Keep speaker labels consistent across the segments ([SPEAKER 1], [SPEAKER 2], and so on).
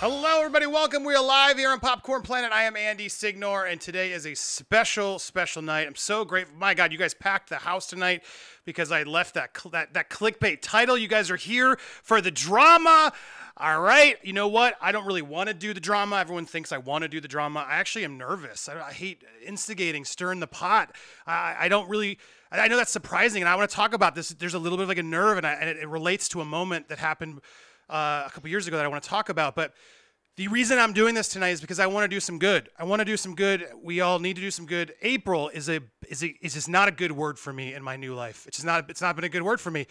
[SPEAKER 1] Hello, everybody. Welcome. We are live here on Popcorn Planet. I am Andy Signore, and today is a special, special night. I'm so grateful. My God, you guys packed the house tonight because I left that cl- that that clickbait title. You guys are here for the drama. All right. You know what? I don't really want to do the drama. Everyone thinks I want to do the drama. I actually am nervous. I, I hate instigating, stirring the pot. I, I don't really. I know that's surprising, and I want to talk about this. There's a little bit of like a nerve, and, I, and it, it relates to a moment that happened uh, a couple years ago that I want to talk about. But the reason I'm doing this tonight is because I want to do some good. I want to do some good. We all need to do some good. April is a is a, is just not a good word for me in my new life. It's just not it's not been a good word for me.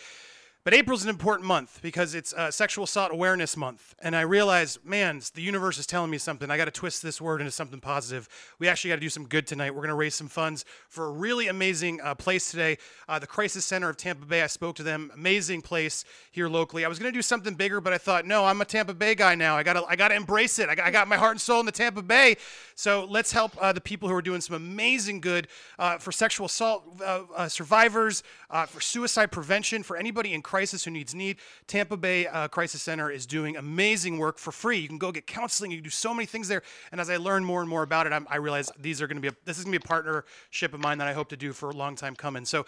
[SPEAKER 1] But April's an important month because it's uh, Sexual Assault Awareness Month. And I realized, man, the universe is telling me something. I got to twist this word into something positive. We actually got to do some good tonight. We're going to raise some funds for a really amazing uh, place today, uh, the Crisis Center of Tampa Bay. I spoke to them. Amazing place here locally. I was going to do something bigger, but I thought, no, I'm a Tampa Bay guy now. I got to I got to embrace it. I got, I got, my heart and soul in the Tampa Bay. So let's help uh, the people who are doing some amazing good uh, for sexual assault uh, survivors, for suicide prevention, for anybody in crisis who needs need. Tampa Bay uh, Crisis Center is doing amazing work for free. You can go get counseling. You can do so many things there. And as I learn more and more about it, I'm, i realize these are going to be a, this is going to be a partnership of mine that I hope to do for a long time coming. So.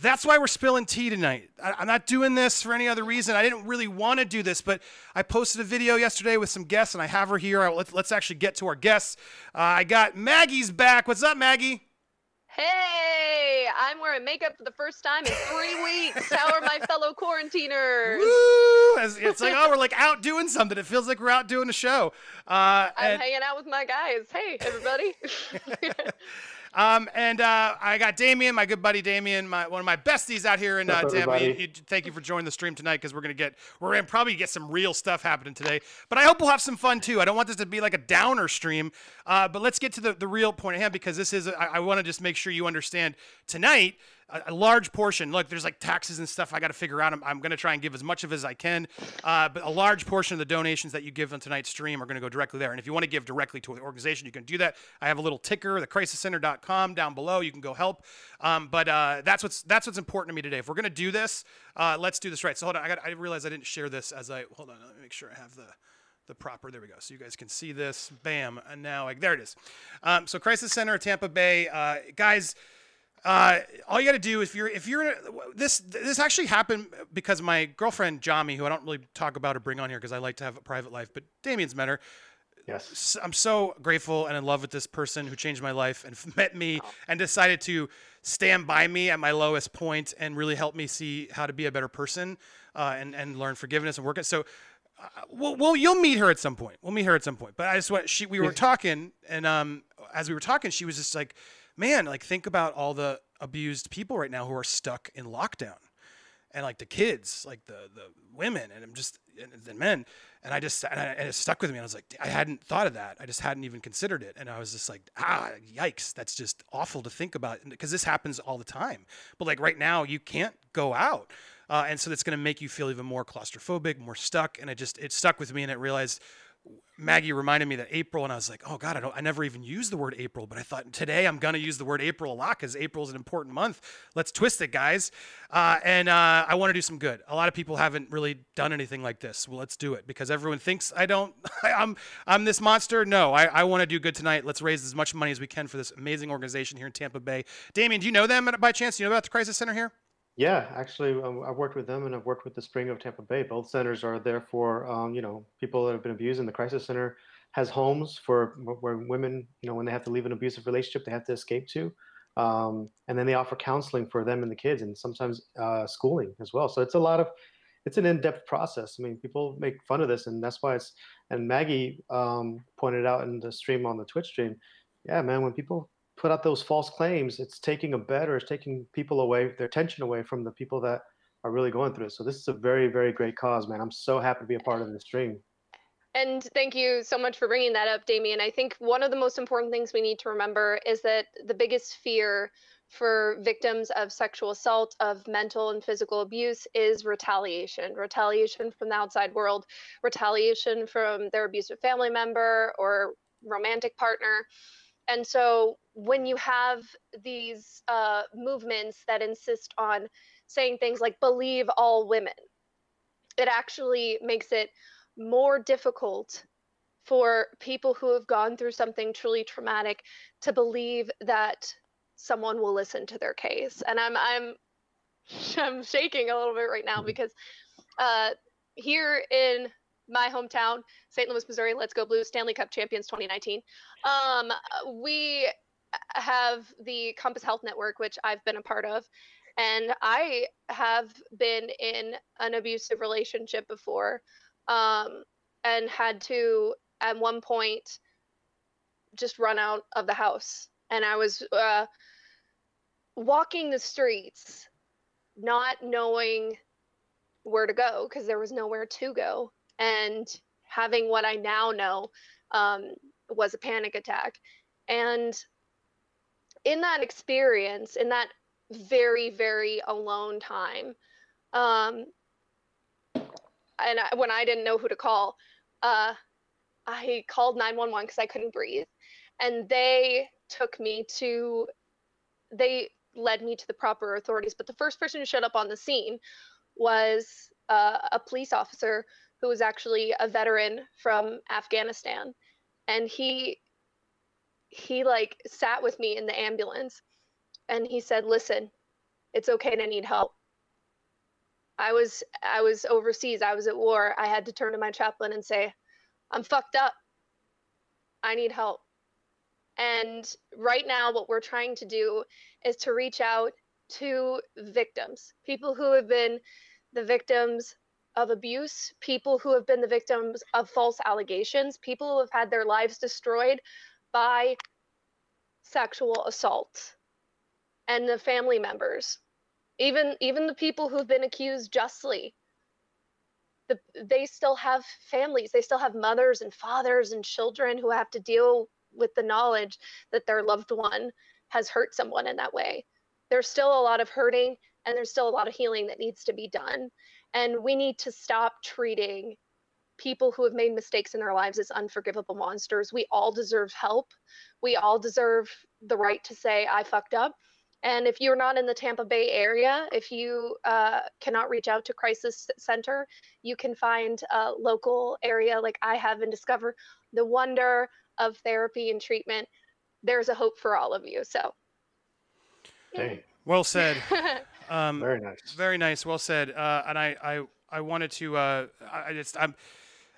[SPEAKER 1] That's why we're spilling tea tonight. I, am not doing this for any other reason. I didn't really want to do this, but I posted a video yesterday with some guests, and I have her here. Let's, let's actually get to our guests. Uh, I got Maggie's back. What's up, Maggie?
[SPEAKER 2] Hey, I'm wearing makeup for the first time in three weeks. How are my fellow quarantiners?
[SPEAKER 1] Woo! It's like, oh, we're like out doing something. It feels like we're out doing a show.
[SPEAKER 2] Uh, I'm and... hanging out with my guys. Hey, everybody.
[SPEAKER 1] Um, and uh, I got Damien, my good buddy Damien, my one of my besties out here in uh, Tampa. You, you, thank you for joining the stream tonight because we're gonna get we're gonna probably get some real stuff happening today. But I hope we'll have some fun too. I don't want this to be like a downer stream. Uh, but let's get to the, the real point at hand because this is I, I want to just make sure you understand tonight a, a, large portion. Look, there's like taxes and stuff I got to figure out. I'm, I'm going to try and give as much of as I can. Uh, but a large portion of the donations that you give on tonight's stream are going to go directly there. And if you want to give directly to the organization, you can do that. I have a little ticker, thecrisiscenter.com down below. You can go help. Um, but uh, that's what's that's what's important to me today. If we're going to do this, uh, let's do this right. So hold on. I got I realized I didn't share this as I hold on. Let me make sure I have the the proper there we go so you guys can see this bam and now like there it is um, so crisis center of tampa bay uh, guys uh, all you got to do if you're if you're this this actually happened because my girlfriend Jami, who I don't really talk about or bring on here because I like to have a private life, but Damien's met her.
[SPEAKER 3] Yes,
[SPEAKER 1] I'm so grateful and in love with this person who changed my life and met me and decided to stand by me at my lowest point and really help me see how to be a better person uh, and and learn forgiveness and work it. So. Uh, well, well, you'll meet her at some point. We'll meet her at some point. But I just want she. We were talking, and um, as we were talking, she was just like, man, like think about all the abused people right now who are stuck in lockdown and like the kids, like the the women, and I'm just and men, and I just and, I, and, it stuck with me. And I was like, I hadn't thought of that. I just hadn't even considered it. And I was just like, ah, yikes, that's just awful to think about because this happens all the time. But like right now, you can't go out, uh, and so that's going to make you feel even more claustrophobic, more stuck. And it just it stuck with me, and I realized Maggie reminded me that April, and I was like, oh God, I don't, I never even used the word April, but I thought today I'm gonna use the word April a lot because April is an important month. Let's twist it, guys. Uh, and uh, I want to do some good. A lot of people haven't really done anything like this. Well, let's do it because everyone thinks I don't. I'm, I'm this monster. No, I, I want to do good tonight. Let's raise as much money as we can for this amazing organization here in Tampa Bay. Damien, do you know them by chance? Do you know about the Crisis Center here?
[SPEAKER 3] Yeah, actually, um, I've worked with them and I've worked with the Spring of Tampa Bay. Both centers are there for, um, you know, people that have been abused. And the Crisis Center has homes for where women, you know, when they have to leave an abusive relationship, they have to escape to. Um, and then they offer counseling for them and the kids, and sometimes uh, schooling as well. So it's a lot of, it's an in-depth process. I mean, people make fun of this, and that's why it's. And Maggie um, pointed out in the stream on the Twitch stream, yeah, man, when people put out those false claims, it's taking a bet or it's taking people away, their attention away from the people that are really going through it. So this is a very, very great cause, man. I'm so happy to be a part of this stream.
[SPEAKER 2] And thank you so much for bringing that up, Damien. I think one of the most important things we need to remember is that the biggest fear for victims of sexual assault, of mental and physical abuse, is retaliation. Retaliation from the outside world, retaliation from their abusive family member or romantic partner. And so when you have these uh, movements that insist on saying things like believe all women, it actually makes it more difficult for people who have gone through something truly traumatic to believe that someone will listen to their case. And I'm I'm I'm shaking a little bit right now
[SPEAKER 3] Mhm.
[SPEAKER 2] because uh, here in my hometown, St. Louis, Missouri, let's go Blues, Stanley Cup champions 2019. Um, we have the Compass Health Network, which I've been a part of, and I have been in an abusive relationship before, um, and had to at one point just run out of the house. And I was uh, walking the streets, not knowing where to go because there was nowhere to go, and having what I now know um, was a panic attack. And in that experience, in that very, very alone time, um, and I, when I didn't know who to call, uh, I called 911 because I couldn't breathe. And they took me to, they led me to the proper authorities. But the first person who showed up on the scene was uh, a police officer who was actually a veteran from Afghanistan. And he, he like sat with me in the ambulance and he said, listen, it's okay to need help. I was I was overseas. I was at war. I had to turn to my chaplain and say, "I'm fucked up. I need help." And right now what we're trying to do is to reach out to victims, people who have been the victims of abuse, people who have been the victims of false allegations, people who have had their lives destroyed by sexual assault and the family members. Even even the people who've been accused justly. The, they still have families. They still have mothers and fathers and children who have to deal with the knowledge that their loved one has hurt someone in that way. There's still a lot of hurting and there's still a lot of healing that needs to be done. And we need to stop treating people who have made mistakes in their lives as unforgivable monsters we all deserve help we all deserve the right to say i fucked up and if you're not in the Tampa Bay area, if you uh, cannot reach out to Crisis Center, you can find a local area like I have and discover the wonder of therapy and treatment. There's a hope for all of you. So,
[SPEAKER 3] Dang,
[SPEAKER 1] Well said. Um,
[SPEAKER 3] very nice.
[SPEAKER 1] Very nice. Well said. Uh, and I, I, I wanted to. Uh, I I just, I'm.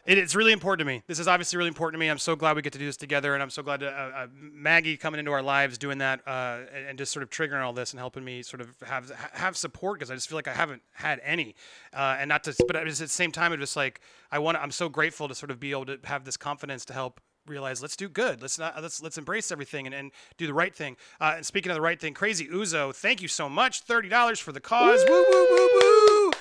[SPEAKER 1] It, it's really important to me. This is obviously really important to me. I'm so glad we get to do this together, and I'm so glad to uh, uh, Maggie coming into our lives, doing that, uh, and, and just sort of triggering all this and helping me sort of have have support because I just feel like I haven't had any, uh, and not to. But at the same time, it's just like I want. I'm so grateful to sort of be able to have this confidence to help realize let's do good let's not let's let's embrace everything and, and do the right thing uh, and speaking of the right thing crazy uzo thank you so much $30 for the cause woo woo woo woo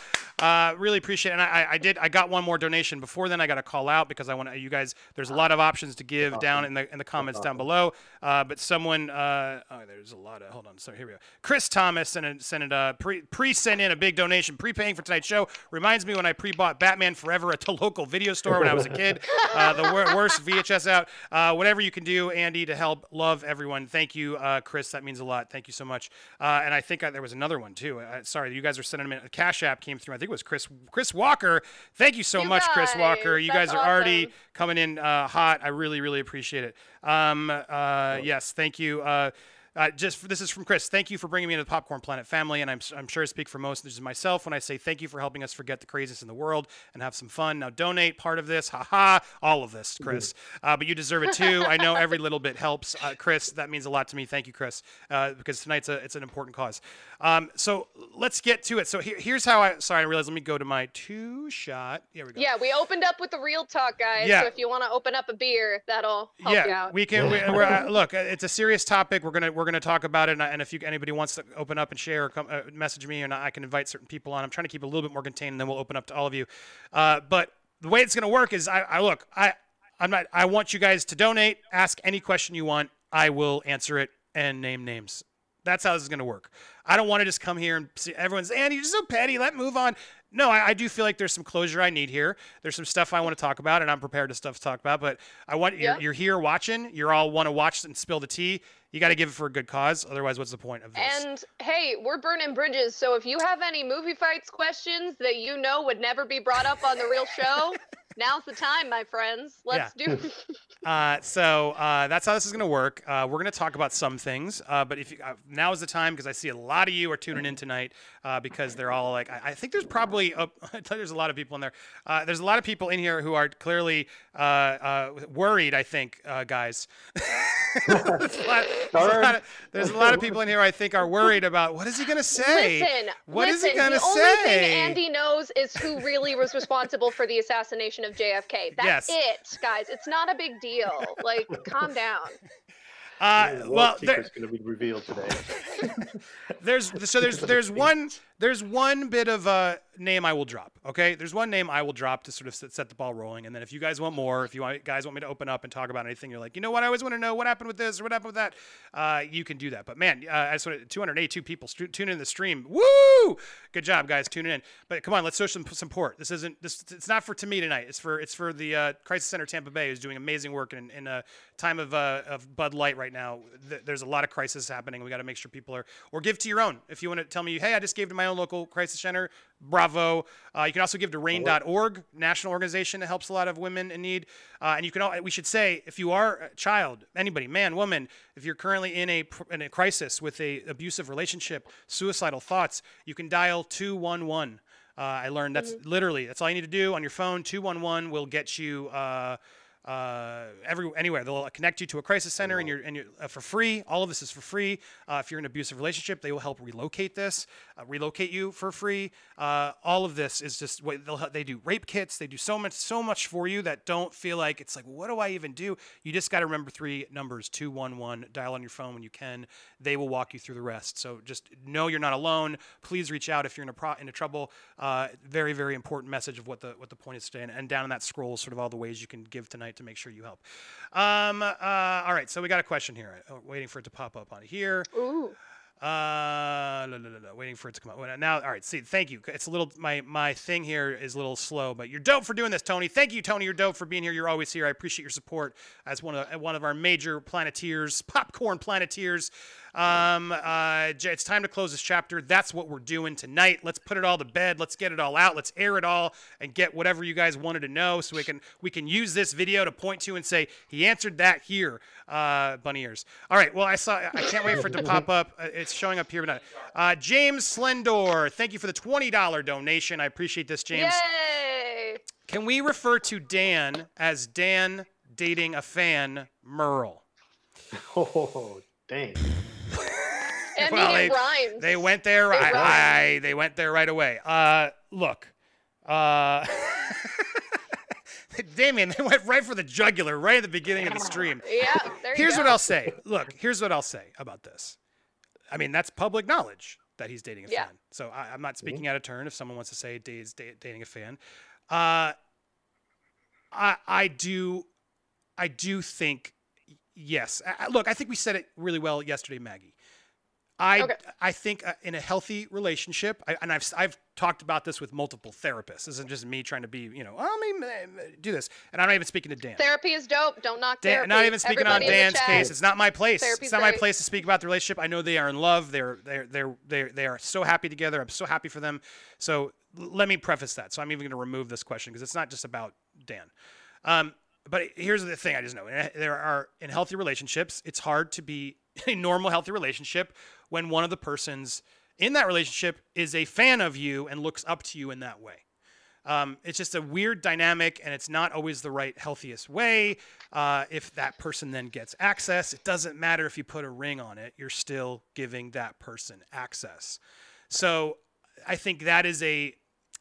[SPEAKER 1] uh, really appreciate it. And I, I did. I got one more donation before then. I got to call out because I want to. You guys, there's a lot of options to give down in the in the comments down below. Uh, but someone, uh, oh, there's a lot of. Hold on. So here we go. Chris Thomas sent a, sent it, uh, pre pre sent in a big donation, prepaying for tonight's show. Reminds me when I pre bought Batman Forever at the local video store when I was a kid. Uh, the wor- worst VHS out. Uh, whatever you can do, Andy, to help. Love everyone. Thank you, uh, Chris. That means a lot. Thank you so much. Uh, and I think I, there was another one too. Sorry, you guys are sending them in. A Cash App came through. I think it was Chris Chris Walker. Thank you so
[SPEAKER 2] You
[SPEAKER 1] much, Chris Walker.
[SPEAKER 2] guys,
[SPEAKER 1] You guys
[SPEAKER 2] that's
[SPEAKER 1] are already coming in uh, hot. I really, really appreciate it. Um, uh, yes, thank you. Uh, uh, just this is from Chris. Thank you for bringing me into the Popcorn Planet family, and I'm, I'm sure I speak for most of myself when I say thank you for helping us forget the craziness in the world and have some fun. Now donate part of this, haha, all of this, Chris. Uh, but you deserve it too. I know every little bit helps, uh, Chris. That means a lot to me. Thank you, Chris, uh, because tonight's a it's an important cause. Um, so let's get to it. So here, here's how I. Sorry, I realized. Let me go to my two shot. Here we go.
[SPEAKER 2] yeah, we opened up with the real talk, guys.
[SPEAKER 1] Yeah.
[SPEAKER 2] So if you want to open up a beer, that'll help you
[SPEAKER 1] yeah,
[SPEAKER 2] out.
[SPEAKER 1] we can. We, we're, uh, look, uh, it's a serious topic. We're gonna we're gonna talk about it, and, I- and if you anybody wants to open up and share or come uh, message me, and I can invite certain people on. I'm trying to keep it a little bit more contained, and then we'll open up to all of you. Uh, but the way it's gonna work is, I, I look, I I'm not. I want you guys to donate. Ask any question you want. I will answer it and name names. That's how this is going to work. I don't want to just come here and see everyone's, Andy, you're so petty. Let move on. No, I, I do feel like there's some closure I need here. There's some stuff I want to talk about, and I'm prepared to stuff to talk about. But I want
[SPEAKER 2] Yeah.
[SPEAKER 1] you're, you're here watching. You're all want to watch and spill the tea. You got to give it for a good cause. Otherwise, what's the point of this?
[SPEAKER 2] And hey, we're burning bridges. So if you have any movie fights questions that you know would never be brought up on the real show, Now's the time, my friends. Let's do.
[SPEAKER 1] Uh, so uh, that's how this is going to work. Uh, we're going to talk about some things, uh, but if you, uh, now is the time because I see a lot of you are tuning in tonight uh, because they're all like, I, I think there's probably a, there's a lot of people in there. Uh, there's a lot of people in here who are clearly uh, uh, worried. I think, uh, guys. there's, a lot, there's, a lot of, there's a lot of people in here I think are worried about what is he going to say?
[SPEAKER 2] Listen,
[SPEAKER 1] What is
[SPEAKER 2] listen.
[SPEAKER 1] he gonna
[SPEAKER 2] the only thing Andy knows is who really was responsible for the assassination of JFK. That's
[SPEAKER 1] Yes.
[SPEAKER 2] it, guys. It's not a big deal. Like, calm down.
[SPEAKER 1] Uh,
[SPEAKER 3] The
[SPEAKER 1] well,
[SPEAKER 3] world
[SPEAKER 1] there,
[SPEAKER 3] secret's going to be revealed today.
[SPEAKER 1] there's so there's there's one there's one bit of a name I will drop. Okay, there's one name I will drop to sort of set, the ball rolling, and then if you guys want more, if you guys want me to open up and talk about anything, you're like, you know what, I always want to know what happened with this or what happened with that. Uh, you can do that. But man, uh, I just want 282 people st- tune in the stream. Woo! Good job, guys, tuning in. But come on, let's show some support. This isn't this. It's not for to me tonight. It's for it's for the uh, Crisis Center Tampa Bay, who's doing amazing work in, in a time of uh, of Bud Light right now. Th- there's a lot of crisis happening. We got to make sure people are or give to your own. If you want to tell me, hey, I just gave to my own local crisis center. Bravo. Uh, you can also give to RAINN.org, national organization that helps a lot of women in need. Uh, and you can. al- We should say, if you are a child, anybody, man, woman, if you're currently in a in a crisis with a abusive relationship, suicidal thoughts, you can dial two one one. Uh, I learned that's literally that's all you need to do on your phone. Two one one will get you. Uh, uh, every anywhere they'll connect you to a crisis center and you're and you're uh, for free. All of this is for free. Uh, if you're in an abusive relationship, they will help relocate this, uh, relocate you for free. Uh, all of this is just what they'll they do rape kits. They do so much so much for you that don't feel like it's like what do I even do? You just got to remember three numbers two one one. Dial on your phone when you can. They will walk you through the rest. So just know you're not alone. Please reach out if you're in a pro- into trouble. Uh, very very important message of what the what the point is today. And, and down in that scroll, is sort of all the ways you can give tonight to make sure you help. Um, uh, all right, so we got a question here. Uh, waiting for it to pop up on here.
[SPEAKER 2] Ooh.
[SPEAKER 1] Uh, la, la, la, la, waiting for it to come up. Now, all right. See, thank you. It's a little my my thing here is a little slow, but you're dope for doing this, Tony. Thank you, Tony. You're dope for being here. You're always here. I appreciate your support as one of one of our major planeteers, popcorn planeteers. Um, uh, it's time to close this chapter. That's what we're doing tonight. Let's put it all to bed. Let's get it all out. Let's air it all and get whatever you guys wanted to know, so we can we can use this video to point to and say he answered that here. Uh, bunny ears. All right. Well, I saw. I can't wait for it to pop up. Uh, It's showing up here, but not. Uh, James Slendor, thank you for the twenty dollar donation. I appreciate this, James.
[SPEAKER 2] Yay!
[SPEAKER 1] Can we refer to Dan as Dan dating a fan, Murrell?
[SPEAKER 3] Oh, dang.
[SPEAKER 2] And
[SPEAKER 1] Well,
[SPEAKER 2] it
[SPEAKER 1] they-
[SPEAKER 2] rhymes.
[SPEAKER 1] They went there. I,
[SPEAKER 2] rhymes.
[SPEAKER 1] I, they went there right away. Uh, look, uh, Damien, they went right for the jugular right at the beginning of the stream.
[SPEAKER 2] Yeah, there you
[SPEAKER 1] Here's
[SPEAKER 2] go.
[SPEAKER 1] what I'll say. Look, here's what I'll say about this. I mean, that's public knowledge that he's dating a
[SPEAKER 2] Yeah.
[SPEAKER 1] fan. So I, I'm not speaking out of turn. If someone wants to say he's dating a fan, uh, I I do, I do think yes. I- I- look, I think we said it really well yesterday, Maggie. I
[SPEAKER 2] Okay.
[SPEAKER 1] I think uh, in a healthy relationship, I, and I've I've talked about this with multiple therapists. This isn't just me trying to be you know oh, let me do this, and I'm not even speaking to Dan.
[SPEAKER 2] Therapy is dope. Don't knock
[SPEAKER 1] Dan,
[SPEAKER 2] therapy.
[SPEAKER 1] not even speaking
[SPEAKER 2] Everybody
[SPEAKER 1] on Dan's case. It's not my place.
[SPEAKER 2] Therapy's
[SPEAKER 1] it's not my place to speak about the relationship. I know they are in love. They're they're they're they're they are so happy together. I'm so happy for them. So let me preface that. So I'm even going to remove this question because it's not just about Dan. Um, but here's the thing: I just know eh, there are in healthy relationships, it's hard to be a normal healthy relationship when one of the persons in that relationship is a fan of you and looks up to you in that way. Um, it's just a weird dynamic, and it's not always the right, healthiest way. Uh, if that person then gets access, it doesn't matter if you put a ring on it, you're still giving that person access. So I think that is a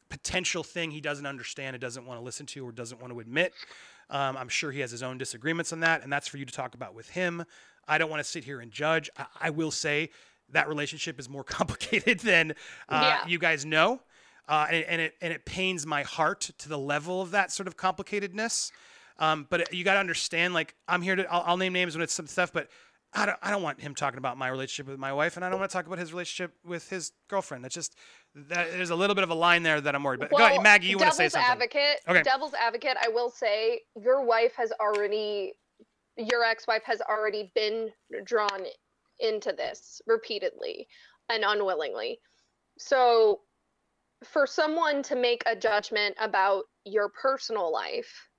[SPEAKER 1] potential thing he doesn't understand, and doesn't want to listen to, or doesn't want to admit. Um, I'm sure he has his own disagreements on that, and that's for you to talk about with him. I don't want to sit here and judge. I, I will say that relationship is more complicated than uh,
[SPEAKER 2] Yeah.
[SPEAKER 1] you guys know. Uh, and, and it and it pains my heart to the level of that sort of complicatedness. Um, but you got to understand, like I'm here to I'll, I'll name names when it's some stuff, but I don't I don't want him talking about my relationship with my wife, and I don't want to talk about his relationship with his girlfriend. That's just that, there's a little bit of a line there that I'm worried. But go ahead, Maggie, you want to say
[SPEAKER 2] devil's
[SPEAKER 1] something?
[SPEAKER 2] advocate.
[SPEAKER 1] Okay.
[SPEAKER 2] Devil's advocate. I will say your wife has already, your ex-wife has already been drawn into this repeatedly and unwillingly. So for someone to make a judgment about your personal life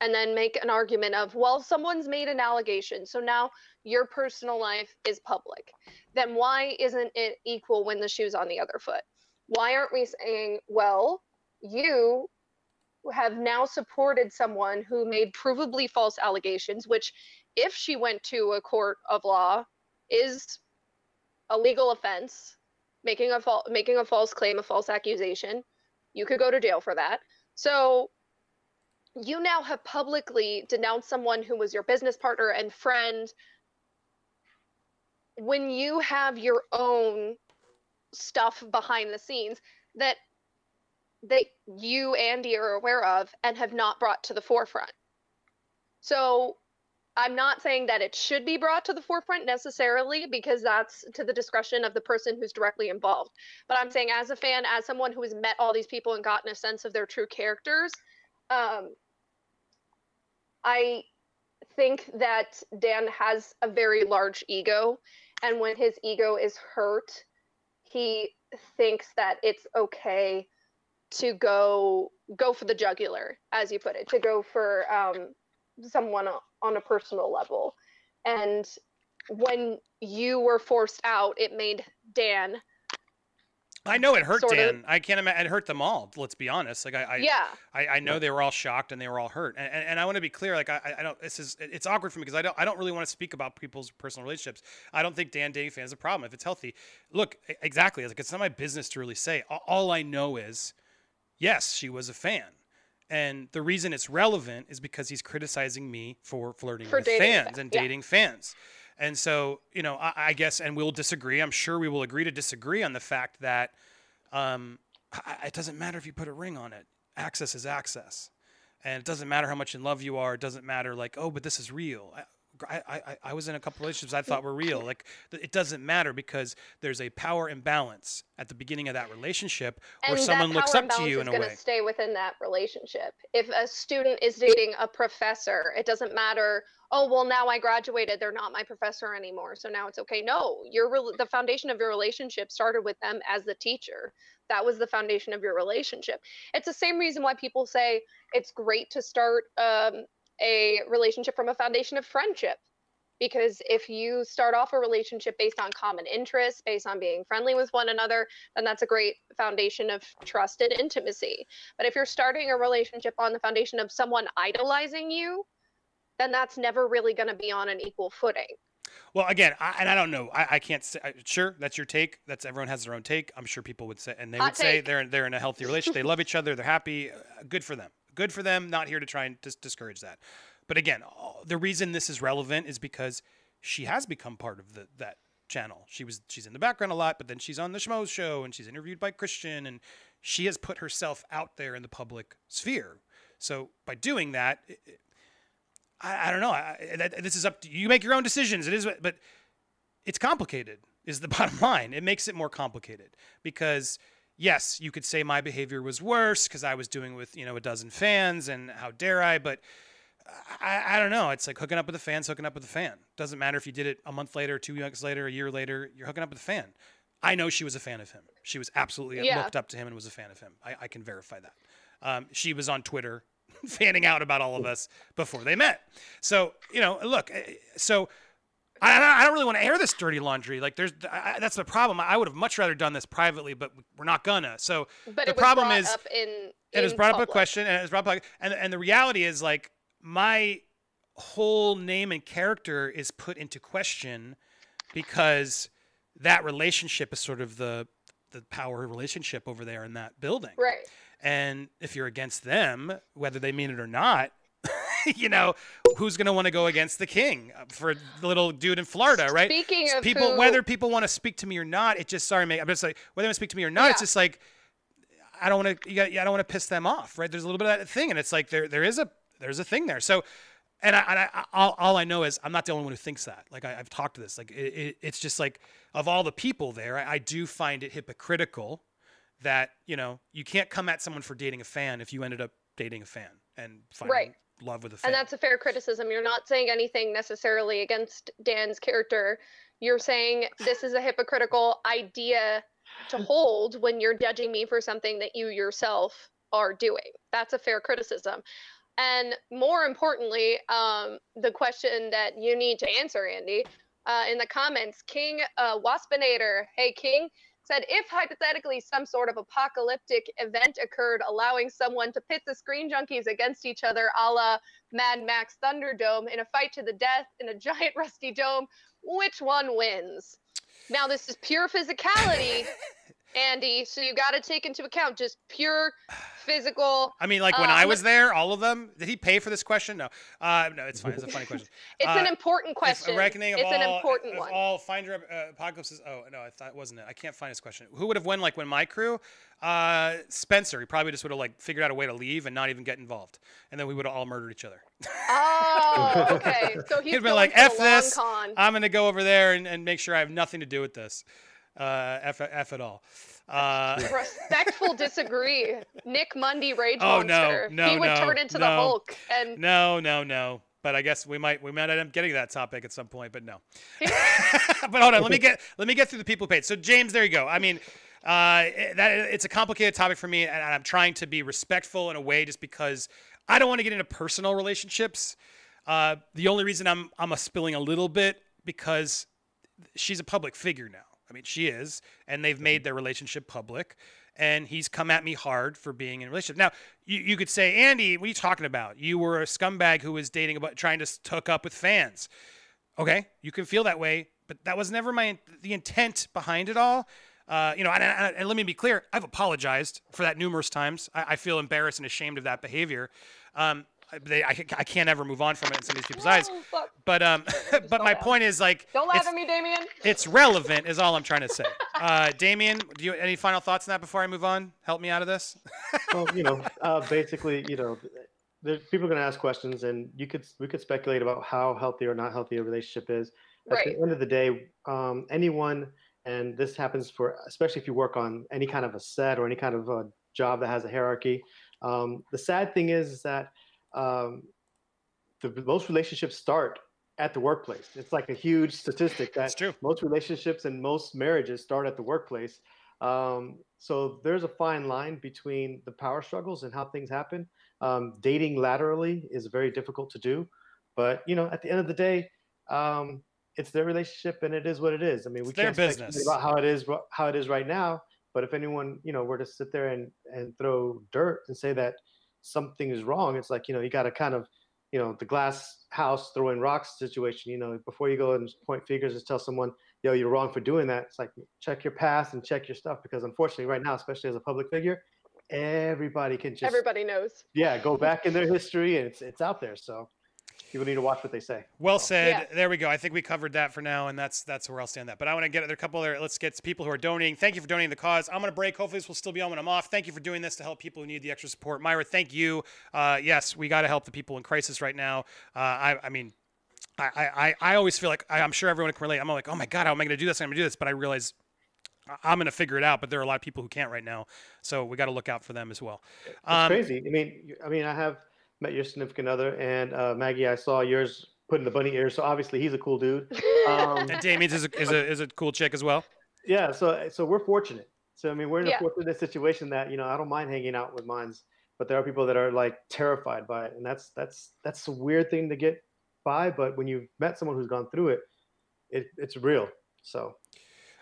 [SPEAKER 2] and then make an argument of, well, someone's made an allegation, so now your personal life is public, then why isn't it equal when the shoe's on the other foot? Why aren't we saying, well, you have now supported someone who made provably false allegations, which, if she went to a court of law, is a legal offense, making a making a false claim, a false accusation. You could go to jail for that. So you now have publicly denounced someone who was your business partner and friend when you have your own stuff behind the scenes that that you andy are aware of and have not brought to the forefront so i'm not saying that it should be brought to the forefront necessarily because that's to the discretion of the person who's directly involved. But i'm saying as a fan as someone who has met all these people and gotten a sense of their true characters um, I think that Dan has a very large ego, and when his ego is hurt, he thinks that it's okay to go go for the jugular, as you put it, to go for um, someone on a personal level. And when you were forced out, it made Dan
[SPEAKER 1] I know it hurt Dan.
[SPEAKER 2] of-
[SPEAKER 1] I can't imagine it hurt them all. Let's be honest. Like I, I
[SPEAKER 2] yeah
[SPEAKER 1] I, I know they were all shocked and they were all hurt, and, and, and I want to be clear. Like I, I don't. This is it's awkward for me because I don't I don't really want to speak about people's personal relationships. I don't think Dan dating fan is a problem if it's healthy. Look, exactly. Like it's not my business to really say. All, all I know is, yes, she was a fan, and the reason it's relevant is because he's criticizing me for flirting
[SPEAKER 2] For
[SPEAKER 1] with fans
[SPEAKER 2] fa-
[SPEAKER 1] and
[SPEAKER 2] yeah.
[SPEAKER 1] dating fans. And so, you know, I, I guess, and we'll disagree. I'm sure we will agree to disagree on the fact that um, it doesn't matter if you put a ring on it. Access is access, and it doesn't matter how much in love you are. It doesn't matter like, oh, but this is real. I, I, I, was in a couple relationships I thought were real. Like it doesn't matter because there's a power imbalance at the beginning of that relationship where
[SPEAKER 2] and
[SPEAKER 1] someone looks up to you in a
[SPEAKER 2] is
[SPEAKER 1] way.
[SPEAKER 2] going to stay within that relationship. If a student is dating a professor, it doesn't matter. Oh well, now I graduated; they're not my professor anymore, so now it's okay. No, your rel- the foundation of your relationship started with them as the teacher. That was the foundation of your relationship. It's the same reason why people say it's great to start um, a relationship from a foundation of friendship because if you start off a relationship based on common interests based on being friendly with one another then that's a great foundation of trust and intimacy but if you're starting a relationship on the foundation of someone idolizing you then that's never really going to be on an equal footing
[SPEAKER 1] Well, again, I, and I don't know. I, I can't say. I- Sure, that's your take. That's everyone has their own take. I'm sure people would say, and they
[SPEAKER 2] Hot
[SPEAKER 1] would say they're they're in a healthy relationship. they love each other. They're happy. Uh, Good for them. Good for them. Not here to try and dis- discourage that. But again, the reason this is relevant is because she has become part of the that channel. She was she's in the background a lot, but then she's on the Schmoes show and she's interviewed by Christian, and she has put herself out there in the public sphere. So by doing that, it- it- I, I don't know. I- that, this is up to you. Make your own decisions. It is, but it's complicated. Is the bottom line. It makes it more complicated because yes, you could say my behavior was worse because I was doing with you know a dozen fans and how dare I, but I, I don't know. It's like hooking up with a fan, hooking up with a fan. Doesn't matter if you did it a month later, two months later, a year later. You're hooking up with a fan. I know she was a fan of him. She was absolutely
[SPEAKER 2] Yeah.
[SPEAKER 1] looked up to him and was a fan of him. I, I can verify that. Um, she was on Twitter fanning out about all of us before they met. So you know, look. eh, So I, don't- I don't really want to air this dirty laundry. Like, there's I, that's the problem. I would have much rather done this privately, but we're not gonna. So
[SPEAKER 2] but
[SPEAKER 1] The
[SPEAKER 2] it
[SPEAKER 1] problem is-
[SPEAKER 2] up in
[SPEAKER 1] it was
[SPEAKER 2] in
[SPEAKER 1] brought up a question, and it was brought up, and and the reality is like my whole name and character is put into question because that relationship is sort of the the power relationship over there in that building.
[SPEAKER 2] right
[SPEAKER 1] And if you're against them, whether they mean it or not, you know, who's going to want to go against the king uh, for the little dude in Florida, right?
[SPEAKER 2] speaking of
[SPEAKER 1] people,
[SPEAKER 2] who,
[SPEAKER 1] whether people want to speak to me or not, it just sorry, mate. I'm just like whether they want to speak to me or not. It's just like I don't want to. I don't want to piss them off, right? There's a little bit of that thing, and it's like there there is a there's a thing there. So, and I, and I all, all I know is I'm not the only one who thinks that. Like I, I've talked to this. Like it, it, it's just like of all the people there, I, I do find it hypocritical that you know you can't come at someone for dating a fan if you ended up dating a fan and finding
[SPEAKER 2] Right.
[SPEAKER 1] Love with a fan.
[SPEAKER 2] and that's a fair criticism you're not saying anything necessarily against dan's character you're saying this is a hypocritical idea to hold when you're judging me for something that you yourself are doing. That's a fair criticism. And more importantly, um, the question that you need to answer, Andy, uh, in the comments, King uh, Waspinator, hey King, said if hypothetically some sort of apocalyptic event occurred, allowing someone to pit the screen junkies against each other, a la Mad Max Thunderdome, in a fight to the death in a giant rusty dome, which one wins? Now, this is pure physicality. Andy. So you got to take into account just pure physical.
[SPEAKER 1] I mean, like when uh, I was there, all of them. Did he pay for this question? No. Uh, no, it's fine. It's a funny question.
[SPEAKER 2] it's
[SPEAKER 1] uh,
[SPEAKER 2] an important question.
[SPEAKER 1] reckoning of
[SPEAKER 2] it's
[SPEAKER 1] all,
[SPEAKER 2] an important
[SPEAKER 1] of
[SPEAKER 2] one.
[SPEAKER 1] All find your uh, apocalypse. Oh no, I thought it wasn't it. I can't find his question. Who would have won? Like when my crew, uh, Spencer. He probably just would have like figured out a way to leave and not even get involved, and then we would have all murdered each other.
[SPEAKER 2] Oh, okay. So he's
[SPEAKER 1] He'd been like, "F this. Con. I'm gonna go over there and, and make sure I have nothing to do with this." Uh, F, F at all. Uh,
[SPEAKER 2] Respectful disagree. Nick Mundy Rage oh,
[SPEAKER 1] Monster. No, no,
[SPEAKER 2] he would
[SPEAKER 1] no,
[SPEAKER 2] turn into
[SPEAKER 1] no.
[SPEAKER 2] the Hulk. And
[SPEAKER 1] no, no, no. But I guess we might we might end up getting that topic at some point. But no. but hold on, let me get let me get through the people page. So James, there you go. I mean, uh, that it's a complicated topic for me, and I'm trying to be respectful in a way, just because I don't want to get into personal relationships. Uh, the only reason I'm I'm a spilling a little bit because she's a public figure now. I mean, she is, and they've made their relationship public. And he's come at me hard for being in a relationship. Now, you, you could say, Andy, what are you talking about? You were a scumbag who was dating about trying to hook up with fans. Okay, you can feel that way, but that was never my the intent behind it all. Uh, you know, and, and, and, let me be clear, I've apologized for that numerous times. I, I feel embarrassed and ashamed of that behavior. Um, they, I, I can't ever move on from it in some of these people's eyes. But um, but my point is like,
[SPEAKER 2] don't laugh at me, Damien.
[SPEAKER 1] It's relevant, is all I'm trying to say. Uh, Damien, do you any final thoughts on that before I move on? Help me out of this.
[SPEAKER 3] well, you know, uh, basically, you know, there's people are going to ask questions, and you could we could speculate about how healthy or not healthy a relationship is. At
[SPEAKER 2] right.
[SPEAKER 3] the end of the day, um, anyone, and this happens for especially if you work on any kind of a set or any kind of a job that has a hierarchy. Um, the sad thing is, is that um, the most relationships start at the workplace. It's like a huge statistic that most relationships and most marriages start at the workplace. Um, so there's a fine line between the power struggles and how things happen. Um, dating laterally is very difficult to do, but you know, at the end of the day, um, it's their relationship and it is what it is. I mean, we can't
[SPEAKER 1] business
[SPEAKER 3] about how it is how it is right now. But if anyone you know were to sit there and and throw dirt and say that something is wrong, it's like you know you got to kind of you know the glass house throwing rocks situation. You know before you go and point fingers and tell someone yo you're wrong for doing that. It's like check your past and check your stuff because unfortunately right now, especially as a public figure, everybody can just
[SPEAKER 2] everybody knows.
[SPEAKER 3] Yeah, go back in their history and it's it's out there. So people need to watch what they say.
[SPEAKER 1] Well said. Yeah. There we go. I think we covered that for now, and that's that's where I'll stand that. But I want to get there a couple other. Let's get people who are donating. Thank you for donating the cause. I'm going to break. Hopefully, this will still be on when I'm off. Thank you for doing this to help people who need the extra support. Myra, thank you. Uh, yes, we got to help the people in crisis right now. Uh, I, I mean. I, I, I always feel like I, am sure everyone can relate. I'm like, oh my God, how am I going to do this? I'm going to do this. But I realize I'm going to figure it out. But there are a lot of people who can't right now. So we got to look out for them as well.
[SPEAKER 3] It's um, crazy. I mean, I mean, I have met your significant other and uh, Maggie, I saw yours putting the bunny ears. So obviously he's a cool dude.
[SPEAKER 1] Um, and Damien's is a, is a is a cool chick as well.
[SPEAKER 3] Yeah. So so we're fortunate. So I mean we're in a fortunate situation that you know I don't mind hanging out with mines, but there are people that are like terrified by it, and that's that's that's a weird thing to get by. But when you've met someone who's gone through it, it it's real. So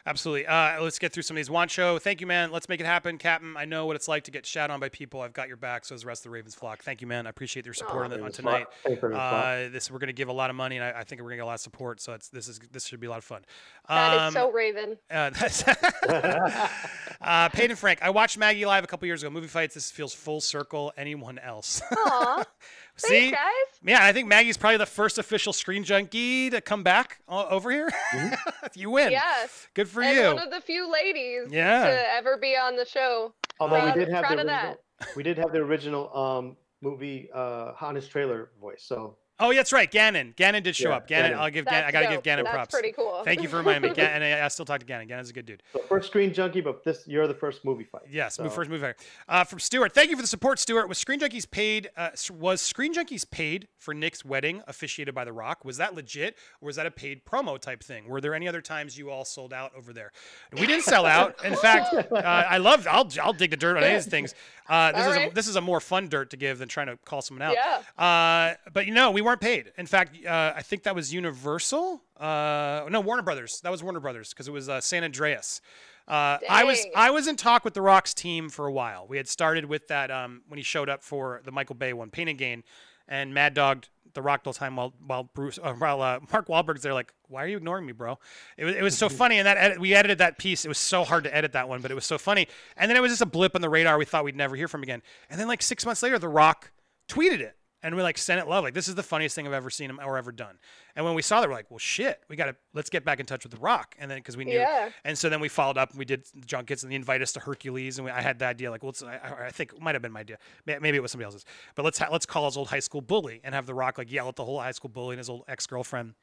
[SPEAKER 1] Absolutely. Uh, let's get through some of these. Wancho, thank you, man. Let's make it happen. Captain, I know what it's like to get shat on by people. I've got your back, so is the rest of the Ravens flock. Thank you, man. I appreciate your support oh, on, on tonight. Uh, this we're going to give a lot of money, and I, I think we're going to get a lot of support. So it's, this is this should be a lot of fun.
[SPEAKER 2] That um, is so Raven. Uh, that's
[SPEAKER 1] uh, Peyton Frank. I watched Maggie live a couple years ago. Movie fights. This feels full circle. Anyone else?
[SPEAKER 2] Aw.
[SPEAKER 1] See,
[SPEAKER 2] Thanks, guys.
[SPEAKER 1] Yeah, I think Maggie's probably the first official Screen Junkie to come back over here. Mm-hmm. you win.
[SPEAKER 2] Yes.
[SPEAKER 1] Good for
[SPEAKER 2] and
[SPEAKER 1] you.
[SPEAKER 2] One of the few ladies
[SPEAKER 1] yeah.
[SPEAKER 2] to ever be on the show.
[SPEAKER 3] Although proud, we did have the original, we did have the original um, movie uh, Honest trailer voice. So
[SPEAKER 1] Oh, yeah, that's right. Gannon. Gannon did show
[SPEAKER 3] Yeah,
[SPEAKER 1] up. Gannon.
[SPEAKER 3] Gannon.
[SPEAKER 1] I'll give. Gannon, I gotta give
[SPEAKER 2] dope.
[SPEAKER 1] Gannon
[SPEAKER 2] That's
[SPEAKER 1] props.
[SPEAKER 2] pretty cool.
[SPEAKER 1] Thank you for reminding me. Gannon, and I, I still talk to Gannon. Gannon's a good dude.
[SPEAKER 3] So first Screen Junkie, but this you're the first movie fight.
[SPEAKER 1] Yes,
[SPEAKER 3] so.
[SPEAKER 1] first movie fight. Uh, from Stuart, thank you for the support, Stuart. Was Screen Junkies paid? Uh, was Screen Junkies paid for Nick's wedding officiated by The Rock? Was that legit, or was that a paid promo type thing? Were there any other times you all sold out over there? We didn't sell out. In fact, uh, I love. I'll I'll dig the dirt on any of these things. Uh, this
[SPEAKER 2] All
[SPEAKER 1] is a, this is a more fun dirt to give than trying to call someone out.
[SPEAKER 2] Yeah.
[SPEAKER 1] Uh, but you know, we weren't paid. In fact, uh, I think that was Universal. Uh, no, Warner Brothers. That was Warner Brothers because it was uh, San Andreas. Uh, I was I was in talk with the Rock's team for a while. We had started with that um, when he showed up for the Michael Bay one, Pain and Gain, and Mad Dogged the Rock the whole time while while Bruce uh, while uh, Mark Wahlberg's there like, why are you ignoring me, bro? It was it was so funny, and that edit, we edited that piece. It was so hard to edit that one, but it was so funny. And then it was just a blip on the radar. We thought we'd never hear from again. And then like six months later, the Rock tweeted it. And we like sent it love. Like this is the funniest thing I've ever seen him or ever done. And when we saw that, we're like, well, shit, we got to let's get back in touch with the Rock. And then because we knew,
[SPEAKER 2] Yeah.
[SPEAKER 1] and so then we followed up and we did junkets and they invite us to Hercules. And we, I had the idea like, well, it's, I, I think it might have been my idea. Maybe it was somebody else's. But let's ha- let's call his old high school bully and have the Rock like yell at the whole high school bully and his old ex girlfriend.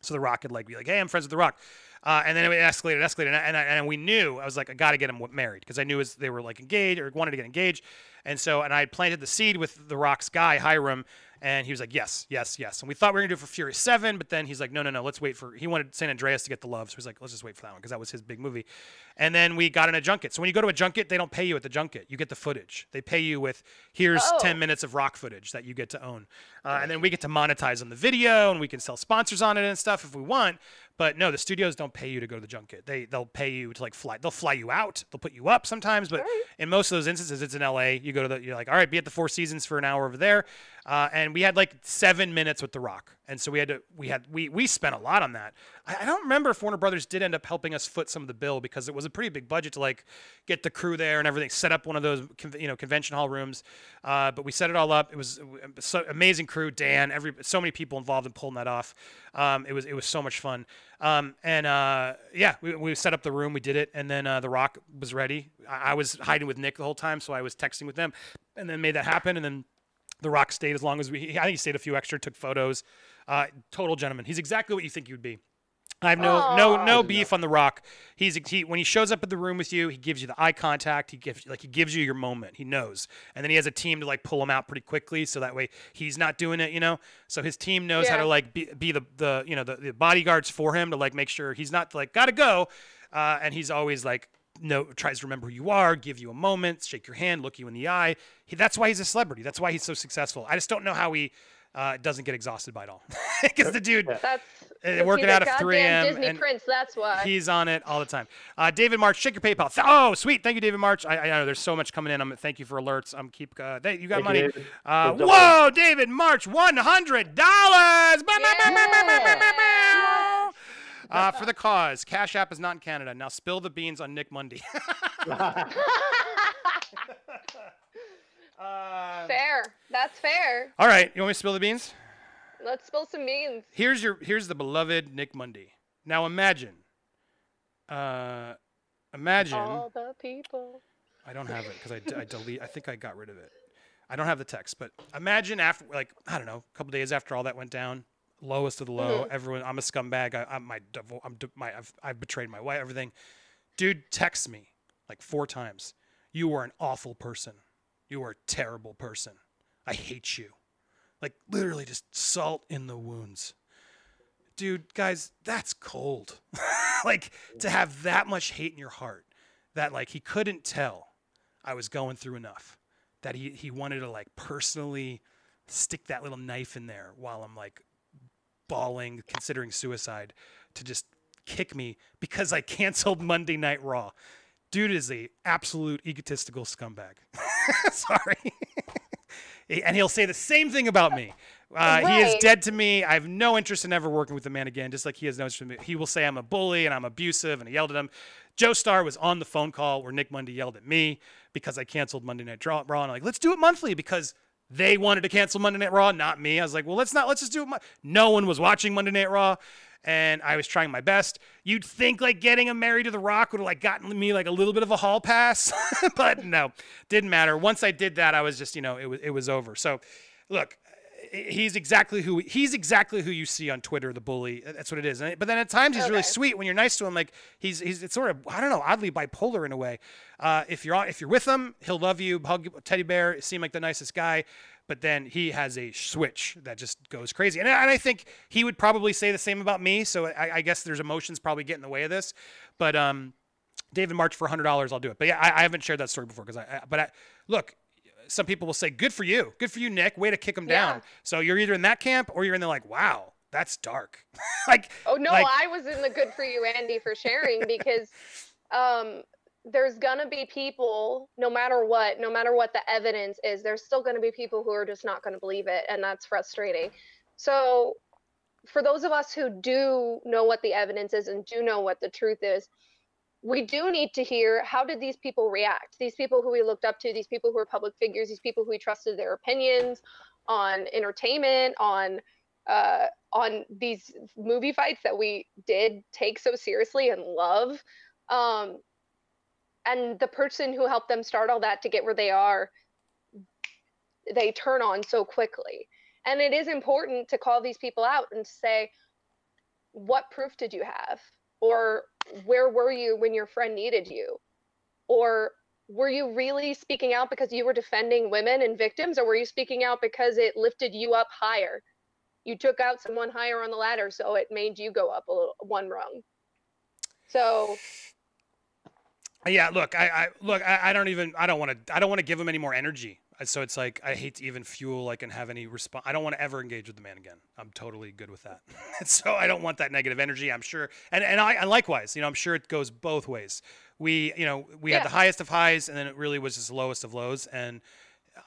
[SPEAKER 1] So the Rock could like be like, "Hey, I'm friends with the Rock," uh, and then it escalated, escalated, and I, and, I, and we knew I was like, I got to get him married because I knew his, they were like engaged or wanted to get engaged, and so and I had planted the seed with the Rock's guy Hiram, and he was like, "Yes, yes, yes," and we thought we were gonna do it for Fury Seven, but then he's like, "No, no, no, let's wait for." He wanted San Andreas to get the love, so he's like, "Let's just wait for that one because that was his big movie," and then we got in a junket. So when you go to a junket, they don't pay you at the junket; you get the footage. They pay you with here's
[SPEAKER 2] Oh.
[SPEAKER 1] ten minutes of Rock footage that you get to own, uh, and then we get to monetize on the video, and we can sell sponsors on it and stuff if we want. But no, the studios don't pay you to go to the junket. They they'll pay you to like fly. They'll fly you out. They'll put you up sometimes, but in most of those instances, it's in L.A. You go to the. You're like, all right, be at the Four Seasons for an hour over there, uh, and we had like seven minutes with The Rock, and so we had to. We had we we spent a lot on that. I, don't remember if Warner Brothers did end up helping us foot some of the bill because it was a pretty big budget to like get the crew there and everything, set up one of those you know convention hall rooms. Uh, but we set it all up. It was so amazing crew, Dan, every so many people involved in pulling that off. Um, it was it was so much fun. Um, and uh, yeah, we, we set up the room, we did it, and then uh, the Rock was ready. I, I was hiding with Nick the whole time, so I was texting with them, and then made that happen. And then the Rock stayed as long as we. I think he stayed a few extra, took photos. Uh, total gentleman. He's exactly what you think he would be. I have no no no beef on the Rock. He's he when he shows up at the room with you, he gives you the eye contact. He gives like he gives you your moment. He knows, and then he has a team to like pull him out pretty quickly, so that way he's not doing it. You know, so his team knows how to like be, be the the you know the, the bodyguards for him to like make sure he's not like gotta go, uh, and he's always like no tries to remember who you are, give you a moment, shake your hand, look you in the eye. He, that's why he's a celebrity. That's why he's so successful. I just don't know how he uh, it doesn't get exhausted by it all, because the dude.
[SPEAKER 2] That's
[SPEAKER 1] Uh,
[SPEAKER 2] 'cause
[SPEAKER 1] working out at 3
[SPEAKER 2] goddamn
[SPEAKER 1] a.m.
[SPEAKER 2] Disney
[SPEAKER 1] and
[SPEAKER 2] prince. That's why.
[SPEAKER 1] He's on it all the time. Uh, David March, check your PayPal. Th- oh, sweet. Thank you, David March. I, I know there's so much coming in. I'm thank you for alerts. I'm keep. Uh, they, you got
[SPEAKER 3] Thank you,
[SPEAKER 1] money.
[SPEAKER 3] David.
[SPEAKER 1] Uh,
[SPEAKER 3] Good job.
[SPEAKER 1] whoa, David March, one hundred dollars. Uh, for the cause, Cash App is not in Canada. Now spill the beans on Nick Mundy. uh,
[SPEAKER 2] fair. That's fair.
[SPEAKER 1] all right, you want me to spill the beans?
[SPEAKER 2] Let's spill some beans.
[SPEAKER 1] here's your here's the beloved Nick Mundy. Now imagine, uh, imagine.
[SPEAKER 2] All the people.
[SPEAKER 1] I don't have it because I, d- I delete. I think I got rid of it. I don't have the text, but imagine after, like, I don't know, a couple days after all that went down, lowest of the low. Everyone, I'm a scumbag. I, I'm my, I'm my, I've, I've betrayed my wife. Everything. Dude, texts me like four times. You are an awful person. You are a terrible person. I hate you. Like literally, just salt in the wounds. Dude, guys, that's cold. like to have that much hate in your heart that like he couldn't tell I was going through enough that he he wanted to like personally stick that little knife in there while I'm like bawling, considering suicide, to just kick me because I canceled Monday Night Raw. Dude is a absolute egotistical scumbag. Sorry. and he'll say the same thing about me. Uh, He is dead to me. I have no interest in ever working with the man again, just like he has no interest in me. He will say I'm a bully and I'm abusive, and I yelled at him. Joe Starr was on the phone call where Nick Mundy yelled at me because I canceled Monday Night Raw. And I'm like, let's do it monthly because they wanted to cancel Monday Night Raw, not me. I was like, well, let's not. Let's just do it. Mon-. No one was watching Monday Night Raw, and I was trying my best. You'd think like getting him married to The Rock would have like gotten me like a little bit of a hall pass, but no, didn't matter. Once I did that, I was just you know it was it was over. So, look, he's exactly who he's exactly who you see on Twitter, the bully. That's what it is. But then at times he's okay. really sweet when you're nice to him. Like he's he's it's sort of I don't know, oddly bipolar in a way. Uh, if you're on, if you're with him, he'll love you, hug teddy bear, seem like the nicest guy. But then he has a switch that just goes crazy, and, and I think he would probably say the same about me. So I, I guess there's emotions probably get in the way of this. But um, David March for hundred dollars, I'll do it. But yeah, I, I, haven't shared that story before because I, I. But I, look, some people will say, "Good for you, good for you, Nick. Way to kick him yeah. down." So you're either in that camp or you're in the like, "Wow, that's dark." like,
[SPEAKER 2] oh no,
[SPEAKER 1] like,
[SPEAKER 2] I was in the good for you, Andy, for sharing because um, there's gonna be people, no matter what, no matter what the evidence is, there's still gonna be people who are just not gonna believe it, and that's frustrating. So, for those of us who do know what the evidence is and do know what the truth is, we do need to hear how did these people react these people who we looked up to these people who are public figures these people who we trusted their opinions on entertainment on uh, on these movie fights that we did take so seriously and love um, and the person who helped them start all that to get where they are they turn on so quickly and it is important to call these people out and say what proof did you have or where were you when your friend needed you? Or were you really speaking out because you were defending women and victims, or were you speaking out because it lifted you up higher? You took out someone higher on the ladder, so it made you go up a little one rung. So
[SPEAKER 1] yeah, look, I, I look, I, I don't even, I don't want to, I don't want to give him any more energy. So it's like I hate to even fuel like and have any response. I don't want to ever engage with the man again. I'm totally good with that. so I don't want that negative energy. I'm sure, and and I and likewise, you know, I'm sure it goes both ways. We, you know, we yeah. had the highest of highs, and then it really was just the lowest of lows. And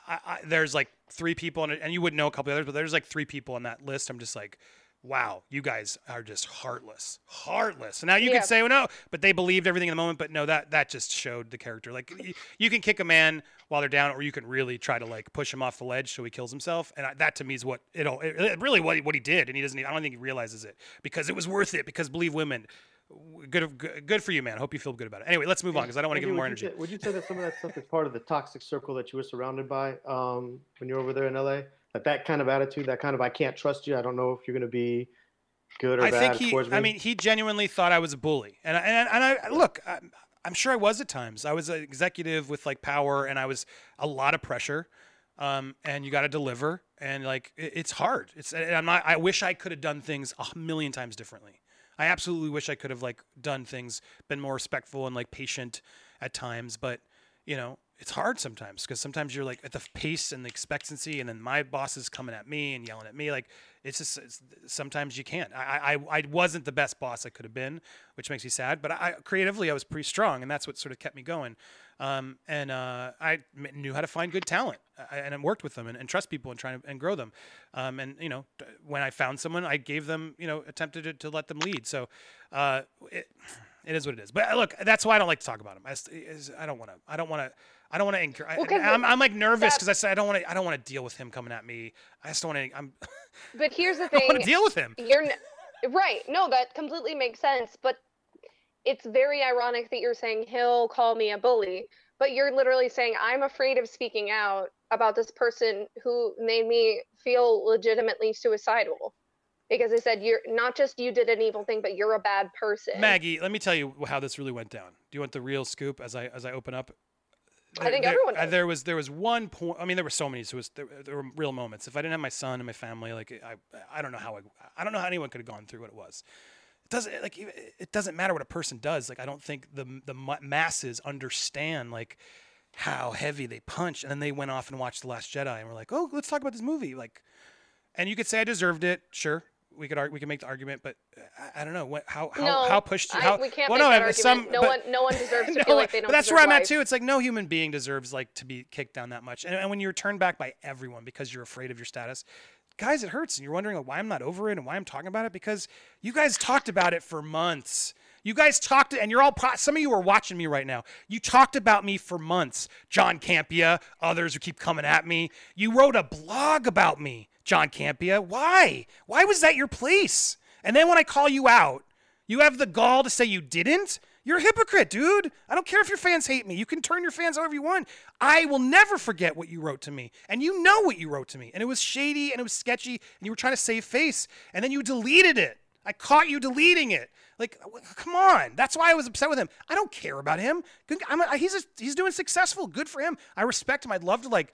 [SPEAKER 1] I, I, there's like three people, and and you wouldn't know a couple others, but there's like three people on that list. I'm just like, wow, you guys are just heartless, heartless. now you yeah. can say, well, no, but they believed everything in the moment. But no, that that just showed the character. Like you, you, can kick a man while they're down, or you can really try to like push him off the ledge so he kills himself. And that to me is what it, it really what he, what he did. And he doesn't. I don't think he realizes it because it was worth it. Because believe women. Good, good for you, man. I hope you feel good about it. Anyway, let's move on because I don't want to give him more energy.
[SPEAKER 3] Say, would you say that some of that stuff is part of the toxic circle that you were surrounded by um, when you were over there in LA? Like that kind of attitude, that kind of I can't trust you. I don't know if you're going to be good or I bad
[SPEAKER 1] think he, I mean, he genuinely thought I was a bully, and I, and, and I look. I, I'm sure I was at times. I was an executive with like power, and I was a lot of pressure. Um, and you got to deliver, and like it, it's hard. It's and I'm not. I wish I could have done things a million times differently. I absolutely wish I could have like done things, been more respectful and like patient at times. But you know, it's hard sometimes because sometimes you're like at the pace and the expectancy, and then my boss is coming at me and yelling at me. Like it's just it's, sometimes you can't. I, I I wasn't the best boss I could have been, which makes me sad. But I creatively I was pretty strong, and that's what sort of kept me going. Um, and uh, I knew how to find good talent, I, and I worked with them and, and, trust people and try to and grow them. Um, and you know, when I found someone, I gave them, you know, attempted to, to let them lead. So uh, it, it is what it is. But uh, look, that's why I don't like to talk about him. I, I don't want to. I don't want to. I don't want to incur. Well, I, am I'm like nervous because I said I don't want to. I don't want to deal with him coming at me. I just don't want to. I'm.
[SPEAKER 2] But here's the thing. I
[SPEAKER 1] want to deal with him.
[SPEAKER 2] You're right. No, that completely makes sense. But it's very ironic that you're saying he'll call me a bully, but you're literally saying I'm afraid of speaking out about this person who made me feel legitimately suicidal because they said you're not just you did an evil thing, but you're a bad person.
[SPEAKER 1] Maggie, let me tell you how this really went down. Do you want the real scoop as I as I open up?
[SPEAKER 2] I think there, everyone.
[SPEAKER 1] Uh, does. There was there was one point. I mean, there were so many. So was, there, there, were real moments. If I didn't have my son and my family, like I I don't know how I I don't know how anyone could have gone through what it was. It doesn't like it doesn't matter what a person does. Like I don't think the the masses understand like how heavy they punch. And then they went off and watched the Last Jedi and were like, oh, let's talk about this movie. Like, and you could say I deserved it, sure we could argue, we can make the argument, but uh, I, I don't know what, how how
[SPEAKER 2] no,
[SPEAKER 1] how pushed how
[SPEAKER 2] I, we can't well, make no, that argument. Some, no but, one no one deserves to no, feel like they don't.
[SPEAKER 1] But that's where
[SPEAKER 2] I'm
[SPEAKER 1] life. at too. It's like no human being deserves like to be kicked down that much. And, and when you're turned back by everyone because you're afraid of your status, guys, it hurts. And you're wondering why I'm not over it and why I'm talking about it because you guys talked about it for months. You guys talked, and you're all, pro- some of you are watching me right now. You talked about me for months. John Campea, others who keep coming at me. You wrote a blog about me, John Campea. Why? Why was that your place? And then when I call you out, you have the gall to say you didn't? You're a hypocrite, dude. I don't care if your fans hate me. You can turn your fans however you want. I will never forget what you wrote to me. And you know what you wrote to me. And it was shady and it was sketchy and you were trying to save face. And then you deleted it. I caught you deleting it. Like, come on. That's why I was upset with him. I don't care about him. I'm a, he's a, he's doing successful. Good for him. I respect him. I'd love to like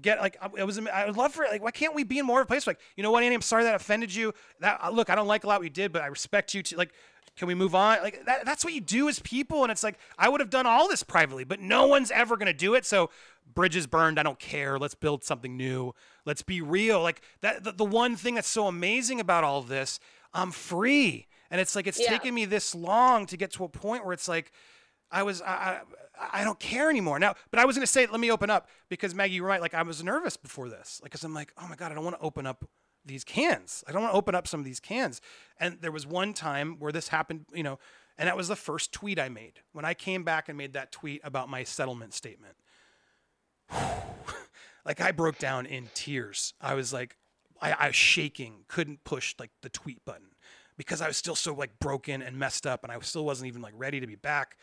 [SPEAKER 1] get like it was I would love for like why can't we be in more of a place like you know what Andy I'm sorry that offended you that uh, look I don't like a lot we did but I respect you to like can we move on like that, that's what you do as people and it's like I would have done all this privately but no one's ever gonna do it so bridges burned I don't care let's build something new let's be real like that the, the one thing that's so amazing about all this I'm free and it's like it's yeah. taken me this long to get to a point where it's like I was I, I don't care anymore now. But I was gonna say, let me open up because Maggie, you're right. Like I was nervous before this, like, cause I'm like, oh my god, I don't want to open up these cans. I don't want to open up some of these cans. And there was one time where this happened, you know, and that was the first tweet I made when I came back and made that tweet about my settlement statement. like I broke down in tears. I was like, I, I was shaking, couldn't push like the tweet button because I was still so like broken and messed up, and I still wasn't even like ready to be back.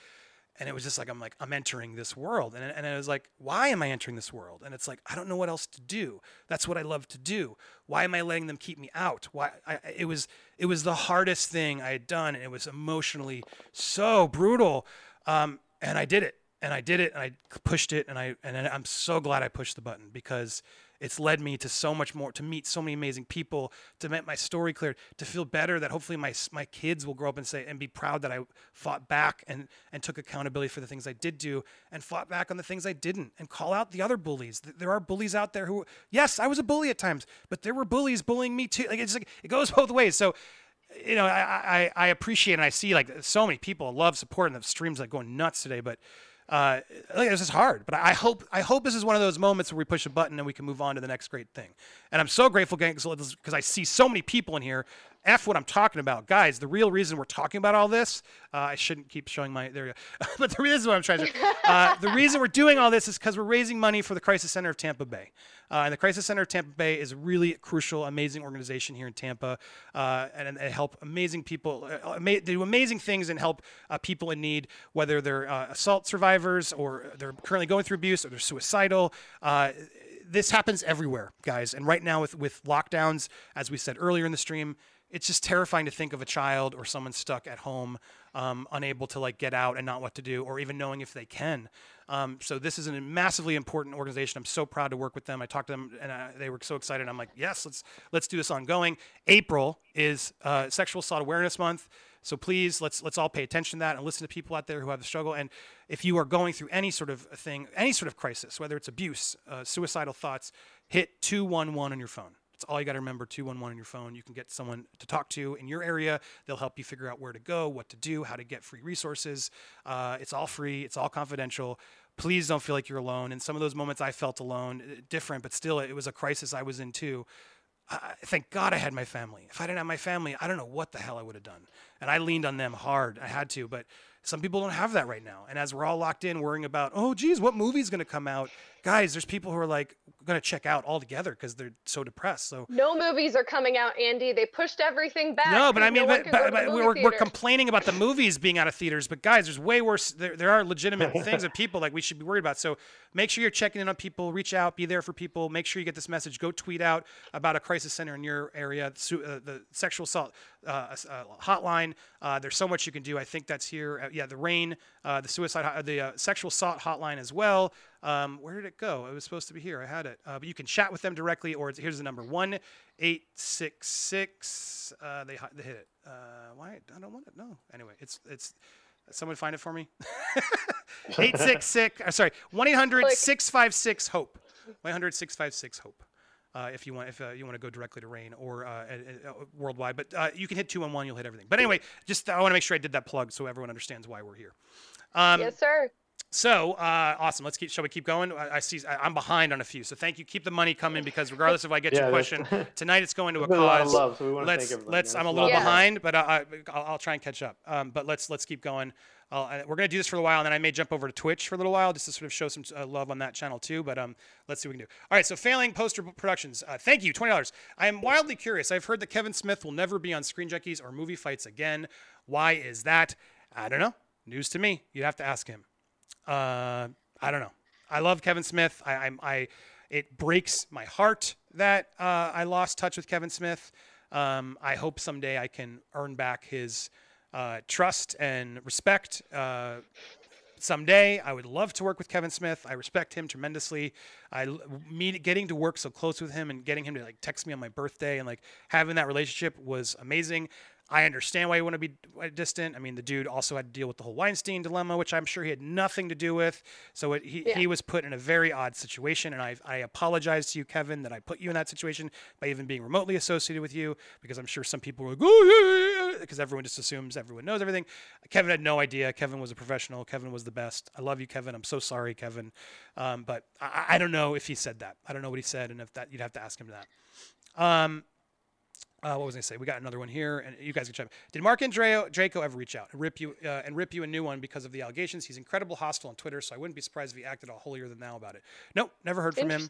[SPEAKER 1] And it was just like i'm like i'm entering this world. And, and i was like why am i entering this world? And it's like i don't know what else to do. That's what i love to do. Why am i letting them keep me out? Why I, it was it was the hardest thing i had done and it was emotionally so brutal. Um, and i did it and i did it and i pushed it and i and i'm so glad i pushed the button because it's led me to so much more to meet so many amazing people to make my story clear to feel better that hopefully my my kids will grow up and say and be proud that I fought back and and took accountability for the things I did do and fought back on the things I didn't and call out the other bullies. There are bullies out there who yes I was a bully at times but there were bullies bullying me too. Like it's like it goes both ways. So you know I I, I appreciate and I see like so many people love supporting the streams like going nuts today but uh, like this is hard, but I hope I hope this is one of those moments where we push a button and we can move on to the next great thing. And I'm so grateful, gang because I see so many people in here F what I'm talking about. Guys, the real reason we're talking about all this, uh, I shouldn't keep showing my, there you go. but the reason what I'm trying to uh, the reason we're doing all this is because we're raising money for the Crisis Center of Tampa Bay. Uh, and the Crisis Center of Tampa Bay is a really crucial, amazing organization here in Tampa. Uh, and, and, help amazing people, uh, ama- they do amazing things and help uh, people in need, whether they're assault survivors or they're currently going through abuse or they're suicidal this happens everywhere, guys. And right now, with with lockdowns, as we said earlier in the stream, it's just terrifying to think of a child or someone stuck at home, um, unable to like get out and not what to do, or even knowing if they can. Um, so this is a massively important organization. I'm so proud to work with them. I talked to them and uh, they were so excited. I'm like, yes, let's let's do this ongoing. April is uh, Sexual Assault Awareness Month. So please let's let's all pay attention to that and listen to people out there who have the struggle. And if you are going through any sort of thing, any sort of crisis, whether it's abuse, uh, suicidal thoughts, hit 211 on your phone. It's all you got to remember 211 on your phone. You can get someone to talk to in your area. They'll help you figure out where to go, what to do, how to get free resources. Uh, it's all free, it's all confidential. Please don't feel like you're alone. In some of those moments, I felt alone, uh, different, but still, it was a crisis I was in too. I, thank God I had my family. If I didn't have my family, I don't know what the hell I would have done. And I leaned on them hard. I had to, but some people don't have that right now. And as we're all locked in, worrying about, oh, geez, what movie's going to come out? Guys, there's people who are like going to check out altogether because they're so depressed. So
[SPEAKER 2] no movies are coming out, Andy. They pushed everything back.
[SPEAKER 1] No, but I mean, no but, but, but we're, we're complaining about the movies being out of theaters. But guys, there's way worse. There, there are legitimate things that people like we should be worried about. So make sure you're checking in on people. Reach out. Be there for people. Make sure you get this message. Go tweet out about a crisis center in your area. The, uh, the sexual assault uh, uh, hotline. Uh, there's so much you can do. I think that's here. Uh, yeah, the RAINN, uh, the suicide, the sexual assault hotline as well. Um, where did it go? It was supposed to be here. I had it. Uh, but you can chat with them directly, or here's the number one eight six six. Uh, they they hit it. Uh, why? I don't want it. No. Anyway, it's it's. Someone find it for me. Eight six six. Uh, sorry, one 656 hope. One 656 hope. Uh, if you want, if uh, you want to go directly to RAINN or uh, worldwide, but uh, you can hit two one one. You'll hit everything. But anyway, just I want to make sure I did that plug so everyone understands why we're here.
[SPEAKER 2] Um, yes, sir.
[SPEAKER 1] So uh, awesome. Let's keep. Shall we keep going? I, I see. I, am behind on a few. So thank you. Keep the money coming because regardless if I get yeah, your question tonight, it's going to a cause.
[SPEAKER 3] A love, so
[SPEAKER 1] let's let's. I'm a little yeah. behind, but I, will I'll try and catch up. Um, but let's let's keep going. Uh, we're going to do this for a while, and then I may jump over to Twitch for a little while just to sort of show some uh, love on that channel too. But um, let's see what we can do. All right, so failing poster productions. Uh, thank you, twenty dollars. I am wildly curious. I've heard that Kevin Smith will never be on Screen Junkies or movie fights again. Why is that? I don't know. News to me. You'd have to ask him. Uh, I don't know. I love Kevin Smith. I, I'm I. It breaks my heart that uh, I lost touch with Kevin Smith. Um, I hope someday I can earn back his uh, trust and respect. Uh, someday I would love to work with Kevin Smith. I respect him tremendously. I me getting to work so close with him and getting him to like text me on my birthday and like having that relationship was amazing. I understand why you want to be distant. I mean, the dude also had to deal with the whole Weinstein dilemma, which I'm sure he had nothing to do with. So it, he, yeah. he was put in a very odd situation. And I, I apologize to you, Kevin, that I put you in that situation by even being remotely associated with you, because I'm sure some people were like, oh, yeah, because everyone just assumes everyone knows everything. Kevin had no idea. Kevin was a professional. Kevin was the best. I love you, Kevin. I'm so sorry, Kevin. Um, but I, I, don't know if he said that. I don't know what he said. And if that, you'd have to ask him that. Um, uh, what was I gonna say? We got another one here, and you guys can check. Did Mark Andreo, Draco ever reach out and rip you uh, and rip you a new one because of the allegations? He's incredible hostile on Twitter, so I wouldn't be surprised if he acted all holier than thou about it. Nope, never heard from him.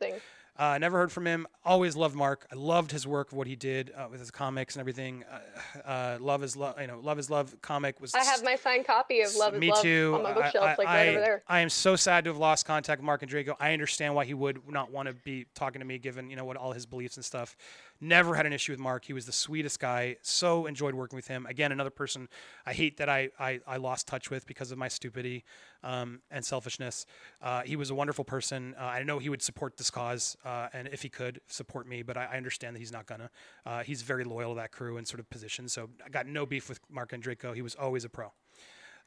[SPEAKER 1] Uh, never heard from him. Always loved Mark. I loved his work, what he did uh, with his comics and everything. Uh, uh, love is love. You know, love is love. Comic was.
[SPEAKER 2] I have my signed copy of Love is
[SPEAKER 1] me
[SPEAKER 2] Love
[SPEAKER 1] too.
[SPEAKER 2] on my bookshelf, I, like right
[SPEAKER 1] I,
[SPEAKER 2] over there.
[SPEAKER 1] I am so sad to have lost contact with Mark Andreyko. I understand why he would not want to be talking to me, given you know what all his beliefs and stuff. Never had an issue with Mark. He was the sweetest guy. So enjoyed working with him. Again, another person I hate that I I, I lost touch with because of my stupidity um, and selfishness. Uh, he was a wonderful person. Uh, I know he would support this cause, uh, and if he could support me, but I, I understand that he's not gonna. Uh, he's very loyal to that crew and sort of position. So I got no beef with Mark Andreyko. He was always a pro. Um,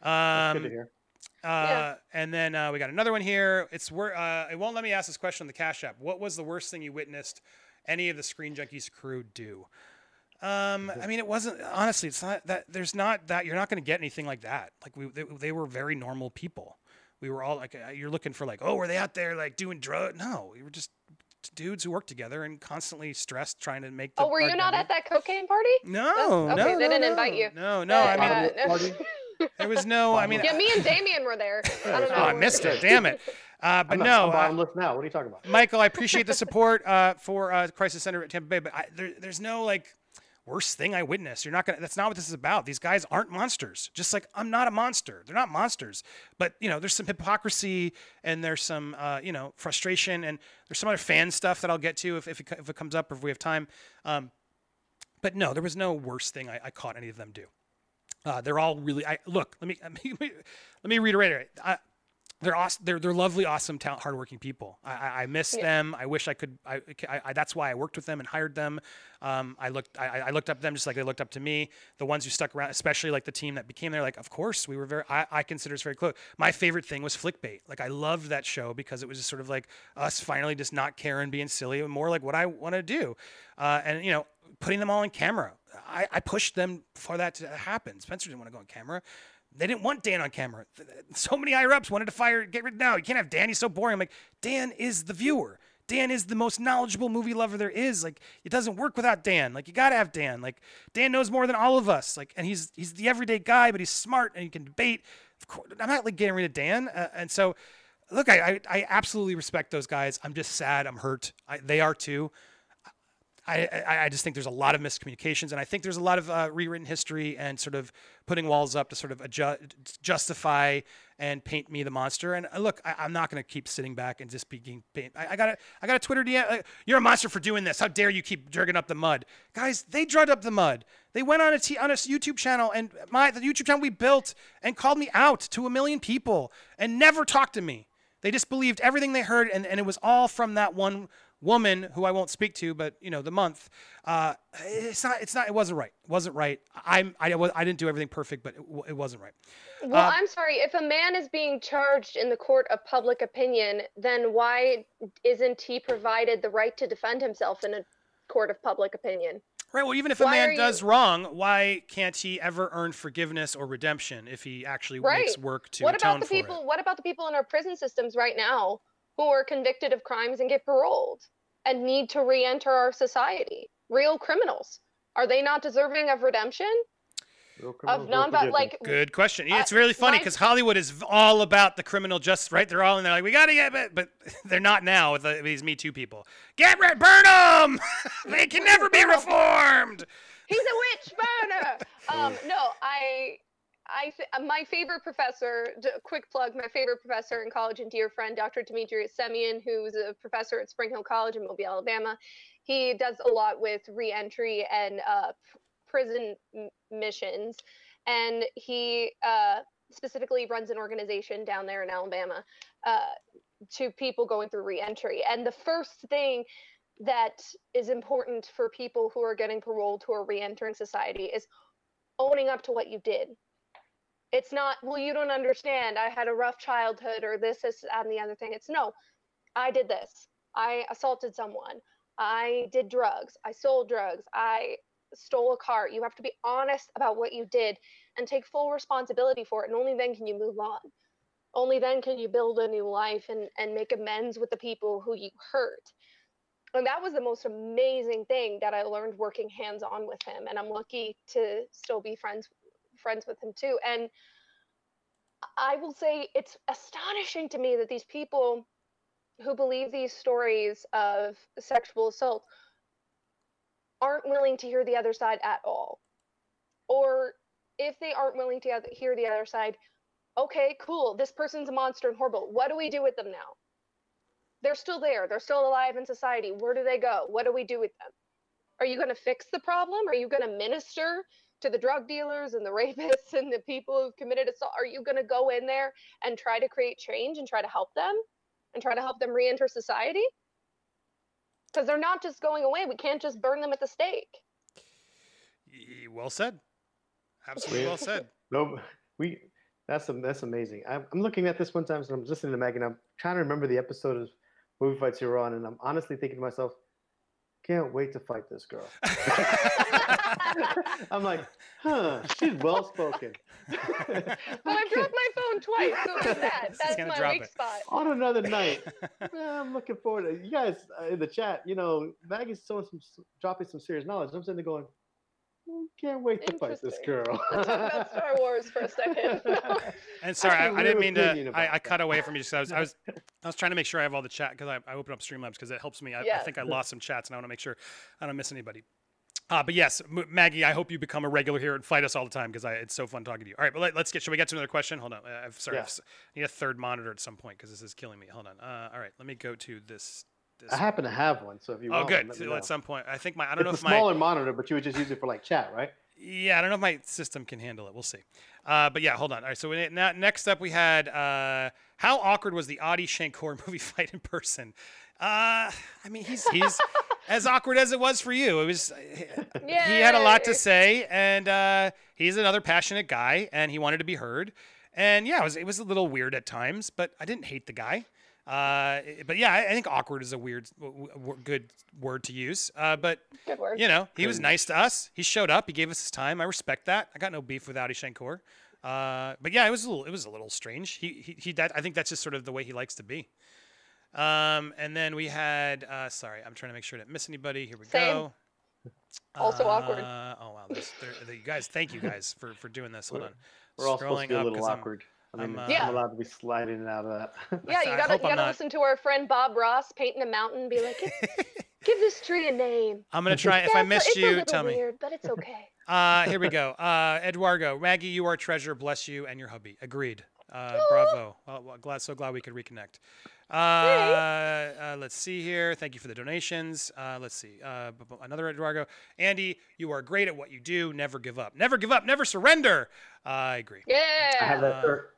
[SPEAKER 3] That's good to hear.
[SPEAKER 1] Uh, yeah. And then uh, we got another one here. It's where uh, it won't let me ask this question on the Cash App. What was the worst thing you witnessed any of the Screen Junkies crew do? Um, I mean, it wasn't honestly. It's not that there's not that you're not going to get anything like that. Like we, they, they, were very normal people. We were all like, uh, you're looking for like, oh, were they out there like doing drugs? No, we were just dudes who worked together and constantly stressed trying to make.
[SPEAKER 2] oh, were you not at that cocaine party?
[SPEAKER 1] No,
[SPEAKER 2] okay,
[SPEAKER 1] no,
[SPEAKER 2] they didn't
[SPEAKER 1] no,
[SPEAKER 2] invite you.
[SPEAKER 1] No, no. I mean,
[SPEAKER 2] uh,
[SPEAKER 1] no. there was no. I mean,
[SPEAKER 2] yeah, me and Damien were there. I don't know.
[SPEAKER 1] Oh, I missed it. Damn it. Uh, but
[SPEAKER 3] I'm
[SPEAKER 1] no,
[SPEAKER 3] I'm
[SPEAKER 1] uh,
[SPEAKER 3] bottomless now. What are you talking about?
[SPEAKER 1] Michael, I appreciate the support uh, for uh, Crisis Center at Tampa Bay, but I, there, there's no like worst thing I witnessed. You're not gonna. That's not what this is about. These guys aren't monsters. Just like I'm not a monster. They're not monsters. But you know, there's some hypocrisy and there's some uh, you know frustration and there's some other fan stuff that I'll get to if if it, if it comes up or if we have time. Um, but no, there was no worst thing I, I caught any of them do. Uh, they're all really. I look. Let me let me, let me reiterate. I, they're awesome. They're they're lovely, awesome, talent, hardworking people. I, I, I miss yeah. them. I wish I could. I, I, that's why I worked with them and hired them. Um, I looked I, I looked up to them just like they looked up to me. The ones who stuck around, especially like the team that became there. Like, of course, we were very. I, I consider us very close. My favorite thing was Flickbait. Like, I loved that show because it was just sort of like us finally just not caring, being silly, and more like what I want to do. Uh, and you know, putting them all on camera. I, I pushed them for that to happen. Spencer didn't want to go on camera. They didn't want Dan on camera. So many higher ups wanted to fire, get rid. Of no, you can't have Dan. He's so boring. I'm like, Dan is the viewer. Dan is the most knowledgeable movie lover there is. Like, it doesn't work without Dan. Like, you gotta have Dan. Like, Dan knows more than all of us. Like, and he's he's the everyday guy, but he's smart and he can debate. Of course, I'm not like getting rid of Dan. Uh, and so, look, I, I, I absolutely respect those guys. I'm just sad. I'm hurt. I, they are too. I, I, just think there's a lot of miscommunications, and I think there's a lot of uh, rewritten history and sort of putting walls up to sort of adjust, justify and paint me the monster. And uh, look, I, am not going to keep sitting back and just being. Paint. I, I got a, I got a Twitter DM. Like, You're a monster for doing this. How dare you keep dragging up the mud, guys? They drugged up the mud. They went on a t- on a YouTube channel and my the YouTube channel we built and called me out to a million people and never talked to me. They just believed everything they heard, and, and it was all from that one woman who I won't speak to, but you know the month. Uh, it's not. It's not. It wasn't right. It wasn't right. I'm. I, I didn't do everything perfect, but it, it wasn't right.
[SPEAKER 2] Well, uh, I'm sorry. If a man is being charged in the court of public opinion, then why isn't he provided the right to defend himself in a court of public opinion?
[SPEAKER 1] Right. Well, even if a man does you... wrong, why can't he ever earn forgiveness or redemption if he actually right. makes work to
[SPEAKER 2] what about the people?
[SPEAKER 1] It?
[SPEAKER 2] What about the people in our prison systems right now who are convicted of crimes and get paroled and need to re-enter our society. Real criminals. Are they not deserving of redemption? Of non like
[SPEAKER 1] good question. It's really funny because hollywood is all about the criminal justice right? They're all in there like we gotta get it but they're not now with the, these me too people. Get rid burn them they can never be reformed!
[SPEAKER 2] He's a witch burner um no i I th- uh, my favorite professor, d- quick plug, my favorite professor in college and dear friend, Dr. Demetrius Semyon, who's a professor at Spring Hill College in Mobile, Alabama. He does a lot with reentry and uh, prison m- missions, and he uh, specifically runs an organization down there in Alabama uh, to people going through reentry. And the first thing that is important for people who are getting paroled who are reentering society is owning up to what you did it's not, well, you don't understand. I had a rough childhood or this, this, and the other thing. It's no, I did this. I assaulted someone. I did drugs. I sold drugs. I stole a car. You have to be honest about what you did and take full responsibility for it. And only then can you move on. Only then can you build a new life and, and make amends with the people who you hurt. And that was the most amazing thing that I learned working hands on with him. And I'm lucky to still be friends friends with him too. And I will say it's astonishing to me that these people who believe these stories of sexual assault aren't willing to hear the other side at all. Or if they aren't willing to hear the other side, okay, cool, this person's a monster and horrible. What do we do with them now? They're still there, they're still alive in society. Where do they go? What do we do with them? Are you going to fix the problem? Are you going to minister to the drug dealers and the rapists and the people who've committed assault? Are you going to go in there and try to create change and try to help them and try to help them re-enter society? Because they're not just going away. We can't just burn them at the stake.
[SPEAKER 1] Well said. Absolutely well said.
[SPEAKER 3] No, we. That's that's amazing. I'm, I'm looking at this one time, and I'm listening to Megan. I'm trying to remember the episode of movie fights you were on, and I'm honestly thinking to myself, can't wait to fight this girl. I'm like, huh, she's well spoken.
[SPEAKER 2] well, I've dropped my phone twice, so that. That's my weak
[SPEAKER 1] it.
[SPEAKER 2] spot.
[SPEAKER 3] On another night, I'm looking forward to you guys uh, in the chat. You know, Maggie's showing some, dropping some serious knowledge. I'm sitting there going, "Hmm, can't wait to fight this girl.
[SPEAKER 2] Let's talk about Star Wars for a second.
[SPEAKER 1] And sorry,
[SPEAKER 3] I
[SPEAKER 1] I,
[SPEAKER 3] have a
[SPEAKER 1] I didn't mean to. I, I cut away from you. Just 'cause I was, I was, I was trying to make sure I have all the chat because I, I open up Streamlabs because it helps me. I, I think I lost some chats and I want to make sure I don't miss anybody. Uh, but yes, M- Maggie, I hope you become a regular here and fight us all the time because it's so fun talking to you. All right, but let, us get. Should we get to another question? Hold on. Uh, I've, sorry,
[SPEAKER 3] Yeah.
[SPEAKER 1] I've s- I need a third monitor at some point because this is killing me. Hold on. Uh, all right, let me go to this. This
[SPEAKER 3] I happen to have one, so if you
[SPEAKER 1] oh,
[SPEAKER 3] want,
[SPEAKER 1] good.
[SPEAKER 3] One, let
[SPEAKER 1] So
[SPEAKER 3] me know.
[SPEAKER 1] at some point, I think my. I don't know
[SPEAKER 3] it's
[SPEAKER 1] if
[SPEAKER 3] a
[SPEAKER 1] my.
[SPEAKER 3] smaller monitor, but you would just use it for like chat, right?
[SPEAKER 1] Yeah, I don't know if my system can handle it. We'll see. Uh, but yeah, hold on. All right. So we, now, next up, we had uh, how awkward was the Adi Shankar movie fight in person? Uh, I mean, he's he's as awkward as it was for you. It was. He had a lot to say, and uh, he's another passionate guy, and he wanted to be heard. And yeah, it was it was a little weird at times, but I didn't hate the guy. Uh, but yeah, I, I think awkward is a weird, w- w- good word to use. Uh, but
[SPEAKER 2] Good word.
[SPEAKER 1] you know, he was nice to us. He showed up. He gave us his time. I respect that. I got no beef with Adi Shankar. Uh, but yeah, it was a little, it was a little strange. He, he, he that, I think that's just sort of the way he likes to be. Um, and then we had, uh, sorry, I'm trying to make sure I didn't miss anybody. Here we
[SPEAKER 2] Same.
[SPEAKER 1] go.
[SPEAKER 2] Also awkward.
[SPEAKER 1] Uh, oh wow, there's, there, there- you guys, thank you guys for for doing this. Hold on.
[SPEAKER 3] We're all supposed
[SPEAKER 1] Scrolling
[SPEAKER 3] to be a
[SPEAKER 1] up
[SPEAKER 3] little
[SPEAKER 1] 'cause I'm-
[SPEAKER 3] awkward. I mean,
[SPEAKER 1] I'm,
[SPEAKER 3] I'm,
[SPEAKER 1] uh,
[SPEAKER 3] allowed to be sliding in and out of that.
[SPEAKER 2] Yeah, you gotta you gotta
[SPEAKER 1] not-
[SPEAKER 2] listen to our friend Bob Ross painting a mountain be like, give, give this tree a name.
[SPEAKER 1] I'm gonna try. If I missed
[SPEAKER 2] it's a
[SPEAKER 1] you,
[SPEAKER 2] little
[SPEAKER 1] tell me.
[SPEAKER 2] weird, but it's okay.
[SPEAKER 1] Uh, here we go. Uh, Eduardo, Maggie, you are a treasure. Bless you and your hubby. Agreed. Uh, bravo. Well, well, glad, so glad we could reconnect. Uh, uh, let's see here. Thank you for the donations. Uh, let's see. Uh, bu- bu- another Eduardo. Andy, you are great at what you do. Never give up. Never give up. Never surrender. Uh, I agree.
[SPEAKER 2] Yeah.
[SPEAKER 3] I have that
[SPEAKER 1] Uh,
[SPEAKER 3] shirt.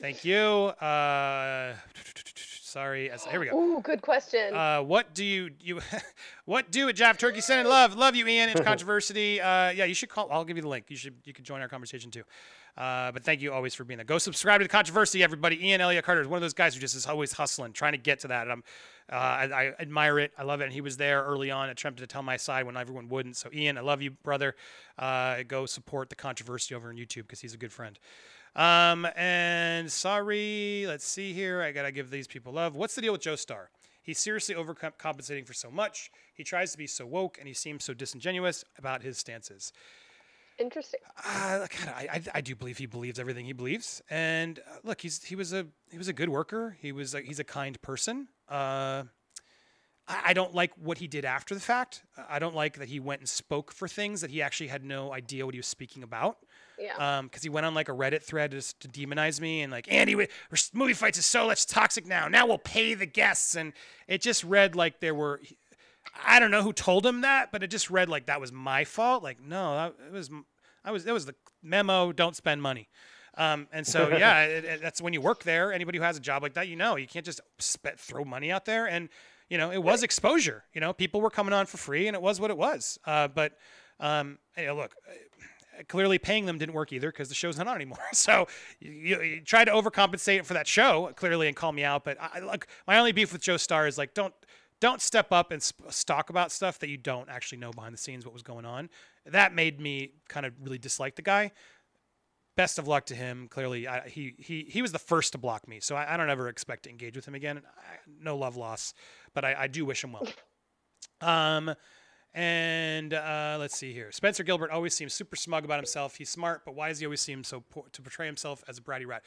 [SPEAKER 1] Thank you. Uh, sorry. As- Here we go.
[SPEAKER 2] Ooh, good question.
[SPEAKER 1] Uh, what do you you what do at Jav Turkey Send love love you Ian it's controversy uh, yeah you should call I'll give you the link you should you could join our conversation too uh, but thank you always for being there go subscribe to the controversy everybody Ian Elliott Carter is one of those guys who just is always hustling trying to get to that and I'm uh, I, I admire it I love it and he was there early on attempted to tell my side when everyone wouldn't so Ian I love you brother uh, go support the controversy over on YouTube because he's a good friend um, and sorry, let's see here. I gotta give these people love. What's the deal with Joe Starr? He's seriously overcompensating for so much. He tries to be so woke, and he seems so disingenuous about his stances.
[SPEAKER 2] Interesting.
[SPEAKER 1] Uh, God, I, I, I do believe he believes everything he believes. And uh, look, he's he was a he was a good worker. He was a, he's a kind person. Uh, I, I don't like what he did after the fact. I don't like that he went and spoke for things that he actually had no idea what he was speaking about.
[SPEAKER 2] Yeah.
[SPEAKER 1] Um, because he went on like a Reddit thread just to demonize me and like Andy, we, movie fights is so much toxic now. Now we'll pay the guests, and it just read like there were. I don't know who told him that, but it just read like that was my fault. Like no, that, it was. I was. It was the memo. Don't spend money. Um, and so yeah, it, it, that's when you work there. Anybody who has a job like that, you know, you can't just sp- throw money out there. And you know, it was exposure. You know, people were coming on for free, and it was what it was. Uh, but um, hey, look, clearly paying them didn't work either because the show's not on anymore. So you, you, you try to overcompensate for that show clearly and call me out. But I, look, my only beef with Joe Starr is like don't don't step up and sp- talk about stuff that you don't actually know behind the scenes what was going on. That made me kind of really dislike the guy. Best of luck to him. Clearly, I, he he he was the first to block me, so I, I don't ever expect to engage with him again. I, no love loss, but I, I do wish him well. Um, and uh, let's see here. Spencer Gilbert always seems super smug about himself. He's smart, but why does he always seem so poor to portray himself as a bratty rat?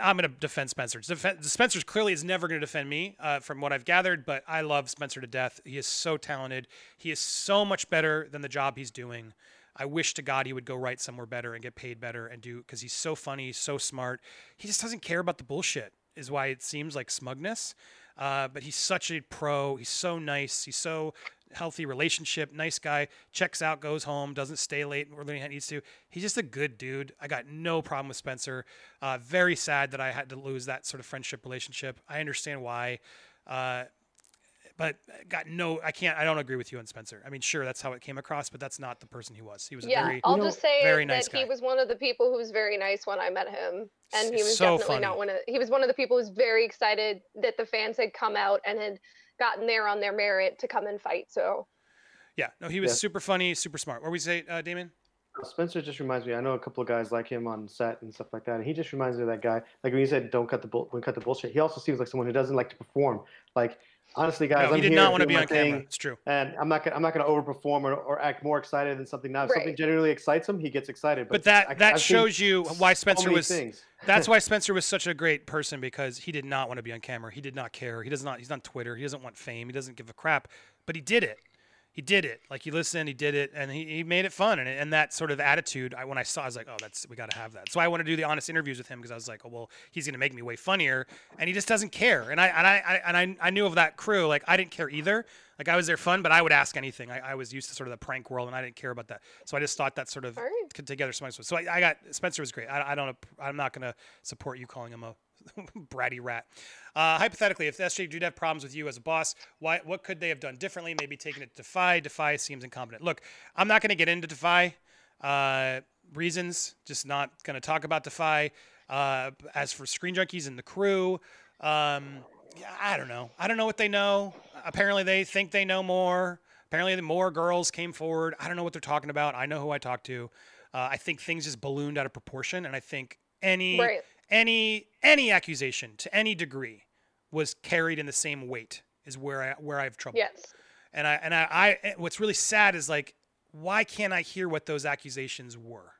[SPEAKER 1] I'm going to defend Spencer. Spencer's clearly is never going to defend me, uh, from what I've gathered. But I love Spencer to death. He is so talented. He is so much better than the job he's doing. I wish to God he would go write somewhere better and get paid better and do because he's so funny, so smart. He just doesn't care about the bullshit. Is why it seems like smugness. Uh, but he's such a pro. He's so nice. He's so healthy relationship, nice guy, checks out, goes home, doesn't stay late more than he needs to. He's just a good dude. I got no problem with Spencer. Uh, very sad that I had to lose that sort of friendship relationship. I understand why. Uh, but got no, I can't, I don't agree with you on Spencer. I mean, sure, that's how it came across, but that's not the person he was. He was
[SPEAKER 2] yeah,
[SPEAKER 1] very,
[SPEAKER 2] I'll just say
[SPEAKER 1] very
[SPEAKER 2] that
[SPEAKER 1] nice
[SPEAKER 2] he was one of the people who was very nice when I met him, and he was
[SPEAKER 1] So
[SPEAKER 2] definitely
[SPEAKER 1] funny.
[SPEAKER 2] not one of. He was one of the people who's very excited that the fans had come out and had gotten there on their merit to come and fight. So
[SPEAKER 1] yeah, no, he was
[SPEAKER 3] Yeah.
[SPEAKER 1] super funny, super smart. What were we say, uh, Damon?
[SPEAKER 3] Spencer just reminds me. I know a couple of guys like him on set and stuff like that. And he just reminds me of that guy. Like when you said, "Don't cut the bull, when cut the bullshit." He also seems like someone who doesn't like to perform. Like honestly, guys,
[SPEAKER 1] No,
[SPEAKER 3] I'm
[SPEAKER 1] he did
[SPEAKER 3] here
[SPEAKER 1] not want to be on camera. It's true.
[SPEAKER 3] and I'm not gonna I'm not gonna overperform or, or act more excited than something. Now, if something
[SPEAKER 2] Right.
[SPEAKER 3] genuinely excites him, he gets excited.
[SPEAKER 1] But that
[SPEAKER 3] I-
[SPEAKER 1] that
[SPEAKER 3] I've
[SPEAKER 1] shows you why Spencer
[SPEAKER 3] many
[SPEAKER 1] was.
[SPEAKER 3] things.
[SPEAKER 1] That's why Spencer was such a great person because he did not want to be on camera. He did not care. He does not. He's on Twitter. He doesn't want fame. He doesn't give a crap. But he did it. He did it. Like he listened. He did it, and he, he made it fun. And and that sort of attitude, I, when I saw, I was like, oh, that's we got to have that. So I want to do the honest interviews with him because I was like, oh well, he's gonna make me way funnier, and he just doesn't care. And I and I, I and I, I knew of that crew. Like I didn't care either. Like I was there fun, but I would ask anything. I, I was used to sort of the prank world, and I didn't care about that. So I just thought that sort of
[SPEAKER 2] right.
[SPEAKER 1] could together. So I, I got Spencer was great. I, I don't. I'm not gonna support you calling him a bratty rat. Uh, hypothetically, if SJ did have problems with you as a boss, why? What could they have done differently? Maybe taken it to Defy. Defy seems incompetent. Look, I'm not gonna get into Defy. Uh, reasons, just not gonna talk about Defy. Uh, as for Screen Junkies and the crew, um, I don't know. I don't know what they know. Apparently, they think they know more. Apparently, the more girls came forward. I don't know what they're talking about. I know who I talked to. Uh, I think things just ballooned out of proportion, and I think any
[SPEAKER 2] Right.
[SPEAKER 1] Any any accusation to any degree was carried in the same weight is where I where I have trouble.
[SPEAKER 2] yes,
[SPEAKER 1] And I and I, I what's really sad is like why can't I hear what those accusations were?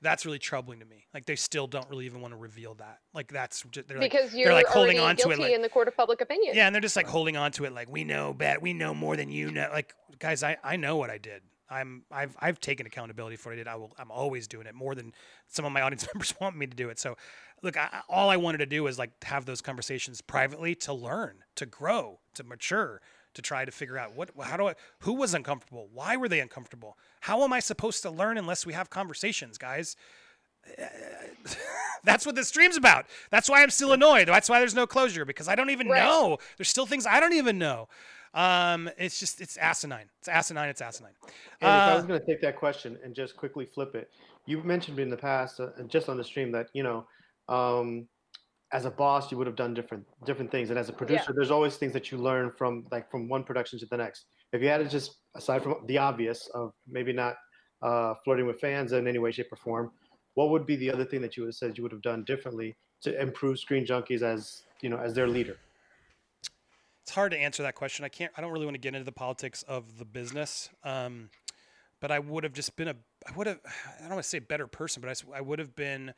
[SPEAKER 1] That's really troubling to me. Like they still don't really even want to reveal that. Like that's just, they're like
[SPEAKER 2] because you're
[SPEAKER 1] they're like holding on to it like
[SPEAKER 2] in the court of public opinion.
[SPEAKER 1] yeah, and they're just like holding on to it like we know bad we know more than you know. Like guys, I, I know what I did. I'm I've I've taken accountability for what I did. I will I'm always doing it more than some of my audience members want me to do it. So look, I, all I wanted to do was like have those conversations privately to learn, to grow, to mature, to try to figure out what how do I who was uncomfortable? Why were they uncomfortable? How am I supposed to learn unless we have conversations, guys? That's what this stream's about. That's why I'm still annoyed. That's why there's no closure because I don't even
[SPEAKER 2] Right.
[SPEAKER 1] know. There's still things I don't even know. Um, it's just it's asinine. It's asinine. It's asinine.
[SPEAKER 3] And if I
[SPEAKER 1] Uh,
[SPEAKER 3] was going to take that question and just quickly flip it, you've mentioned in the past, uh, and just on the stream, that you know, um, as a boss, you would have done different different things, and as a producer, there's always things that you learn from like from one production to the next. If you had to just aside from the obvious of maybe not uh, flirting with fans in any way, shape, or form, what would be the other thing that you would have said you would have done differently to improve Screen Junkies as you know as their leader?
[SPEAKER 1] It's hard to answer that question. I can't. I don't really want to get into the politics of the business. Um, but I would have just been a. I would have. I don't want to say better person, but I, I would have been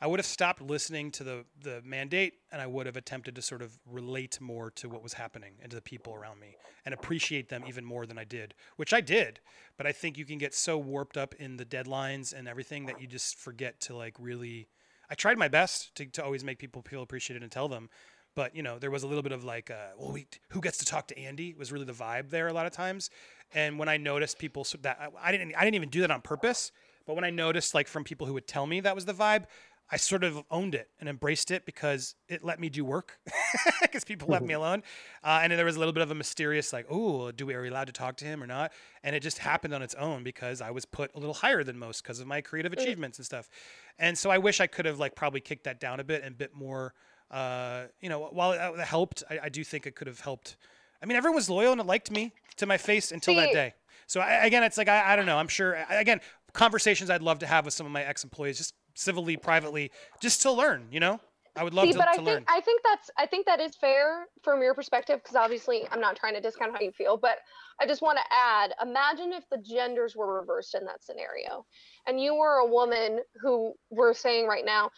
[SPEAKER 1] I would have stopped listening to the the mandate and I would have attempted to sort of relate more to what was happening and to the people around me and appreciate them even more than I did, which I did. But I think you can get so warped up in the deadlines and everything that you just forget to like really I tried my best to, to always make people feel appreciated and tell them. But you know, there was a little bit of like, uh, well, we, who gets to talk to Andy was really the vibe there a lot of times. And when I noticed people so that I didn't, I didn't even do that on purpose. But when I noticed like from people who would tell me that was the vibe, I sort of owned it and embraced it because it let me do work because people left me alone. Uh, and there was a little bit of a mysterious, like, oh, do we are we allowed to talk to him or not? And it just happened on its own because I was put a little higher than most because of my creative achievements and stuff. And so I wish I could have like probably kicked that down a bit and bit more. Uh, you know, while it helped, I, I, do think it could have helped. I mean, everyone was loyal and it liked me to my face until See, that day. So I, again, it's like I, I don't know. I'm sure. Again, conversations I'd love to have with some of my ex-employees, just civilly, privately, just to learn. You know, I would love
[SPEAKER 2] See,
[SPEAKER 1] to,
[SPEAKER 2] but I
[SPEAKER 1] to
[SPEAKER 2] think,
[SPEAKER 1] learn.
[SPEAKER 2] I think that's I think that is fair from your perspective because obviously I'm not trying to discount how you feel, but I just want to add: imagine if the genders were reversed in that scenario, and you were a woman who we're saying right now,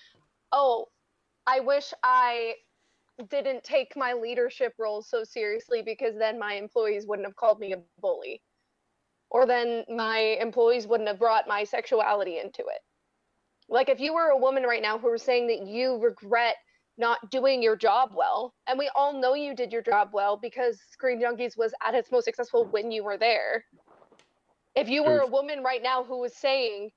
[SPEAKER 2] oh, I wish I didn't take my leadership role so seriously because then my employees wouldn't have called me a bully or then my employees wouldn't have brought my sexuality into it. Like if you were a woman right now who was saying that you regret not doing your job well, and we all know you did your job well because Screen Junkies was at its most successful when you were there. If you were a woman right now who was saying,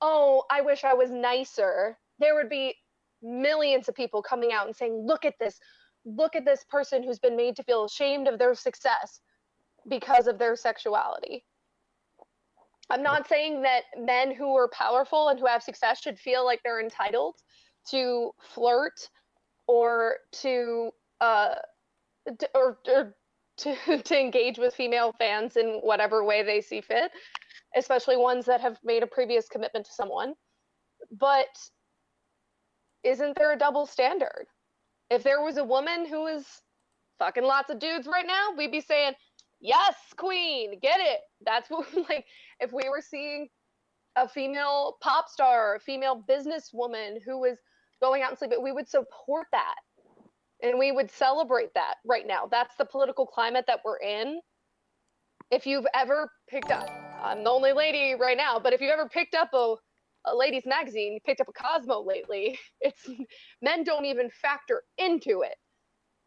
[SPEAKER 2] "Oh, I wish I was nicer," there would be millions of people coming out and saying, "Look at this. Look at this person who's been made to feel ashamed of their success because of their sexuality. I'm not saying that men who are powerful and who have success should feel like they're entitled to flirt or to uh or, or to to engage with female fans in whatever way they see fit, especially ones that have made a previous commitment to someone. But isn't there a double standard? If there was a woman who was fucking lots of dudes right now, we'd be saying, yes, queen, get it. That's what like if we were seeing a female pop star, a female businesswoman who was going out and sleeping, we would support that. And we would celebrate that right now. That's the political climate that we're in. If you've ever picked up, I'm the only lady right now, but if you've ever picked up a, a ladies magazine, picked up a Cosmo lately, it's men don't even factor into it.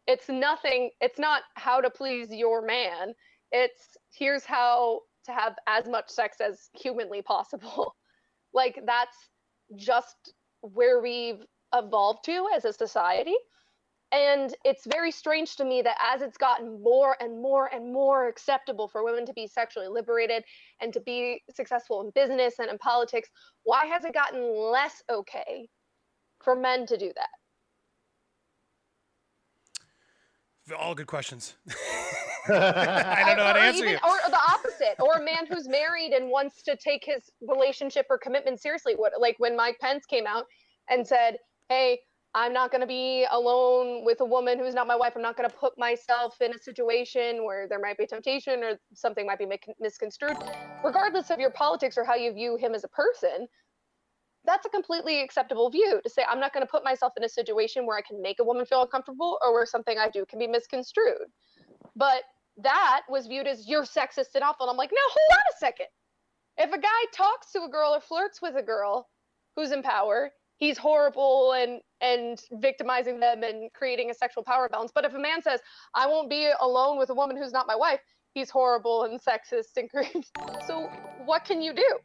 [SPEAKER 2] It's nothing it's not how to please your man. It's here's how to have as much sex as humanly possible. Like that's just where we've evolved to as a society and it's very strange to me that as it's gotten more and more and more acceptable for women to be sexually liberated and to be successful in business and in politics why has it gotten less okay for men to do that
[SPEAKER 1] all good questions. I don't know how to answer
[SPEAKER 2] even,
[SPEAKER 1] you.
[SPEAKER 2] Or the opposite, or a man who's married and wants to take his relationship or commitment seriously. What like when Mike Pence came out and said, "Hey, I'm not going to be alone with a woman who's not my wife. I'm not going to put myself in a situation where there might be temptation or something might be misconstrued, regardless of your politics or how you view him as a person." that's a completely acceptable view to say i'm not going to put myself in a situation where i can make a woman feel uncomfortable or where something i do can be misconstrued but that was viewed as you're sexist and awful and i'm like no hold on a second if a guy talks to a girl or flirts with a girl who's in power he's horrible and and victimizing them and creating a sexual power balance but if a man says i won't be alone with a woman who's not my wife he's horrible and sexist and creates so what can you do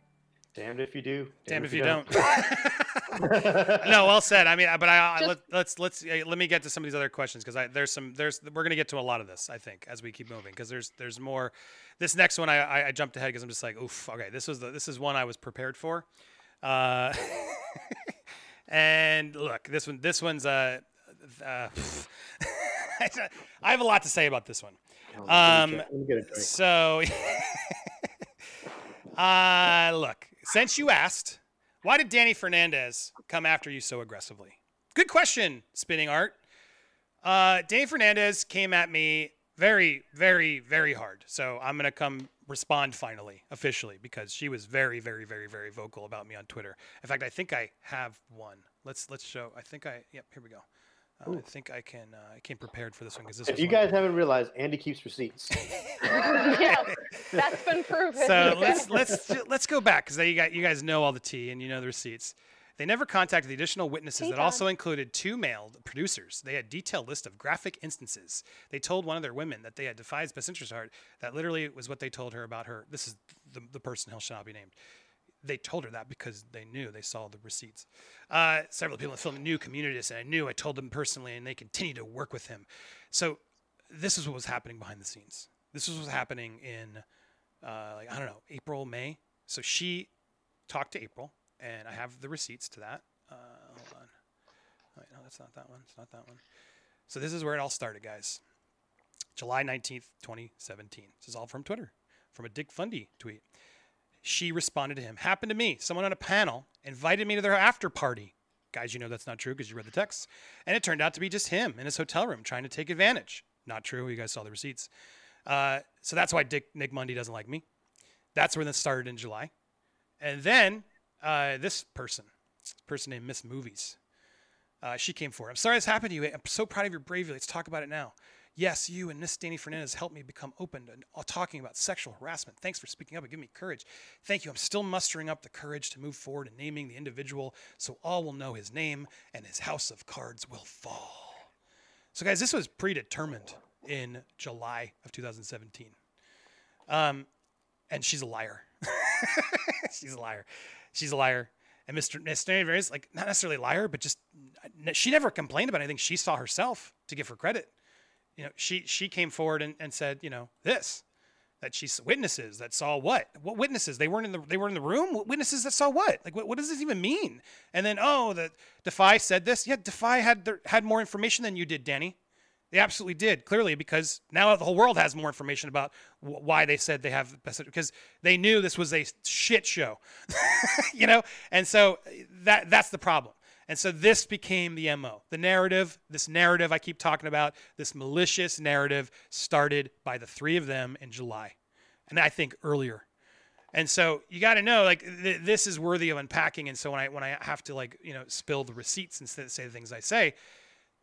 [SPEAKER 3] Damned if you do.
[SPEAKER 1] Damned, damned if, you, don't. don't. no, well said. I mean, but I, I let, us let's, let's let me get to some of these other questions because I there's some there's we're gonna get to a lot of this I think as we keep moving because there's there's more. This next one I I, I jumped ahead because I'm just like oof okay this was the this is one I was prepared for, uh, and look this one this one's uh, uh I have a lot to say about this one. Um, so. Uh, look, since you asked, why did Dani Fernandez come after you so aggressively? Good question, Spinning Art. Uh, Dani Fernandez came at me very, very, very hard. So I'm gonna come respond finally, officially, because she was very, very, very, very vocal about me on Twitter. In fact, I think I have one. Let's let's show. I think I. Yep. Here we go. Uh, I think I can. Uh, I came prepared for this one because this.
[SPEAKER 3] If you guys haven't realized, Andy keeps receipts.
[SPEAKER 2] yeah, that's been proven.
[SPEAKER 1] so let's let's let's go back because you got you guys know all the tea and you know the receipts. They never contacted the additional witnesses
[SPEAKER 2] Hey,
[SPEAKER 1] that
[SPEAKER 2] Tom.
[SPEAKER 1] also included two male producers. They had detailed list of graphic instances. They told one of their women that they had defied best interest heart. That literally was what they told her about her. This is the, the person who shall not be named. They told her that because they knew they saw the receipts. Uh, several people in the film knew Communities, and I knew I told them personally, and they continued to work with him. So this is what was happening behind the scenes. This is what was happening in uh, like I don't know, April, May. So she talked to April, and I have the receipts to that. Uh, hold on. Wait, no, that's not that one. It's not that one. So this is where it all started, guys. July 19th, 2017. This is all from Twitter, from a Dick Fundy tweet. She responded to him. Happened to me. Someone on a panel invited me to their after party. Guys, you know that's not true because you read the text. And it turned out to be just him in his hotel room trying to take advantage. Not true. You guys saw the receipts. Uh, so that's why Dick Nick Mundy doesn't like me. That's when this started in July. And then uh, this person, this person named Miss Movies, uh, she came forward. I'm sorry this happened to you. I'm so proud of your bravery. Let's talk about it now. Yes, you and Miss Dani Fernandez helped me become open to talking about sexual harassment. Thanks for speaking up and giving me courage. Thank you. I'm still mustering up the courage to move forward and naming the individual so all will know his name and his house of cards will fall. So, guys, this was predetermined in July of 2017. Um, and she's a liar. she's a liar. She's a liar. And Mr. Dani is like not necessarily a liar, but just she never complained about anything she saw herself to give her credit. You know, she she came forward and, and said, you know, this that she's witnesses that saw what? What witnesses? They weren't in the they were in the room. What witnesses that saw what? Like what, what does this even mean? And then oh, the Defy said this. Yeah, Defy had had more information than you did, Dani. They absolutely did, clearly, because now the whole world has more information about wh- why they said they have best because they knew this was a shit show, you know, and so eh, that that's the problem. And so this became the mo. The narrative, this narrative I keep talking about, this malicious narrative, started by the three of them in July, and I think earlier. And so you got to know, like, th- this is worthy of unpacking. And so when I when I have to like you know spill the receipts and say the things I say,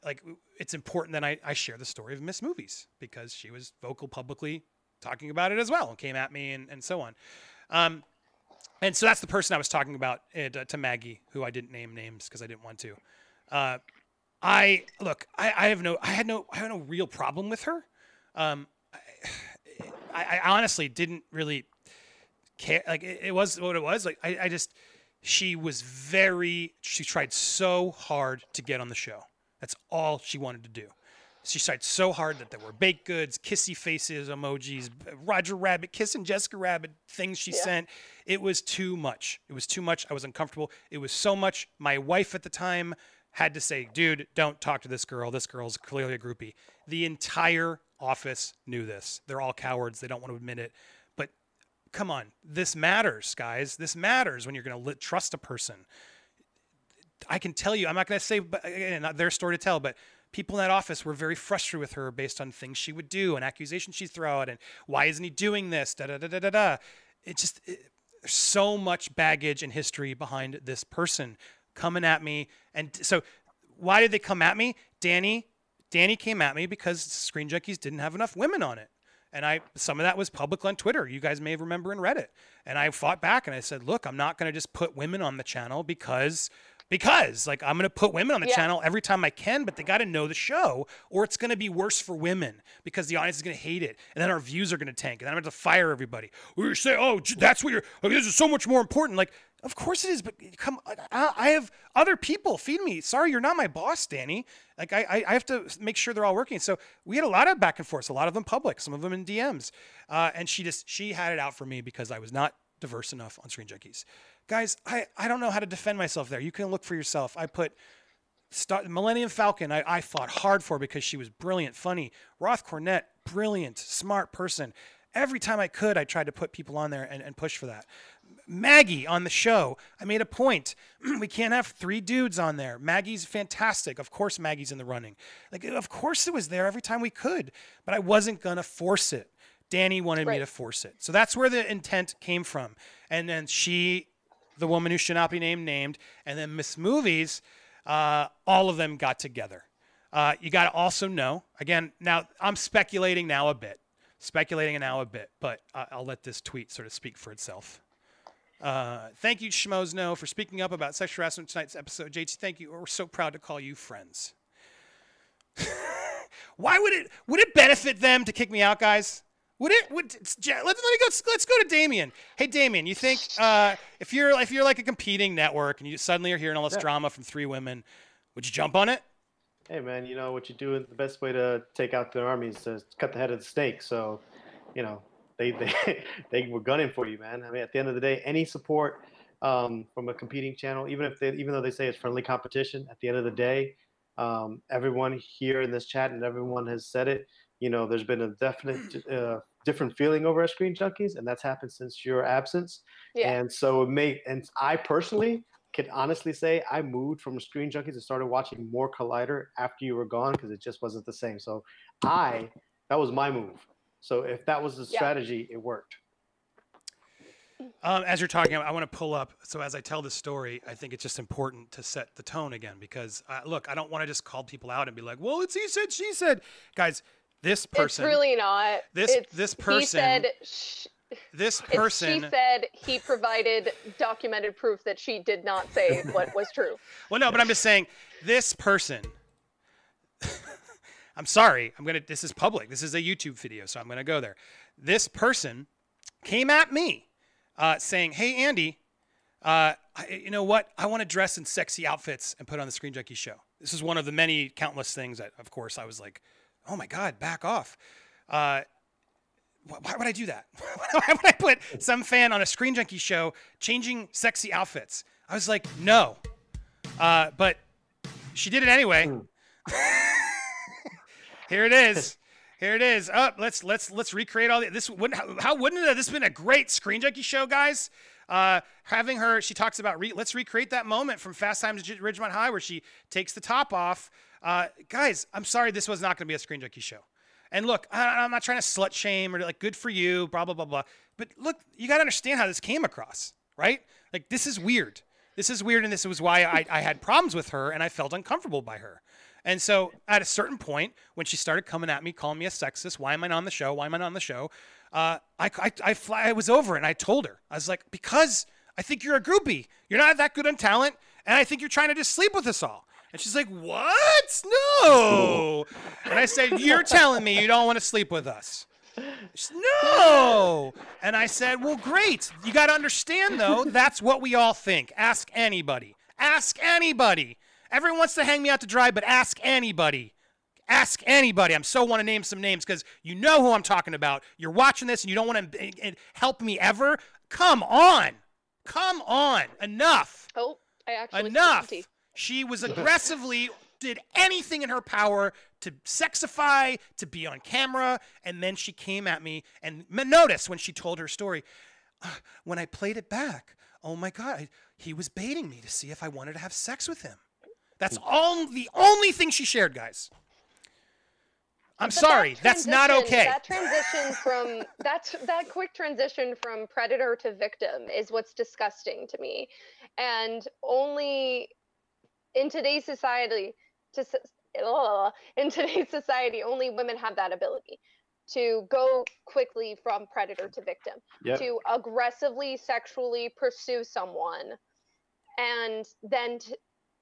[SPEAKER 1] like it's important that I, I share the story of Miss Movies because she was vocal publicly talking about it as well and came at me and, and so on. Um, and so that's the person I was talking about it, uh, to Maggie, who I didn't name names because I didn't want to. Uh, I look, I, I have no, I had no, I had no real problem with her. Um, I, I honestly didn't really care. Like it, it was what it was. Like I, I just, she was very, she tried so hard to get on the show. That's all she wanted to do. She tried so hard that there were baked goods, kissy faces, emojis, Roger Rabbit kissing Jessica Rabbit things she
[SPEAKER 2] Yeah.
[SPEAKER 1] sent. It was too much. It was too much. I was uncomfortable. It was so much. My wife at the time had to say, dude, don't talk to this girl. This girl's clearly a groupie. The entire office knew this. They're all cowards. They don't want to admit it. But come on, this matters, guys. This matters when you're going to trust a person. I can tell you, I'm not going to say, but again, not their story to tell, but people in that office were very frustrated with her based on things she would do and accusations she'd throw out and why isn't he doing this? Da da da da da da. It just it, so much baggage and history behind this person coming at me, and so why did they come at me? Dani, Dani came at me because Screen Junkies didn't have enough women on it. And I some of that was public on Twitter. You guys may remember and read it. And I fought back and I said, "Look, I'm not going to just put women on the channel because because like I'm going to put women on the
[SPEAKER 2] Yeah.
[SPEAKER 1] channel every time I can, but they got to know the show or it's going to be worse for women because the audience is going to hate it. And then our views are going to tank. And then I'm going to fire everybody. We say, "Oh, that's what you're okay, this is so much more important." Like of course it is, but come, I, I have other people feed me. Sorry, you're not my boss, Dani. Like I, I, I have to make sure they're all working. So we had a lot of back and forth, a lot of them public, some of them in DMs. Uh, and she just she had it out for me because I was not diverse enough on Screen Junkies. Guys, I, I don't know how to defend myself there. You can look for yourself. I put Star, Millennium Falcon, I, I fought hard for because she was brilliant, funny. Roth Cornet, brilliant, smart person. Every time I could, I tried to put people on there and, and push for that. Maggie on the show. I made a point. we can't have three dudes on there. Maggie's fantastic. Of course, Maggie's in the running. Like, of course, it was there every time we could, but I wasn't going to force it. Dani wanted right. me to force it. So that's where the intent came from. And then she, the woman who should not be named, named, and then Miss Movies, uh, all of them got together. Uh, you got to also know, again, now I'm speculating now a bit, speculating now a bit, but I'll let this tweet sort of speak for itself. Uh, thank you, Schmoes Know, for speaking up about sexual harassment tonight's episode. JT, thank you. We're so proud to call you friends. Why would it would it benefit them to kick me out, guys? Would it? Would let, let me go. Let's go to Damien. Hey, Damien, you think uh, if you're if you're like a competing network and you suddenly are hearing all this yeah. drama from three women, would you jump on it?
[SPEAKER 3] Hey, man, you know what you do. Is the best way to take out the army is to cut the head of the snake. So, you know, they they they were gunning for you, man. I mean, at the end of the day, any support um, from a competing channel, even if they, even though they say it's friendly competition, at the end of the day, um, everyone here in this chat and everyone has said it. You know, there's been a definite uh, different feeling over at Screen Junkies, and that's happened since your absence. Yeah. And so it may, and I personally can honestly say I moved from Screen Junkies and started watching more Collider after you were gone because it just wasn't the same. So I, that was my move. So if that was the strategy, it worked.
[SPEAKER 1] Um, as you're talking, I want to pull up. So as I tell the story, I think it's just important to set the tone again because uh, look, I don't want to just call people out and be like, "Well, it's he said, she said." Guys, this person.
[SPEAKER 2] It's really not.
[SPEAKER 1] This
[SPEAKER 2] it's,
[SPEAKER 1] this person. He said. Sh- this person.
[SPEAKER 2] She said he provided documented proof that she did not say what was true.
[SPEAKER 1] well, no, but I'm just saying this person I'm sorry. I'm gonna. This is public. This is a YouTube video, so I'm gonna go there. This person came at me, uh, saying, "Hey, Andy, uh, I, you know what? I want to dress in sexy outfits and put on the Screen Junkie show." This is one of the many countless things that, of course, I was like, "Oh my God, back off." Uh, why would I do that? why would I put some fan on a Screen Junkie show changing sexy outfits? I was like, no. Uh, but she did it anyway. Hmm. Here it is. Here it is. Up. Oh, let's let's let's recreate all the, this. Wouldn't how, how wouldn't it have this been a great Screen Junkie show, guys? Uh, having her, she talks about re, let's recreate that moment from Fast Times at Ridgemont High where she takes the top off. Uh, guys, I'm sorry, this was not going to be a Screen Junkie show. And look, I, I'm not trying to slut shame or like good for you, blah blah blah blah. But look, you got to understand how this came across, right? Like this is weird. This is weird, and this was why I, I had problems with her and I felt uncomfortable by her. And so at a certain point, when she started coming at me, calling me a sexist, why am I not on the show? Why am I not on the show? Uh, I, I, I, fly, I was over and I told her, I was like, because I think you're a groupie. You're not that good on talent. And I think you're trying to just sleep with us all. And she's like, what? No. And I said, you're telling me you don't want to sleep with us. Said, no. And I said, well, great. You got to understand, though, that's what we all think. Ask anybody. Ask anybody. Everyone wants to hang me out to dry, but ask anybody. Ask anybody. I'm so want to name some names because you know who I'm talking about. You're watching this and you don't want to eh, eh, help me ever. Come on. Come on. Enough.
[SPEAKER 2] Oh, I actually
[SPEAKER 1] enough. She was aggressively did anything in her power to sexify, to be on camera, and then she came at me. And notice when she told her story, uh, when I played it back, oh my God, he was baiting me to see if I wanted to have sex with him. That's all the only thing she shared, guys. I'm but sorry, that that's not okay.
[SPEAKER 2] That transition from that's that quick transition from predator to victim is what's disgusting to me. And only in today's society to in today's society only women have that ability to go quickly from predator to victim, yep. to aggressively sexually pursue someone and then to,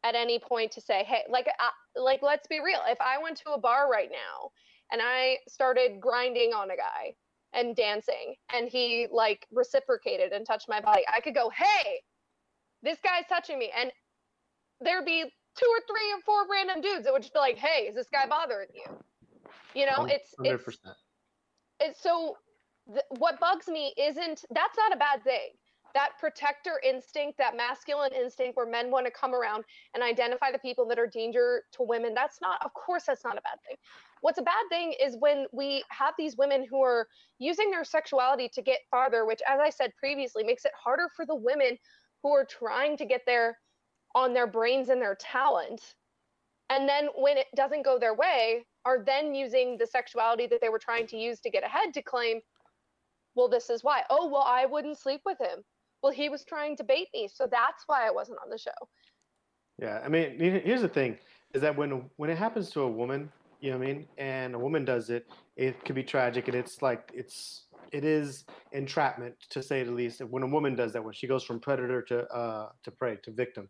[SPEAKER 2] at any point to say, hey, like, uh, like let's be real. If I went to a bar right now and I started grinding on a guy and dancing, and he like reciprocated and touched my body, I could go, hey, this guy's touching me, and there'd be two or three or four random dudes that would just be like, hey, is this guy bothering you? You know, it's 100%. it's it's so. Th- what bugs me isn't that's not a bad thing that protector instinct, that masculine instinct where men want to come around and identify the people that are danger to women, that's not, of course, that's not a bad thing. What's a bad thing is when we have these women who are using their sexuality to get farther, which, as I said previously, makes it harder for the women who are trying to get there on their brains and their talent. And then when it doesn't go their way, are then using the sexuality that they were trying to use to get ahead to claim, well, this is why. Oh, well, I wouldn't sleep with him. Well, he was trying to bait me. So that's why I wasn't on the show.
[SPEAKER 3] Yeah, I mean, here's the thing: is that when when it happens to a woman, you know what I mean, and a woman does it, it could be tragic, and it's like it's it is entrapment to say the least. When a woman does that, when she goes from predator to uh to prey to victim.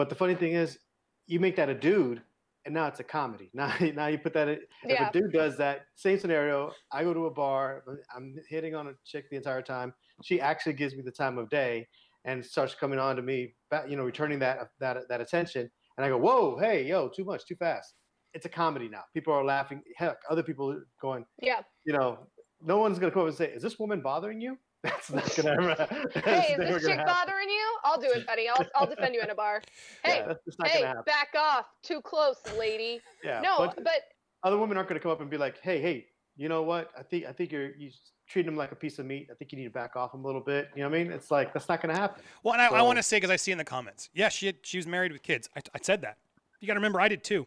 [SPEAKER 3] But the funny thing is, you make that a dude, and now it's a comedy. Now, now you put that. In, yeah. If a dude does that, same scenario. I go to a bar. I'm hitting on a chick the entire time. She actually gives me the time of day and starts coming on to me, you know, returning that that that attention. And I go, whoa, hey, yo, too much, too fast. It's a comedy now. People are laughing. Heck, other people are going,
[SPEAKER 2] yeah,
[SPEAKER 3] you know, no one's gonna come up and say, is this woman bothering you? That's not gonna.
[SPEAKER 2] hey, is this chick bothering you? I'll do it, buddy. I'll I'll defend you in a bar. Hey, yeah, hey, back off. Too close, lady.
[SPEAKER 3] Yeah.
[SPEAKER 2] No, but, but
[SPEAKER 3] other women aren't gonna come up and be like, hey, hey, you know what? I think I think you're you treat him like a piece of meat. I think you need to back off him a little bit. You know what I mean? It's like that's not going to happen.
[SPEAKER 1] Well, and I, so, I want to say because I see in the comments, yeah, she had, she was married with kids. I, I said that. You got to remember, I did too.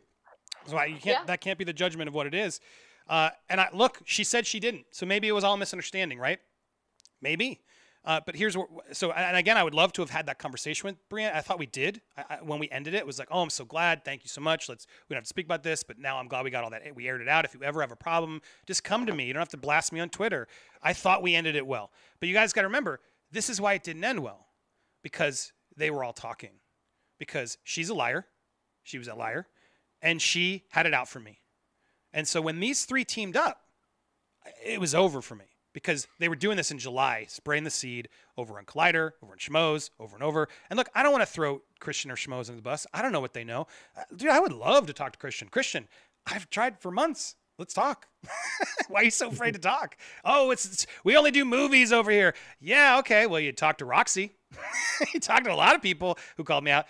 [SPEAKER 1] So I, you can't yeah. that can't be the judgment of what it is. Uh, and I look, she said she didn't. So maybe it was all misunderstanding, right? Maybe. Uh, but here's what. So and again, I would love to have had that conversation with Brianna. I thought we did I, I, when we ended it. It was like, oh, I'm so glad. Thank you so much. Let's we don't have to speak about this, but now I'm glad we got all that. We aired it out. If you ever have a problem, just come to me. You don't have to blast me on Twitter. I thought we ended it well, but you guys got to remember this is why it didn't end well, because they were all talking, because she's a liar, she was a liar, and she had it out for me, and so when these three teamed up, it was over for me because they were doing this in July, spraying the seed over on Collider, over on Schmoes, over and over. And look, I don't want to throw Kristian or Schmoes under the bus. I don't know what they know. Uh, dude, I would love to talk to Kristian. Kristian, I've tried for months. Let's talk. Why are you so afraid to talk? Oh, it's, it's, we only do movies over here. Yeah, okay. Well, you talk to Roxy. you talk to a lot of people who called me out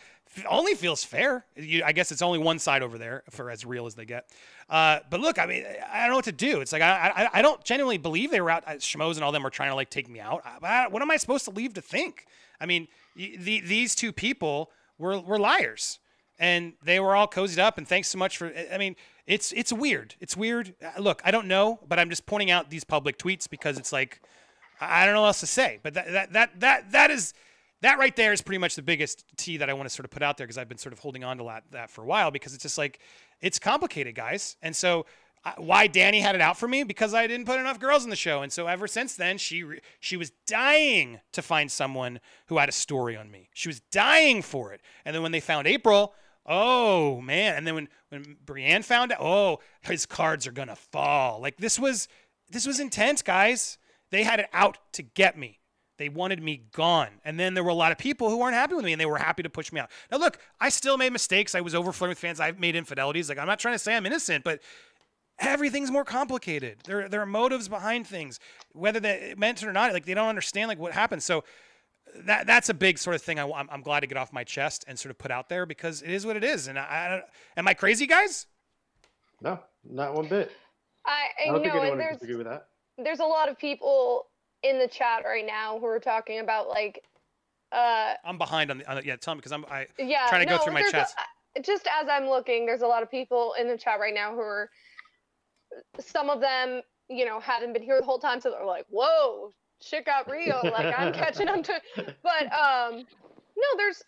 [SPEAKER 1] only feels fair. You, I guess it's only one side over there for as real as they get. Uh, but look, I mean, I don't know what to do. It's like I, I, I don't genuinely believe they were out. Uh, Schmoes and all them were trying to like take me out. I, what am I supposed to leave to think? I mean, the, these two people were were liars, and they were all cozied up. And thanks so much for. I mean, it's it's weird. It's weird. Uh, look, I don't know, but I'm just pointing out these public tweets because it's like I don't know what else to say. But that that that that that is that right there is pretty much the biggest T that I want to sort of put out there because I've been sort of holding on to that, that for a while because it's just like it's complicated, guys. And so why Dani had it out for me because I didn't put enough girls in the show, and so ever since then she she was dying to find someone who had a story on me. She was dying for it, and then when they found April, oh man, and then when when Brienne found out, oh his cards are gonna fall. Like this was this was intense, guys. They had it out to get me. They wanted me gone. And then there were a lot of people who weren't happy with me and they were happy to push me out. Now, look, I still made mistakes. I was overflowing with fans. I've made infidelities. Like, I'm not trying to say I'm innocent, but everything's more complicated. There, there are motives behind things, whether they meant it or not. Like, they don't understand, like, what happened. So, that that's a big sort of thing I, am I'm glad to get off my chest and sort of put out there because it is what it is. And I, I am I crazy, guys?
[SPEAKER 3] No, not one bit.
[SPEAKER 2] I, I don't know, think anyone there's, agree with that. There's a lot of people in the chat right now who are talking about like uh
[SPEAKER 1] I'm behind on the, on the yeah, tell me because I'm I yeah, trying to no, go through my chat.
[SPEAKER 2] Just as I'm looking, there's a lot of people in the chat right now who are some of them, you know, hadn't been here the whole time, so they're like, "Whoa, shit got real!" like I'm catching them to. But um, no, there's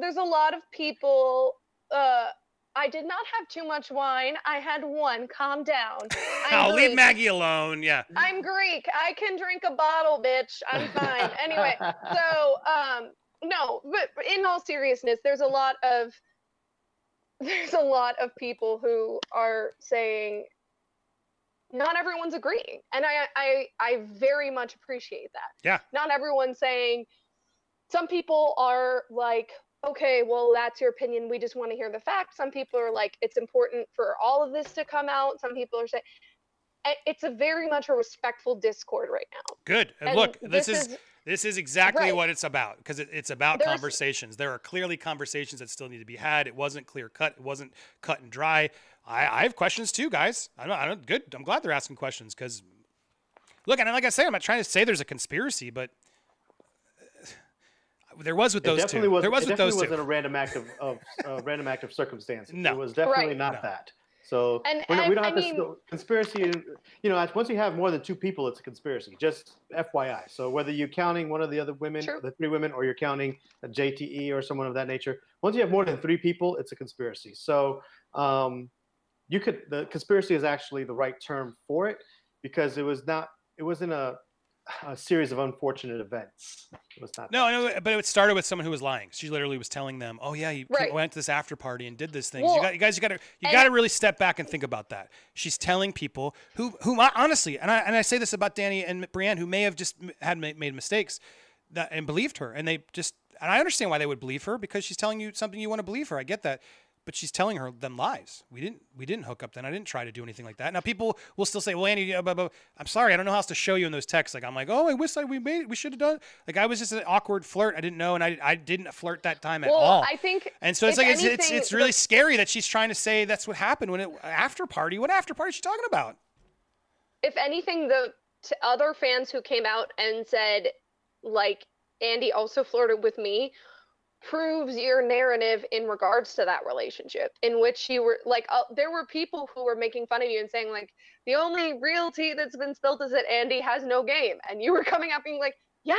[SPEAKER 2] there's a lot of people uh I did not have too much wine. I had one. Calm down.
[SPEAKER 1] I'll leave Maggie alone. Yeah.
[SPEAKER 2] I'm Greek. I can drink a bottle, bitch. I'm fine. anyway, so um no, but in all seriousness, there's a lot of there's a lot of people who are saying not everyone's agreeing. And I I I very much appreciate that.
[SPEAKER 1] Yeah.
[SPEAKER 2] Not everyone's saying some people are like okay, well, that's your opinion. We just want to hear the facts. Some people are like, it's important for all of this to come out. Some people are saying, eh, it's a very much a respectful discord right now.
[SPEAKER 1] Good. And Look, this, this is, is, This is exactly
[SPEAKER 2] Right.
[SPEAKER 1] what it's about because it, it's about
[SPEAKER 2] There's-
[SPEAKER 1] conversations. There are clearly conversations that still need to be had. It wasn't clear cut. It wasn't cut and dry. I, I have questions too, guys. I don't, I don't. Good. I'm glad they're asking questions because, look, and like I say, I'm not trying to say there's a conspiracy, but there was with
[SPEAKER 3] It
[SPEAKER 1] those
[SPEAKER 3] definitely
[SPEAKER 1] two.
[SPEAKER 3] was.
[SPEAKER 1] there was
[SPEAKER 3] it
[SPEAKER 1] with
[SPEAKER 3] definitely
[SPEAKER 1] those
[SPEAKER 3] wasn't
[SPEAKER 1] two.
[SPEAKER 3] a random act of, of uh, random act of circumstance.
[SPEAKER 1] No.
[SPEAKER 3] it was definitely
[SPEAKER 2] Right.
[SPEAKER 3] not
[SPEAKER 1] No.
[SPEAKER 3] that. So
[SPEAKER 2] And-
[SPEAKER 3] we're not-
[SPEAKER 2] and
[SPEAKER 3] we don't
[SPEAKER 2] I
[SPEAKER 3] have to.
[SPEAKER 2] mean-
[SPEAKER 3] s- conspiracy. You know, once you have more than two people, it's a conspiracy. Just FYI. So whether you're counting one of the other women,
[SPEAKER 2] True.
[SPEAKER 3] the three women, or you're counting a JTE or someone of that nature, once you have more than three people, it's a conspiracy. So um, you could. The conspiracy is actually the right term for it because it was not. It wasn't a, a series of unfortunate events. It was not.
[SPEAKER 1] No, no, but it started with someone who was lying. She literally was telling them, "Oh yeah, you
[SPEAKER 2] Right.
[SPEAKER 1] went to this after party and did this thing."
[SPEAKER 2] Well,
[SPEAKER 1] you, got, you guys, you got to, you got to really step back and think about that. She's telling people who, who honestly, and I and I say this about Dani and Brienne, who may have just had made mistakes, that and believed her, and they just, and I understand why they would believe her because she's telling you something you want to believe her. I get that. But she's telling her them lies. We didn't. We didn't hook up then. I didn't try to do anything like that. Now people will still say, "Well, Andy, yeah, blah, blah. I'm sorry. I don't know how else to show you in those texts." Like I'm like, "Oh, I wish I, we made it. We should have done." Like I was just an awkward flirt. I didn't know, and I, I didn't flirt that time at all.
[SPEAKER 2] I think
[SPEAKER 1] and so it's like it's, it's
[SPEAKER 2] anything,
[SPEAKER 1] it's
[SPEAKER 2] the-
[SPEAKER 1] really scary that she's trying to say that's what happened when it after party. What after party is she talking about?
[SPEAKER 2] if anything, the other fans who came out and said, like, Andy also flirted with me, proves your narrative in regards to that relationship, in which you were like, uh, there were people who were making fun of you and saying, like, the only real tea that's been spilled is that Andy has no game. And you were coming out being like, yeah,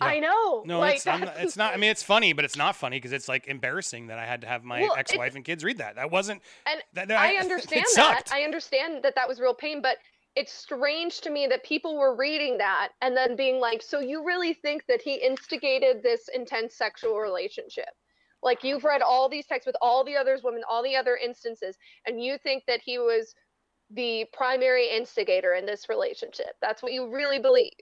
[SPEAKER 2] I know.
[SPEAKER 1] No,
[SPEAKER 2] like,
[SPEAKER 1] it's, I'm not, it's not. I mean, it's funny, but it's not funny because it's like embarrassing that I had to have my
[SPEAKER 2] Well,
[SPEAKER 1] ex-wife and kids read that. That wasn't.
[SPEAKER 2] And
[SPEAKER 1] that, that-
[SPEAKER 2] I understand that. I understand that that was real pain, but it's strange to me that people were reading that and then being like, "So you really think that he instigated this intense sexual relationship?" Like you've read all these texts with all the others women, all the other instances, and you think that he was the primary instigator in this relationship. That's what you really believe.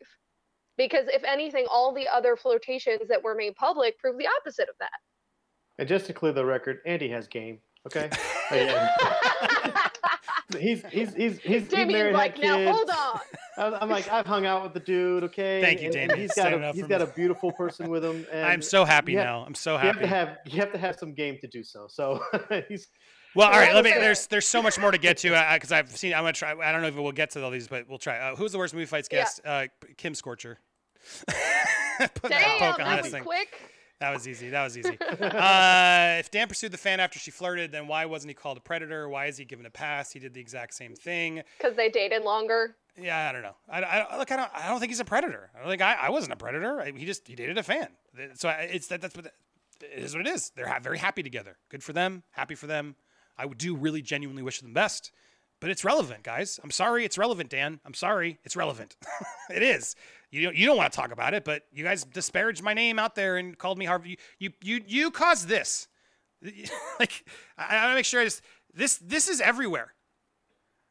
[SPEAKER 2] Because if anything, all the other flirtations that were made public prove the opposite of that.
[SPEAKER 3] And just to clear the record, Andy has game. Okay. Again, he's he's he's he's, he's
[SPEAKER 2] Damien's
[SPEAKER 3] married,
[SPEAKER 2] like, now
[SPEAKER 3] kids.
[SPEAKER 2] hold on.
[SPEAKER 3] I'm, I'm like, I've hung out with the dude. Okay.
[SPEAKER 1] Thank you,
[SPEAKER 3] and- and
[SPEAKER 1] Damien.
[SPEAKER 3] He's
[SPEAKER 1] Stand
[SPEAKER 3] got
[SPEAKER 1] up
[SPEAKER 3] a, he's
[SPEAKER 1] for
[SPEAKER 3] got a beautiful person with him. And
[SPEAKER 1] I'm so happy
[SPEAKER 3] you have-
[SPEAKER 1] now. I'm so happy.
[SPEAKER 3] You have to have you have to have some game to do so. So he's
[SPEAKER 1] Well, all right. Let me. There's there's so much more to get to because I've seen. I'm gonna try. I don't know if we'll get to all these, but we'll try. Uh, who's the worst movie fights
[SPEAKER 2] Yeah.
[SPEAKER 1] guest? Uh, Kim Horcher.
[SPEAKER 2] Damn, that was
[SPEAKER 1] thing.
[SPEAKER 2] quick.
[SPEAKER 1] That was easy. That was easy. uh, if Dan pursued the fan after she flirted, then why wasn't he called a predator? Why is he given a pass? He did the exact same thing.
[SPEAKER 2] Because they dated longer.
[SPEAKER 1] Yeah, I don't know. I, I look. I don't. I don't think he's a predator. I don't think I, I wasn't a predator. I, he just he dated a fan. So it's that. That's what it is. What it is. They're ha- very happy together. Good for them. Happy for them. I would do really genuinely wish them best. But it's relevant, guys. I'm sorry. It's relevant, Dan. I'm sorry. It's relevant. it is. You don't, you don't want to talk about it, but you guys disparaged my name out there and called me Harvey. You you you, you caused this. like I, I want to make sure I just this this is everywhere.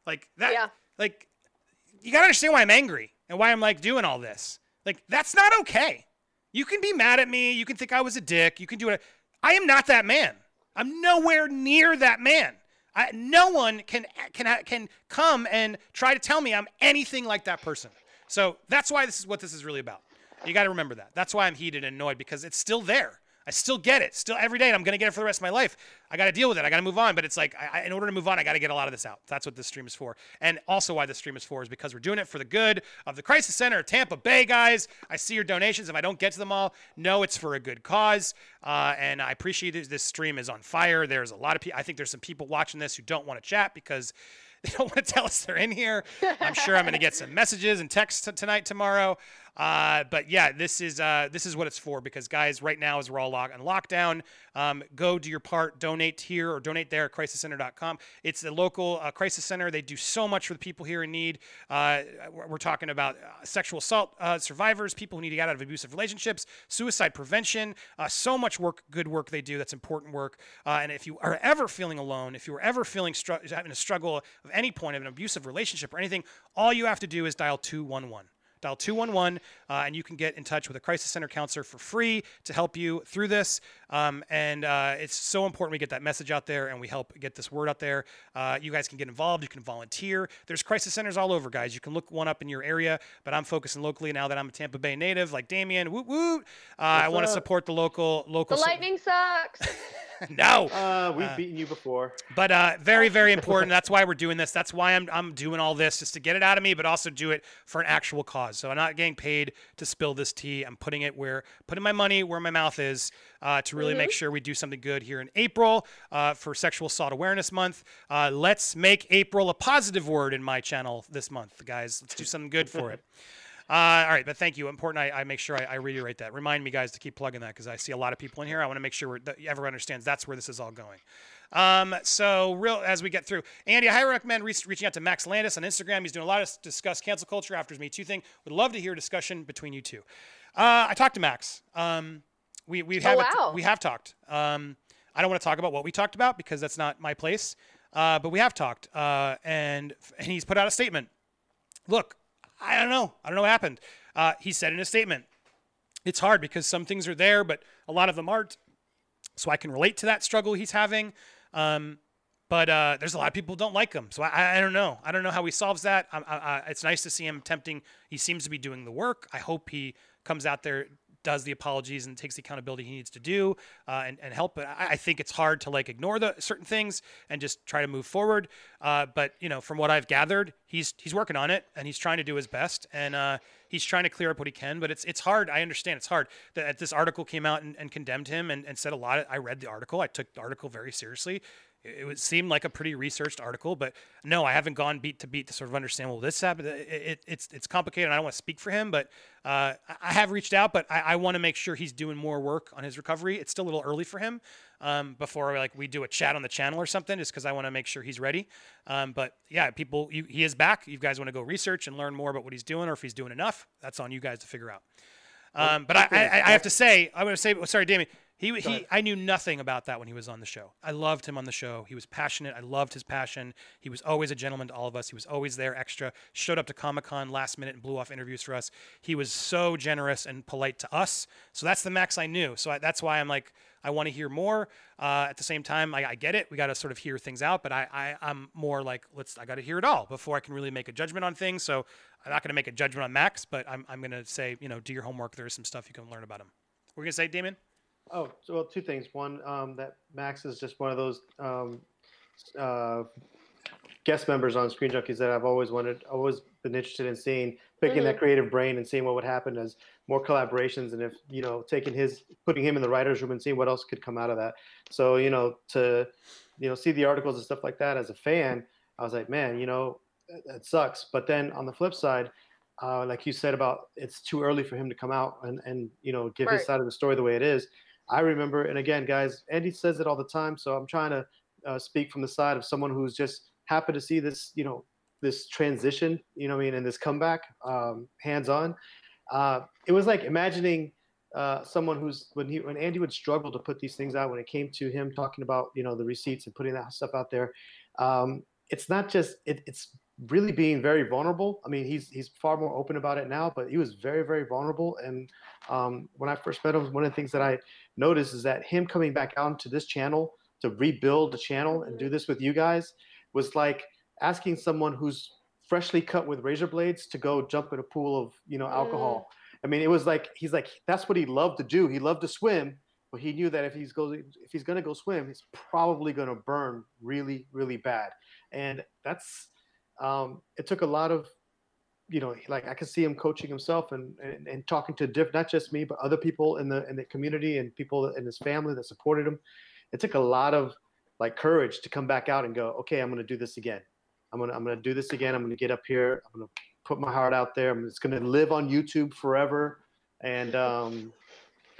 [SPEAKER 1] Like that.
[SPEAKER 2] Yeah.
[SPEAKER 1] Like you gotta understand why I'm angry and why I'm like doing all this. Like that's not okay. You can be mad at me. You can think I was a dick. You can do it. I am not that man. I'm nowhere near that man. I, no one can can can come and try to tell me I'm anything like that person. So that's why this is what this is really about. You got to remember that. That's why I'm heated and annoyed because it's still there. I still get it, still every day, and I'm gonna get it for the rest of my life. I got to deal with it. I got to move on. But it's like, I, in order to move on, I got to get a lot of this out. That's what this stream is for, and also why this stream is for is because we're doing it for the good of the Crisis Center Tampa Bay, guys. I see your donations. If I don't get to them all, no, it's for a good cause, uh, and I appreciate it. This stream is on fire. There's a lot of people. I think there's some people watching this who don't want to chat because they don't want to tell us they're in here. I'm sure I'm going to get some messages and texts tonight, tomorrow. Uh, but yeah, this is uh, this is what it's for because guys, right now as we're all lock- on lockdown, um, go do your part, donate here or donate there at crisiscenter.com. It's the local uh, crisis center. They do so much for the people here in need. Uh, we're, talking about uh, sexual assault uh, survivors, people who need to get out of abusive relationships, suicide prevention. So much work, good work they do. That's important work. And if you are ever feeling alone, if you are ever feeling str- having a struggle of any point of an abusive relationship or anything, all you have to do is dial 211. Dial 211, uh, and you can get in touch with a crisis center counselor for free to help you through this. Um, and uh, it's so important we get that message out there and we help get this word out there. Uh, you guys can get involved. You can volunteer. There's crisis centers all over, guys. You can look one up in your area, but I'm focusing locally now that I'm a Tampa Bay native, like Damien. Woot woot. Uh, I want to support the local local.
[SPEAKER 2] The lightning sucks.
[SPEAKER 1] no.
[SPEAKER 3] Uh, we've beaten you before.
[SPEAKER 1] But uh, very, very important. That's why we're doing this. That's why I'm, I'm doing all this, just to get it out of me, but also do it for an actual cause. So I'm not getting paid to spill this tea. I'm putting it where, putting my money where my mouth is uh, to really mm-hmm. make sure we do something good here in April uh, for Sexual Assault Awareness Month. Uh, let's make April a positive word in my channel this month, guys. Let's do something good for it. Uh, all right, but thank you. Important. I, I make sure I, I, reiterate that. Remind me, guys, to keep plugging that because I see a lot of people in here. I want to make sure that everyone understands that's where this is all going. Um, so, real as we get through, Andy, I highly recommend re- reaching out to Max Landis on Instagram. He's doing a lot of discuss cancel culture after his Me Too thing. Would love to hear a discussion between you two. Uh, I talked to Max. Um, we we have
[SPEAKER 2] oh, wow.
[SPEAKER 1] we have talked. Um, I don't want to talk about what we talked about because that's not my place. Uh, but we have talked, uh, and and he's put out a statement. Look, I don't know. I don't know what happened. Uh, he said in a statement, it's hard because some things are there, but a lot of them aren't. So I can relate to that struggle he's having. Um, but uh, there's a lot of people who don't like him. So I, I don't know. I don't know how he solves that. I, I, it's nice to see him attempting. He seems to be doing the work. I hope he comes out there does the apologies and takes the accountability he needs to do uh, and, and help. But I, I, think it's hard to like ignore the certain things and just try to move forward. Uh, but you know, from what I've gathered, he's he's working on it and he's trying to do his best and uh, he's trying to clear up what he can. But it's it's hard. I understand it's hard. That this article came out and, and condemned him and, and said a lot. Of, I read the article. I took the article very seriously it would seem like a pretty researched article, but no, I haven't gone beat to beat to sort of understand. Well, this happened. It, it, it's it's complicated. I don't want to speak for him, but uh, I have reached out, but I, I want to make sure he's doing more work on his recovery. It's still a little early for him. Um, before like we do a chat on the channel or something, just because I want to make sure he's ready. Um, but yeah, people, you, he is back. You guys want to go research and learn more about what he's doing, or if he's doing enough. That's on you guys to figure out. Um, but I, I, I, have to say, I'm going to say, sorry, Damien. He, he I knew nothing about that when he was on the show. I loved him on the show. He was passionate. I loved his passion. He was always a gentleman to all of us. He was always there extra. Showed up to Comic Con last minute and blew off interviews for us. He was so generous and polite to us. So that's the max I knew. So I, that's why I'm like, I want to hear more. Uh, at the same time, I, I get it. We got to sort of hear things out, but I, I I'm more like, let's. I got to hear it all before I can really make a judgment on things. So I'm not going to make a judgment on Max, but I'm I'm going to say, you know, do your homework. There is some stuff you can learn about him. We're going to say, Damien.
[SPEAKER 3] Oh, so well, two things. One, um, that Max is just one of those um, uh, guest members on Screen Junkies that I've always wanted, always been interested in seeing, picking mm-hmm. that creative brain and seeing what would happen as more collaborations, and if you know, taking his, putting him in the writers' room and seeing what else could come out of that. So you know, to you know, see the articles and stuff like that as a fan, I was like, man, you know, it sucks. But then on the flip side, uh, like you said about it's too early for him to come out and and you know give right. his side of the story the way it is. I remember, and again, guys, Andy says it all the time, so I'm trying to uh, speak from the side of someone who's just happened to see this, you know, this transition, you know, I mean, and this comeback, um, hands on. Uh, it was like imagining uh, someone who's when he when Andy would struggle to put these things out when it came to him talking about you know the receipts and putting that stuff out there. Um, it's not just it, it's really being very vulnerable. I mean, he's he's far more open about it now, but he was very very vulnerable. And um, when I first met him, one of the things that I noticed is that him coming back out to this channel to rebuild the channel and do this with you guys was like asking someone who's freshly cut with razor blades to go jump in a pool of you know alcohol. Mm. I mean, it was like he's like that's what he loved to do. He loved to swim, but he knew that if he's goes if he's gonna go swim, he's probably gonna burn really really bad. And that's um, it took a lot of you know like i could see him coaching himself and, and, and talking to diff not just me but other people in the in the community and people in his family that supported him. It took a lot of like courage to come back out and go okay i'm going to do this again. I'm going to i'm going to do this again. I'm going to get up here. I'm going to put my heart out there. I'm going to live on youtube forever. And um,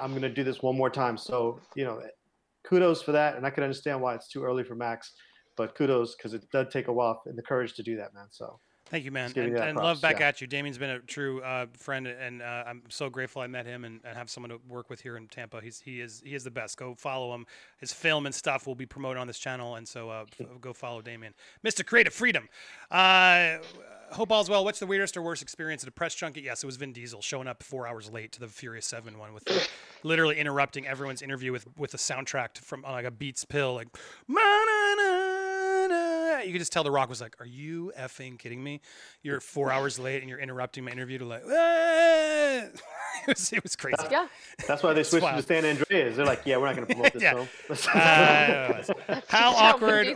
[SPEAKER 3] i'm going to do this one more time. So you know kudos for that. And i can understand why it's too early for max but kudos because it does take a while and the courage to do that, man. So
[SPEAKER 1] Thank you, man, and,
[SPEAKER 3] you
[SPEAKER 1] and love back
[SPEAKER 3] yeah.
[SPEAKER 1] at you. Damien's been a true uh, friend, and uh, I'm so grateful I met him and, and have someone to work with here in Tampa. He's he is he is the best. Go follow him. His film and stuff will be promoted on this channel, and so uh, go follow Damien, Mr. Creative Freedom. Uh, hope all's well. What's the weirdest or worst experience at a press junket? Yes, it was Vin Diesel showing up four hours late to the Furious Seven one with literally interrupting everyone's interview with with a soundtrack from like a Beats pill, like. "Ma-na-na-na." You could just tell The Rock was like, "Are you effing kidding me? You're four hours late and you're interrupting my interview to like." It was it was crazy.
[SPEAKER 2] Yeah.
[SPEAKER 3] That's why they switched
[SPEAKER 1] wild.
[SPEAKER 3] to San Andreas. They're like, yeah, we're not going to promote this
[SPEAKER 1] Yeah.
[SPEAKER 3] film.
[SPEAKER 1] Uh, how
[SPEAKER 2] Just how Vin
[SPEAKER 1] awkward!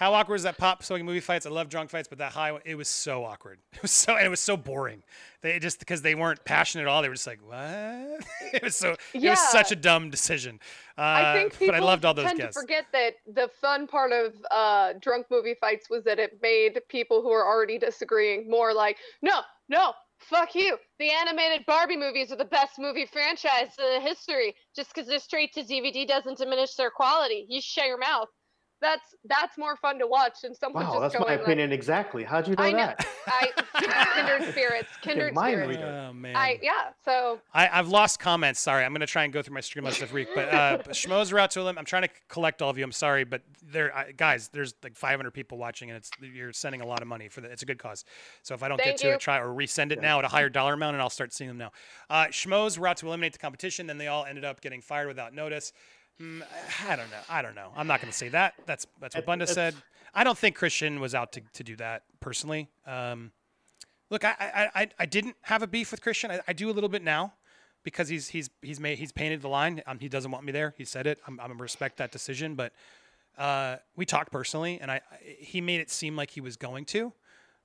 [SPEAKER 1] How awkward is that pop smoking movie fights? I love drunk fights, but that high one, it was so awkward. It was so and it was so boring. They just because they weren't passionate at all. They were just like, what? it was so it was such a dumb decision. Uh,
[SPEAKER 2] I think people
[SPEAKER 1] but I loved all those
[SPEAKER 2] tend
[SPEAKER 1] guests.
[SPEAKER 2] to forget that the fun part of uh, drunk movie fights was that it made people who are already disagreeing more like, no, no, fuck you. The animated Barbie movies are the best movie franchise in history. Just because they're straight to DVD doesn't diminish their quality. You shut your mouth. That's that's more fun to watch than someone
[SPEAKER 3] Wow,
[SPEAKER 2] just
[SPEAKER 3] that's
[SPEAKER 2] going
[SPEAKER 3] my
[SPEAKER 2] like,
[SPEAKER 3] opinion exactly. How'd you know
[SPEAKER 2] I know.
[SPEAKER 3] that?
[SPEAKER 2] I kindred spirits, kindred
[SPEAKER 3] mind
[SPEAKER 2] spirits.
[SPEAKER 3] reader.
[SPEAKER 1] Oh man.
[SPEAKER 2] I yeah. So
[SPEAKER 1] I, I've lost comments. Sorry, I'm gonna try and go through my Streamlabs every week. But uh, schmoes are out to them. I'm trying to collect all of you. I'm sorry, but there, I, guys, there's like 500 people watching, and it's you're sending a lot of money for that. It's a good cause. So if I don't get
[SPEAKER 2] Thank
[SPEAKER 1] to
[SPEAKER 2] you.
[SPEAKER 1] it, try or resend it now at a higher dollar amount, and I'll start seeing them now. Uh, schmoes were out to eliminate the competition. Then they all ended up getting fired without notice. Hmm, I don't know. I don't know. I'm not going to say that. That's that's what Bunda said. I don't think Kristian was out to, to do that personally. Um, look, I, I, I, I didn't have a beef with Kristian. I, I do a little bit now because he's he's he's made he's painted the line. Um, he doesn't want me there. He said it. I'm, I'm gonna respect that decision. But uh, we talked personally, and I, I he made it seem like he was going to,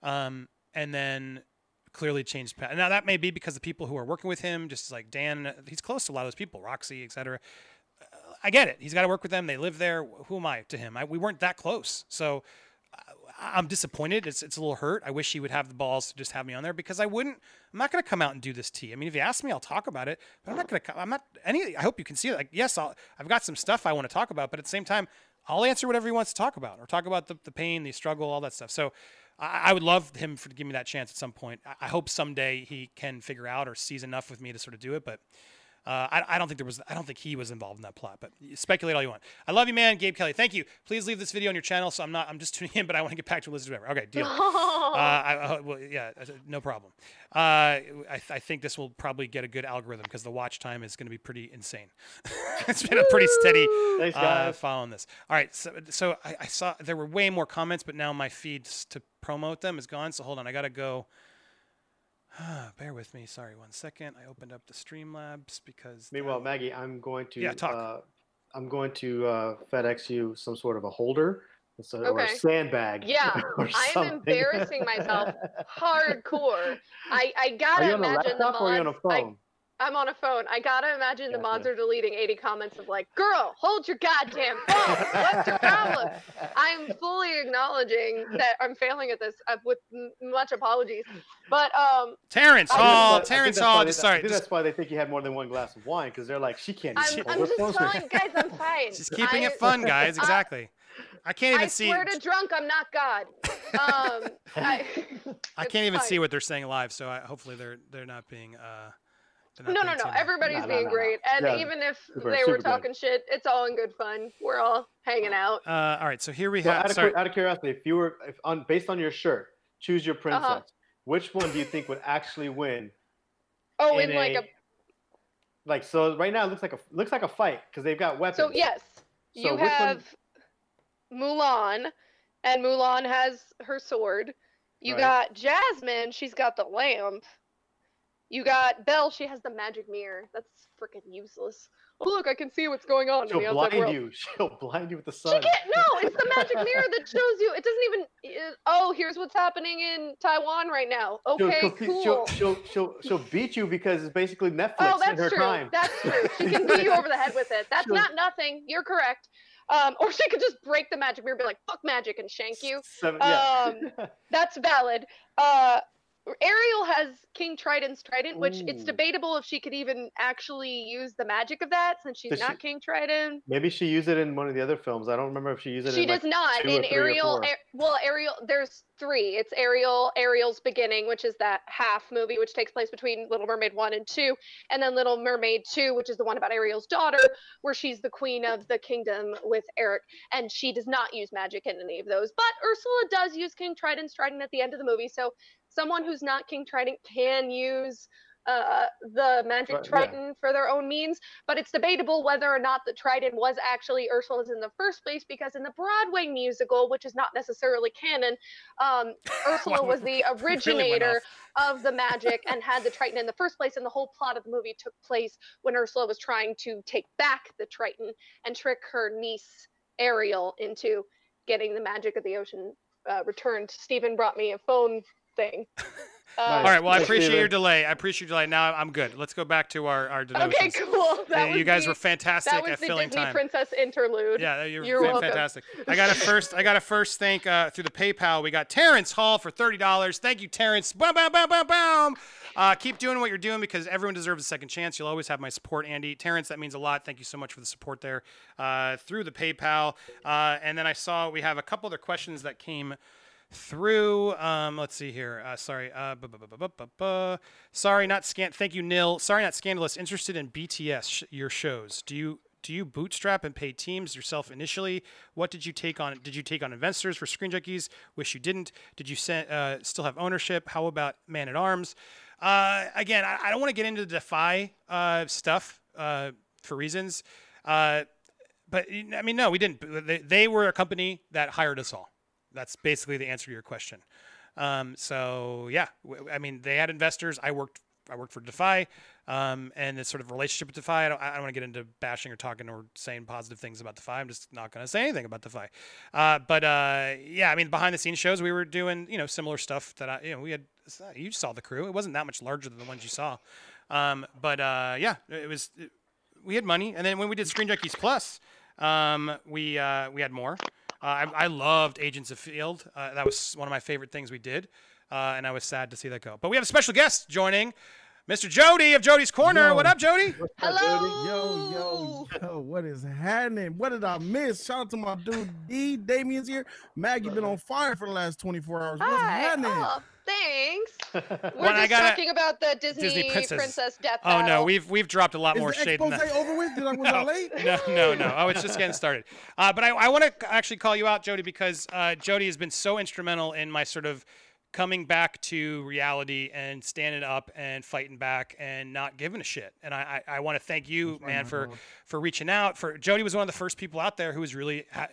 [SPEAKER 1] um, and then clearly changed path. Now that may be because the people who are working with him, just like Dan, he's close to a lot of those people, Roxy, etc. I get it. He's got to work with them. They live there. Who am I to him? I, we weren't that close. So I- I'm disappointed. It's, it's a little hurt. I wish he would have the balls to just have me on there because I wouldn't. I'm not going to come out and do this tea. I mean, if you ask me, I'll talk about it. But I'm not going to. I'm not any. I hope you can see it. Like, yes, I'll, I've got some stuff I want to talk about, but at the same time, I'll answer whatever he wants to talk about or talk about the, the pain, the struggle, all that stuff. So I, I would love him for to give me that chance at some point. I, I hope someday he can figure out or sees enough with me to sort of do it, but. Uh, I, I don't think there was. I don't think he was involved in that plot. But speculate all you want. I love you, man. Gabe Kelly. Thank you. Please leave this video on your channel. So I'm not. I'm just tuning in, but I want to get back to Elizabeth. Whatever. Okay, deal. Uh, I, I, well, yeah, no problem. Uh, I, I think this will probably get a good algorithm because the watch time is going to be pretty insane. it's been a pretty steady
[SPEAKER 3] Thanks,
[SPEAKER 1] uh, following this. All right, so, so I, I saw there were way more comments, but now my feed to promote them is gone. So hold on, I gotta go. Bear with me. Sorry, one second. I opened up the Streamlabs because.
[SPEAKER 3] Meanwhile, Maggie, I'm going to
[SPEAKER 1] Yeah, talk.
[SPEAKER 3] Uh, I'm going to uh, FedEx you some sort of a holder, so, or a sandbag.
[SPEAKER 2] Yeah,
[SPEAKER 3] or
[SPEAKER 2] I am embarrassing myself hardcore. I I gotta
[SPEAKER 3] you on a
[SPEAKER 2] imagine the
[SPEAKER 3] laptop or are you on a
[SPEAKER 2] mods. I,
[SPEAKER 3] phone?
[SPEAKER 2] I'm on a phone. I gotta imagine the mods are deleting 80 comments of like, "Girl, hold your goddamn phone. What's your problem?" I'm fully acknowledging that I'm failing at this uh, with m- much apologies, but um,
[SPEAKER 1] Terrence
[SPEAKER 2] I
[SPEAKER 3] I think
[SPEAKER 1] Hall.
[SPEAKER 3] that's why-
[SPEAKER 1] Terrence Hall.
[SPEAKER 3] why they-
[SPEAKER 1] Just
[SPEAKER 3] I
[SPEAKER 1] sorry.
[SPEAKER 3] think
[SPEAKER 1] Just,
[SPEAKER 3] that's why they think you had more than one glass of wine because they're like, she can't.
[SPEAKER 2] I'm,
[SPEAKER 3] even
[SPEAKER 2] I'm just
[SPEAKER 3] phone.
[SPEAKER 2] fine, guys. I'm fine.
[SPEAKER 1] just keeping
[SPEAKER 2] I,
[SPEAKER 1] it fun, guys. Exactly. I can't even see.
[SPEAKER 2] I
[SPEAKER 1] see.
[SPEAKER 2] swear to drunk, I'm not God. Um, I,
[SPEAKER 1] I can't even
[SPEAKER 2] fine.
[SPEAKER 1] see what they're saying live, so I, hopefully they're they're not being. Uh, they're not
[SPEAKER 2] No, no, no. Everybody's
[SPEAKER 3] No, no,
[SPEAKER 2] being
[SPEAKER 3] no, no.
[SPEAKER 2] great, and
[SPEAKER 3] Yeah,
[SPEAKER 2] even if
[SPEAKER 3] super-
[SPEAKER 2] they
[SPEAKER 3] super
[SPEAKER 2] were
[SPEAKER 3] good.
[SPEAKER 2] talking shit, it's all in good fun. We're all hanging out.
[SPEAKER 1] Uh, all right, so here we
[SPEAKER 3] So
[SPEAKER 1] have.
[SPEAKER 3] out, of,
[SPEAKER 1] Sorry.
[SPEAKER 3] out of curiosity, if you were if on based on your shirt, choose your princess.
[SPEAKER 2] Uh-huh.
[SPEAKER 3] Which one do you think would actually win?
[SPEAKER 2] Oh,
[SPEAKER 3] in
[SPEAKER 2] in like a
[SPEAKER 3] like so right now it looks like a looks like a fight because they've got weapons.
[SPEAKER 2] so yes,
[SPEAKER 3] So
[SPEAKER 2] you
[SPEAKER 3] which one-
[SPEAKER 2] have Mulan, and Mulan has her sword. You
[SPEAKER 3] Right.
[SPEAKER 2] got Jasmine, she's got the lamp. You got Belle, she has the magic mirror. That's freaking useless. Oh look, I can see what's going on
[SPEAKER 3] She'll
[SPEAKER 2] the
[SPEAKER 3] blind
[SPEAKER 2] world.
[SPEAKER 3] you. She'll blind you with the sun.
[SPEAKER 2] She can't. No, it's the magic mirror that shows you. It doesn't even. uh, oh, here's what's happening in Taiwan right now. Okay,
[SPEAKER 3] she'll,
[SPEAKER 2] cool.
[SPEAKER 3] she'll, she'll, she'll, she'll beat you because it's basically Netflix
[SPEAKER 2] Oh,
[SPEAKER 3] in her
[SPEAKER 2] that's true.
[SPEAKER 3] time.
[SPEAKER 2] That's true. She can beat you over the head with it. That's
[SPEAKER 3] She'll-
[SPEAKER 2] not nothing. You're correct. Um, or she could just break the magic mirror, and be like, "Fuck magic," and shank you.
[SPEAKER 3] Seven, yeah.
[SPEAKER 2] Um, That's valid. Uh, Ariel has King Triton's trident, which it's debatable if she could even actually use the magic of that since she's
[SPEAKER 3] Does
[SPEAKER 2] not
[SPEAKER 3] she-
[SPEAKER 2] King Triton.
[SPEAKER 3] Maybe she used it in one of the other films. I don't remember if she used it.
[SPEAKER 2] She
[SPEAKER 3] in,
[SPEAKER 2] does
[SPEAKER 3] like,
[SPEAKER 2] not.
[SPEAKER 3] two
[SPEAKER 2] In Ariel. Ar- well, Ariel, there's three. It's Ariel, Ariel's Beginning, which is that half movie, which takes place between Little Mermaid 1 and 2, and then Little Mermaid 2, which is the one about Ariel's daughter, where she's the queen of the kingdom with Eric, and she does not use magic in any of those. But Ursula does use King Triton's trident at the end of the movie, so someone who's not King Triton can use uh, the magic
[SPEAKER 3] Right, yeah.
[SPEAKER 2] trident for their own means but it's debatable whether or not the trident was actually ursula's in the first place because in the broadway musical which is not necessarily canon um, ursula was the
[SPEAKER 1] really
[SPEAKER 2] originator of the magic and had the triton in the first place and the whole plot of the movie took place when ursula was trying to take back the triton and trick her niece ariel into getting the magic of the ocean uh, returned stephen brought me a phone thing uh,
[SPEAKER 1] All right. Well, I appreciate your delay. I appreciate your delay. Now I'm good. Let's go back to our our
[SPEAKER 2] okay cool that
[SPEAKER 1] you guys
[SPEAKER 2] the-
[SPEAKER 1] were fantastic
[SPEAKER 2] that was
[SPEAKER 1] at
[SPEAKER 2] the
[SPEAKER 1] filling
[SPEAKER 2] Disney
[SPEAKER 1] time.
[SPEAKER 2] princess interlude
[SPEAKER 1] Yeah, you're,
[SPEAKER 2] You're
[SPEAKER 1] fan-
[SPEAKER 2] welcome.
[SPEAKER 1] fantastic. I got to first. I got to first thank uh, through the PayPal. We got Terrence Hall for thirty dollars. Thank you, Terrence. Boom, boom, boom, boom, boom. Uh, keep doing what you're doing because everyone deserves a second chance. You'll always have my support, Andy. Terrence, that means a lot. Thank you so much for the support there uh, through the PayPal. Uh, and then I saw we have a couple other questions that came through. Um, let's see here. Uh, sorry. Uh, bu- bu- bu-. Sorry, not scan. Thank you, Nil. Sorry, not scandalous. Interested in BTS sh- your shows? Do you do you bootstrap and pay teams yourself initially? What did you take on? Did you take on investors for Screen Junkies? Wish you didn't. Did you sen- uh, still have ownership? How about Man at Arms? Uh, again, I, I don't want to get into the Defy uh, stuff uh, for reasons. Uh, but I mean, no, we didn't. They, they were a company that hired us all. That's basically the answer to your question. Um, so yeah, I mean, they had investors. I worked. I worked for Defy, um, and this sort of relationship with Defy. I don't, I don't want to get into bashing or talking or saying positive things about Defy. I'm just not going to say anything about Defy. Uh, but uh, yeah, I mean, behind the scenes shows, we were doing you know similar stuff that I you know we had. You saw the crew. It wasn't that much larger than the ones you saw. Um, but uh, yeah, it was. It, we had money, and then when we did Screen Junkies Plus, um, we uh, we had more. Uh, I, I loved Agents of Field. Uh, that was one of my favorite things we did, uh, and I was sad to see that go. But we have a special guest joining, Mr. Jody of Jody's Corner.
[SPEAKER 4] Yo.
[SPEAKER 1] What up, Jody?
[SPEAKER 2] hello
[SPEAKER 4] Yo, yo, yo, what is happening? What did I miss? Shout out to my dude D. Damien's here. Maggie been on fire for the last 24 hours. What's
[SPEAKER 2] Hi.
[SPEAKER 4] happening?
[SPEAKER 2] Oh, thanks. We're just
[SPEAKER 1] gotta-
[SPEAKER 2] talking about the Disney,
[SPEAKER 1] Disney
[SPEAKER 2] princess.
[SPEAKER 1] princess.
[SPEAKER 2] death
[SPEAKER 1] Oh no, we've we've dropped a lot
[SPEAKER 4] Is
[SPEAKER 1] more
[SPEAKER 4] the
[SPEAKER 1] shade than
[SPEAKER 4] expose
[SPEAKER 1] that.
[SPEAKER 4] over with? Did I, was I late?
[SPEAKER 1] no, no, no. Oh, it's just getting started. Uh, but I, I want to actually call you out, Jody, because uh, Jody has been so instrumental in my sort of coming back to reality and standing up and fighting back and not giving a shit. And I, I, I want to thank you,
[SPEAKER 4] That's
[SPEAKER 1] man, for for reaching out. For Jody was one of the first people out there who was really. I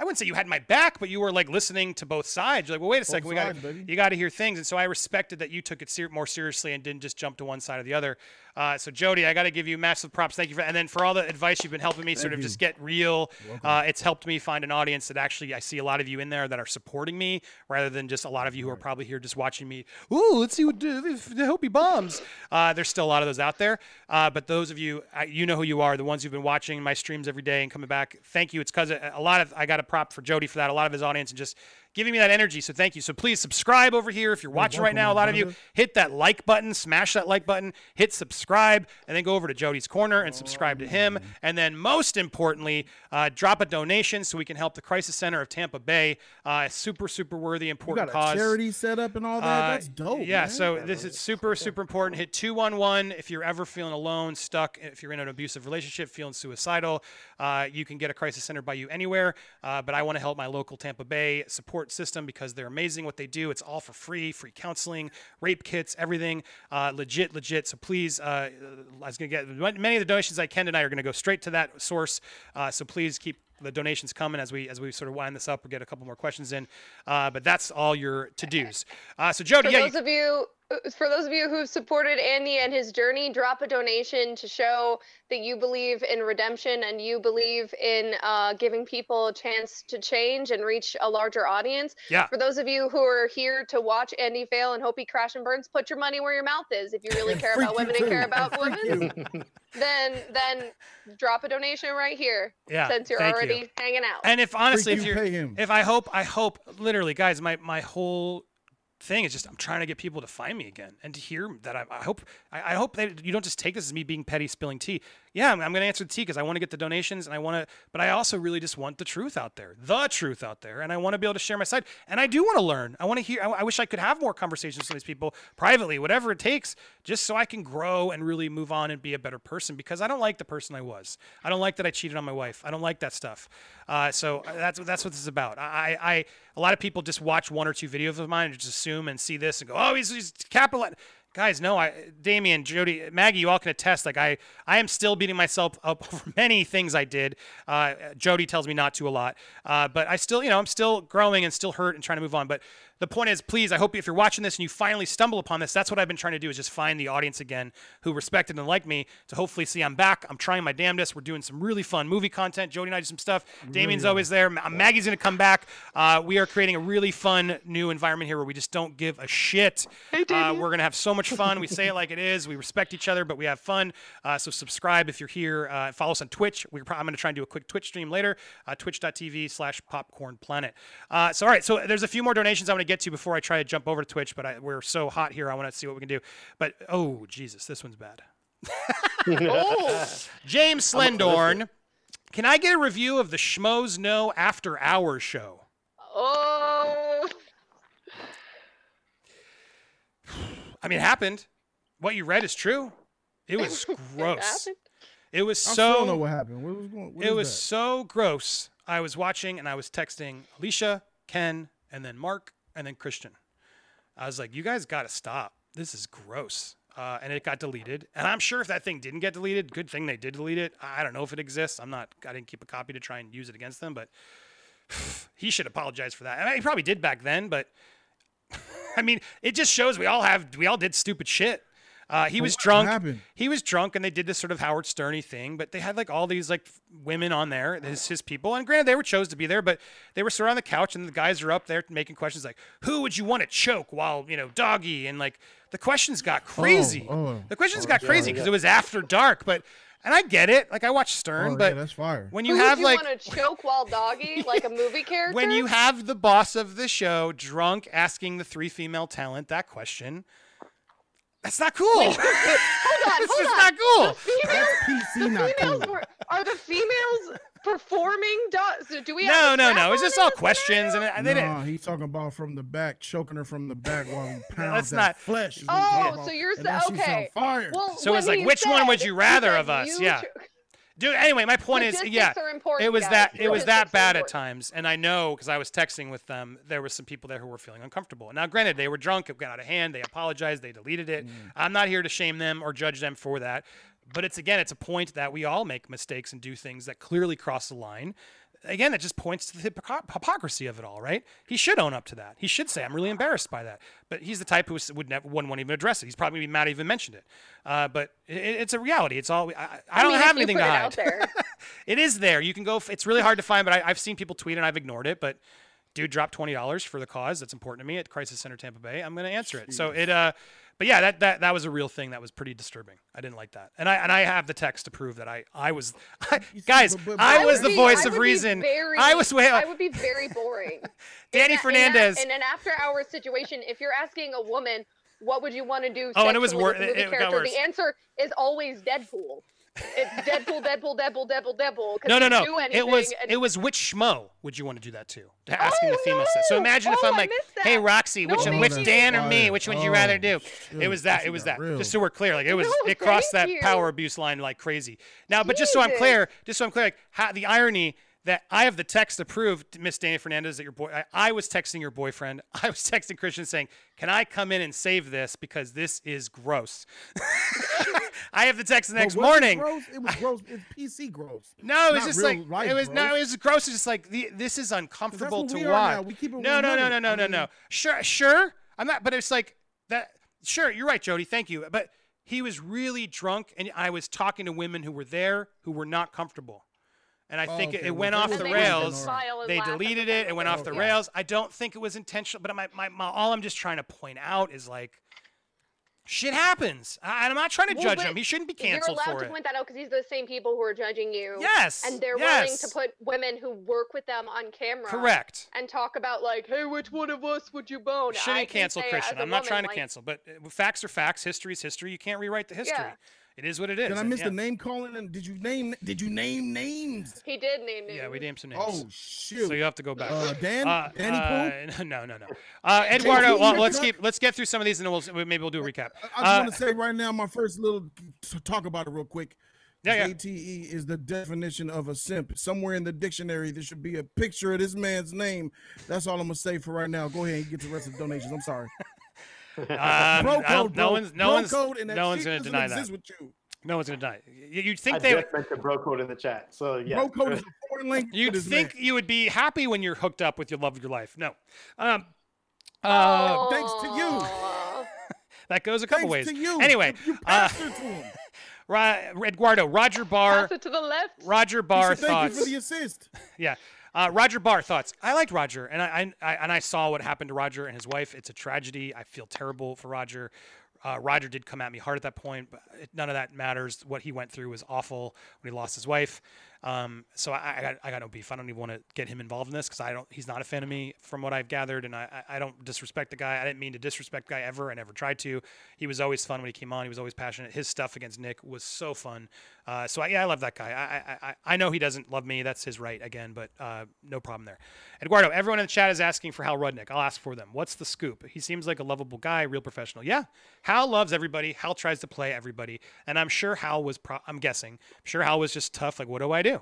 [SPEAKER 1] wouldn't say you had my back, but you were like listening to both sides. You're like, well, wait a second, we got you got to hear things. And so I respected that you took it ser- more seriously and didn't just jump to one side or the other. Uh, so Jody, I got to give you massive props. Thank you for, and then for all the advice you've been helping me sort of
[SPEAKER 4] you.
[SPEAKER 1] just get real. Uh, it's helped me find an audience that actually I see a lot of you in there that are supporting me rather than just a lot of you who are probably here just watching me. Ooh, let's see what if I hope he bombs. Uh, there's still a lot of those out there, uh, but those of you, I, you know who you are, the ones who've been watching my streams every day and coming back. Thank you. It's because a lot of I got a prop for Jody for that. A lot of his audience and just giving me that energy. So thank you. So please subscribe over here if you're watching right now. A lot of you hit that like button, smash that like button, hit subscribe, and then go over to Jody's Corner and subscribe to him. And then, most importantly, uh, drop a donation so we can help the Crisis Center of Tampa Bay. Uh, super, super worthy,
[SPEAKER 4] You
[SPEAKER 1] important
[SPEAKER 4] got a
[SPEAKER 1] cause.
[SPEAKER 4] charity set up and all that.
[SPEAKER 1] Uh,
[SPEAKER 4] That's dope.
[SPEAKER 1] Yeah,
[SPEAKER 4] man.
[SPEAKER 1] so this is super, super important. Hit 211 if you're ever feeling alone, stuck, if you're in an abusive relationship, feeling suicidal. Uh, you can get a crisis center by you anywhere. Uh, but I want to help my local Tampa Bay support system because they're amazing what they do. It's all for free, free counseling, rape kits, everything. Uh, legit, legit. So please, uh, I was going to get many of the donations I can tonight are going to go straight to that source. Uh, so please keep the donations coming as we as we sort of wind this up. We'll get a couple more questions in, uh, but that's all your to dos. Uh, so Jody,
[SPEAKER 2] For
[SPEAKER 1] yeah, you-
[SPEAKER 2] those of you for those of you who've supported Andy and his journey, drop a donation to show that you believe in redemption and you believe in uh, giving people a chance to change and reach a larger audience.
[SPEAKER 1] Yeah.
[SPEAKER 2] For those of you who are here to watch Andy fail and hope he crash and burns, put your money where your mouth is. If you really care about
[SPEAKER 4] you
[SPEAKER 2] women and care about women, then then drop a donation right here
[SPEAKER 1] yeah,
[SPEAKER 2] since you're
[SPEAKER 1] thank you.
[SPEAKER 2] already hanging out.
[SPEAKER 1] And if honestly, if
[SPEAKER 4] Freak you,
[SPEAKER 1] you're,
[SPEAKER 4] pay
[SPEAKER 1] if I hope, I hope, literally, guys, my my whole thing is just I'm trying to get people to find me again and to hear that I, I hope I, I hope that you don't just take this as me being petty spilling tea. Yeah, I'm, I'm going to answer the tea because I want to get the donations and I want to, but I also really just want the truth out there, the truth out there, and I want to be able to share my side. And I do want to learn. I want to hear. I, I wish I could have more conversations with these people privately, whatever it takes, just so I can grow and really move on and be a better person because I don't like the person I was. I don't like that I cheated on my wife. I don't like that stuff. Uh, so that's that's what this is about. I, I a lot of people just watch one or two videos of mine and just assume and see this and go, oh, he's, he's capital. Guys, no, I, Damien, Jody, Maggie, you all can attest. Like I, I am still beating myself up over many things I did. Uh, Jody tells me not to a lot, uh, but I still, you know, I'm still growing and still hurt and trying to move on. But the point is, please, I hope if you're watching this and you finally stumble upon this, that's what I've been trying to do is just find the audience again who respected and liked me to hopefully see I'm back. I'm trying my damnedest. We're doing some really fun movie content. Jody and I do some stuff. Damien's always there. Maggie's going to come back. Uh, we are creating a really fun new environment here where we just don't give a shit. Uh, we're going to have so much fun. We say it like it is. We respect each other, but we have fun. Uh, so subscribe if you're here. Uh, follow us on Twitch. We're pro- I'm going to try and do a quick Twitch stream later. Uh, Twitch.tv slash Popcorn Planet. Uh, so all right. So there's a few more donations I want to get to before I try to jump over to Twitch, but I, we're so hot here. I want to see what we can do. But oh Jesus, this one's bad.
[SPEAKER 2] Oh,
[SPEAKER 1] James Slendorn. Can I get a review of the Schmoes Know After Hours show?
[SPEAKER 2] oh,
[SPEAKER 1] I mean, it happened. What you read is true. It was gross.
[SPEAKER 2] happened?
[SPEAKER 1] It was
[SPEAKER 4] I still don't know
[SPEAKER 1] so.
[SPEAKER 4] what happened. What was going? What
[SPEAKER 1] It
[SPEAKER 4] is
[SPEAKER 1] was
[SPEAKER 4] that?
[SPEAKER 1] so gross. I was watching and I was texting Alicia, Ken, and then Mark, and then Kristian. I was like, "You guys got to stop. This is gross." Uh, and it got deleted. And I'm sure if that thing didn't get deleted, good thing they did delete it. I don't know if it exists. I'm not. I didn't keep a copy to try and use it against them, but he should apologize for that. I mean, he probably did back then, but I mean, it just shows we all have we all did stupid shit. Uh, he was
[SPEAKER 4] what
[SPEAKER 1] drunk.
[SPEAKER 4] happened?
[SPEAKER 1] He was drunk, and they did this sort of Howard Sterny thing. But they had like all these like women on there, his, his people, and granted they were chose to be there, but they were sort of on the couch, and the guys are up there making questions like, "Who would you want to choke while you know doggy?" And like the questions got crazy.
[SPEAKER 4] oh.
[SPEAKER 1] The questions got crazy because it was after dark, but. And I get it. Like I watch Stern,
[SPEAKER 4] Oh,
[SPEAKER 1] but
[SPEAKER 4] yeah, that's fire.
[SPEAKER 1] when you
[SPEAKER 2] Who
[SPEAKER 1] have
[SPEAKER 2] would you
[SPEAKER 1] like
[SPEAKER 2] want to choke while doggy, like a movie character?
[SPEAKER 1] when you have the boss of the show drunk asking the three female talent that question, that's not cool.
[SPEAKER 2] hold on,
[SPEAKER 1] it's
[SPEAKER 2] hold
[SPEAKER 1] just
[SPEAKER 2] on.
[SPEAKER 1] not cool.
[SPEAKER 2] Females,
[SPEAKER 4] PC not
[SPEAKER 2] females
[SPEAKER 4] cool.
[SPEAKER 2] were, are the females performing? Do, so do we?
[SPEAKER 1] No,
[SPEAKER 2] have a
[SPEAKER 1] no, no. It's just all questions, and
[SPEAKER 2] scenario?
[SPEAKER 1] I- they didn't.
[SPEAKER 4] No, he's talking about from the back, choking her from the back while he pounds
[SPEAKER 1] that's
[SPEAKER 4] that
[SPEAKER 1] not-
[SPEAKER 4] flesh. is what he's
[SPEAKER 2] Oh, so you're
[SPEAKER 4] And
[SPEAKER 2] sa-
[SPEAKER 4] that shit's on
[SPEAKER 2] okay.
[SPEAKER 4] fire.
[SPEAKER 2] Well,
[SPEAKER 1] So it's like,
[SPEAKER 2] he
[SPEAKER 1] which one would you rather of us?
[SPEAKER 2] you
[SPEAKER 1] Yeah.
[SPEAKER 2] cho-
[SPEAKER 1] Dude, anyway, my point is, yeah,
[SPEAKER 2] are important,
[SPEAKER 1] it was
[SPEAKER 2] guys.
[SPEAKER 1] that it was that bad at times, and I know because I was texting with them, there were some people there who were feeling uncomfortable. Now, granted, they were drunk, it got out of hand, they apologized, they deleted it. Mm. I'm not here to shame them or judge them for that, but it's again, it's a point that we all make mistakes and do things that clearly cross the line. Again, that just points to the hypocr- hypocrisy of it all, right? He should own up to that. He should say, "I'm really embarrassed by that." But he's the type who would never, wouldn't even address it. He's probably be mad I even mentioned it. Uh, but it, it's a reality. It's all. I, I don't
[SPEAKER 2] mean,
[SPEAKER 1] have anything to hide.
[SPEAKER 2] there.
[SPEAKER 1] it is there. You can go. It's really hard to find, but I, I've seen people tweet and I've ignored it. But dude, drop twenty dollars for the cause. That's important to me at Crisis Center Tampa Bay. I'm going to answer it. So it. Uh, but yeah, that, that that was a real thing. That was pretty disturbing. I didn't like that, and I and I have the text to prove that I I was,
[SPEAKER 4] see,
[SPEAKER 1] guys. I was the
[SPEAKER 2] be-
[SPEAKER 1] voice
[SPEAKER 2] I
[SPEAKER 1] of reason.
[SPEAKER 2] very-
[SPEAKER 1] I was way.
[SPEAKER 2] I would be very boring.
[SPEAKER 1] Dani
[SPEAKER 2] in
[SPEAKER 1] Fernandez.
[SPEAKER 2] In, in an after-hours situation, if you're asking a woman, what would you want to do?
[SPEAKER 1] Oh, and it was
[SPEAKER 2] sexually
[SPEAKER 1] wor-
[SPEAKER 2] with a movie
[SPEAKER 1] it- it worse.
[SPEAKER 2] The answer is always Deadpool. It's Deadpool, Deadpool, Deadpool, Deadpool, Deadpool. 'cause
[SPEAKER 1] No, no,
[SPEAKER 2] he'd
[SPEAKER 1] no.
[SPEAKER 2] do
[SPEAKER 1] It was
[SPEAKER 2] and-
[SPEAKER 1] it was which schmo would you want to do that to? To asking the
[SPEAKER 2] Oh,
[SPEAKER 1] female sex. So
[SPEAKER 2] no.
[SPEAKER 1] imagine if
[SPEAKER 2] Oh,
[SPEAKER 1] I'm
[SPEAKER 2] I
[SPEAKER 1] like, "Hey. Roxy,
[SPEAKER 2] No,
[SPEAKER 1] which
[SPEAKER 2] thank
[SPEAKER 1] which. Dan or me?
[SPEAKER 4] Fire.
[SPEAKER 1] Which would you rather
[SPEAKER 4] Oh,
[SPEAKER 1] do?" It was that. It was that.
[SPEAKER 4] real.
[SPEAKER 1] Just so we're clear, like it was
[SPEAKER 2] No,
[SPEAKER 1] it crossed that
[SPEAKER 2] thank
[SPEAKER 1] power abuse line like crazy. Now, but just so I'm clear, just so I'm clear, like how, the irony that I have the text to prove, Miss Dani Fernandez, that your boy, I, I was texting your boyfriend. I was texting Kristian saying, "Can I come in and save this because this is gross." I have the text the next
[SPEAKER 4] was it
[SPEAKER 1] morning.
[SPEAKER 4] gross? It was gross. It's PC gross.
[SPEAKER 1] No, it was just like
[SPEAKER 4] life
[SPEAKER 1] it was no, it was gross. It's just like the, this is uncomfortable to watch.
[SPEAKER 4] We keep it
[SPEAKER 1] no, no, no, no,
[SPEAKER 4] 100.
[SPEAKER 1] no,
[SPEAKER 4] I
[SPEAKER 1] no, no. Sure, sure. I'm not, but it's like that. Sure, you're right, Jody. Thank you. But he was really drunk, and I was talking to women who were there who were not comfortable. And I
[SPEAKER 4] Oh,
[SPEAKER 1] think it,
[SPEAKER 4] okay.
[SPEAKER 1] it
[SPEAKER 4] Well,
[SPEAKER 1] went off the
[SPEAKER 2] And
[SPEAKER 4] doing
[SPEAKER 2] they
[SPEAKER 4] it
[SPEAKER 2] would
[SPEAKER 1] rails.
[SPEAKER 4] then,
[SPEAKER 2] smile and
[SPEAKER 1] They
[SPEAKER 2] laugh at the
[SPEAKER 1] deleted it. It went off the
[SPEAKER 2] Yeah.
[SPEAKER 1] rails. I don't think it was intentional. But my, my, my all I'm just trying to point out is like Shit happens. I, I'm not trying to
[SPEAKER 2] Well,
[SPEAKER 1] judge him. He shouldn't be canceled
[SPEAKER 2] You're
[SPEAKER 1] canceled
[SPEAKER 2] allowed
[SPEAKER 1] for
[SPEAKER 2] to
[SPEAKER 1] it.
[SPEAKER 2] point that out because he's the same people who are judging you.
[SPEAKER 1] Yes.
[SPEAKER 2] And they're willing to put women who work with them on camera.
[SPEAKER 1] Correct.
[SPEAKER 2] And talk about like, hey, which one of us would you bone?
[SPEAKER 1] Shouldn't
[SPEAKER 2] can
[SPEAKER 1] cancel
[SPEAKER 2] say
[SPEAKER 1] Kristian.
[SPEAKER 2] as a
[SPEAKER 1] I'm not
[SPEAKER 2] woman,
[SPEAKER 1] trying to
[SPEAKER 2] like,
[SPEAKER 1] cancel, but uh, facts are facts. History is history. You can't rewrite the history.
[SPEAKER 2] Yeah.
[SPEAKER 1] It is what it is.
[SPEAKER 4] Did I miss
[SPEAKER 1] yeah.
[SPEAKER 4] the name calling? And did you name? Did you name names?
[SPEAKER 2] He did name names.
[SPEAKER 1] Yeah, we named some names.
[SPEAKER 4] Oh shoot!
[SPEAKER 1] So you have to go back.
[SPEAKER 4] uh, Dan,
[SPEAKER 1] Uh,
[SPEAKER 4] Danny Pooh.
[SPEAKER 1] uh, no, no, no. Uh, Eduardo, well, let's keep let's get through some of these, and then we'll maybe we'll do a recap.
[SPEAKER 4] I, I just
[SPEAKER 1] Uh,
[SPEAKER 4] want to say right now, my first little talk about it real quick.
[SPEAKER 1] Yeah, yeah.
[SPEAKER 4] JTE is the definition of a simp. Somewhere in the dictionary, there should be a picture of this man's name. That's all I'm gonna say for right now. Go ahead and get the rest of the donations. I'm sorry.
[SPEAKER 1] Um,
[SPEAKER 4] Bro
[SPEAKER 1] I don't-
[SPEAKER 4] code,
[SPEAKER 1] no
[SPEAKER 4] bro.
[SPEAKER 1] one's no
[SPEAKER 4] Bro
[SPEAKER 1] one's
[SPEAKER 4] code and that
[SPEAKER 1] no one's gonna deny that.
[SPEAKER 4] With you.
[SPEAKER 1] no one's gonna deny. it. You- You'd
[SPEAKER 3] I
[SPEAKER 1] think they
[SPEAKER 3] just mentioned bro code in the chat. So yeah.
[SPEAKER 4] Bro code is a foreign language.
[SPEAKER 1] you'd think
[SPEAKER 4] man.
[SPEAKER 1] you would be happy when you're hooked up with your love of your life. No. Um, uh,
[SPEAKER 4] thanks to you.
[SPEAKER 1] That goes a couple
[SPEAKER 4] Thanks
[SPEAKER 1] ways.
[SPEAKER 4] to you.
[SPEAKER 1] Anyway,
[SPEAKER 4] you, you
[SPEAKER 1] uh,
[SPEAKER 4] passed it to him.
[SPEAKER 1] Ra- Eduardo, Roger Barr,
[SPEAKER 2] Pass it to the left.
[SPEAKER 1] Roger
[SPEAKER 4] He
[SPEAKER 1] Barr
[SPEAKER 4] said, Thank you for the assist.
[SPEAKER 1] Yeah. Uh, Roger Barr thoughts. I liked Roger, and I, I, and I saw what happened to Roger and his wife. It's a tragedy. I feel terrible for Roger. Uh, Roger did come at me hard at that point, but none of that matters. What he went through was awful when he lost his wife. Um, so I, I got I got no beef. I don't even want to get him involved in this because I don't. He's not a fan of me from what I've gathered, and I, I don't disrespect the guy. I didn't mean to disrespect the guy ever. I never tried to. He was always fun when he came on. He was always passionate. His stuff against Nick was so fun. Uh, so I, yeah, I love that guy. I, I I I know he doesn't love me. That's his right again, but uh, no problem there. Eduardo, everyone in the chat is asking for Hal Rudnick. I'll ask for them. What's the scoop? He seems like a lovable guy, real professional. Yeah, Hal loves everybody. Hal tries to play everybody, and I'm sure Hal was. Pro- I'm guessing. I'm sure Hal was just tough. Like, what do I do?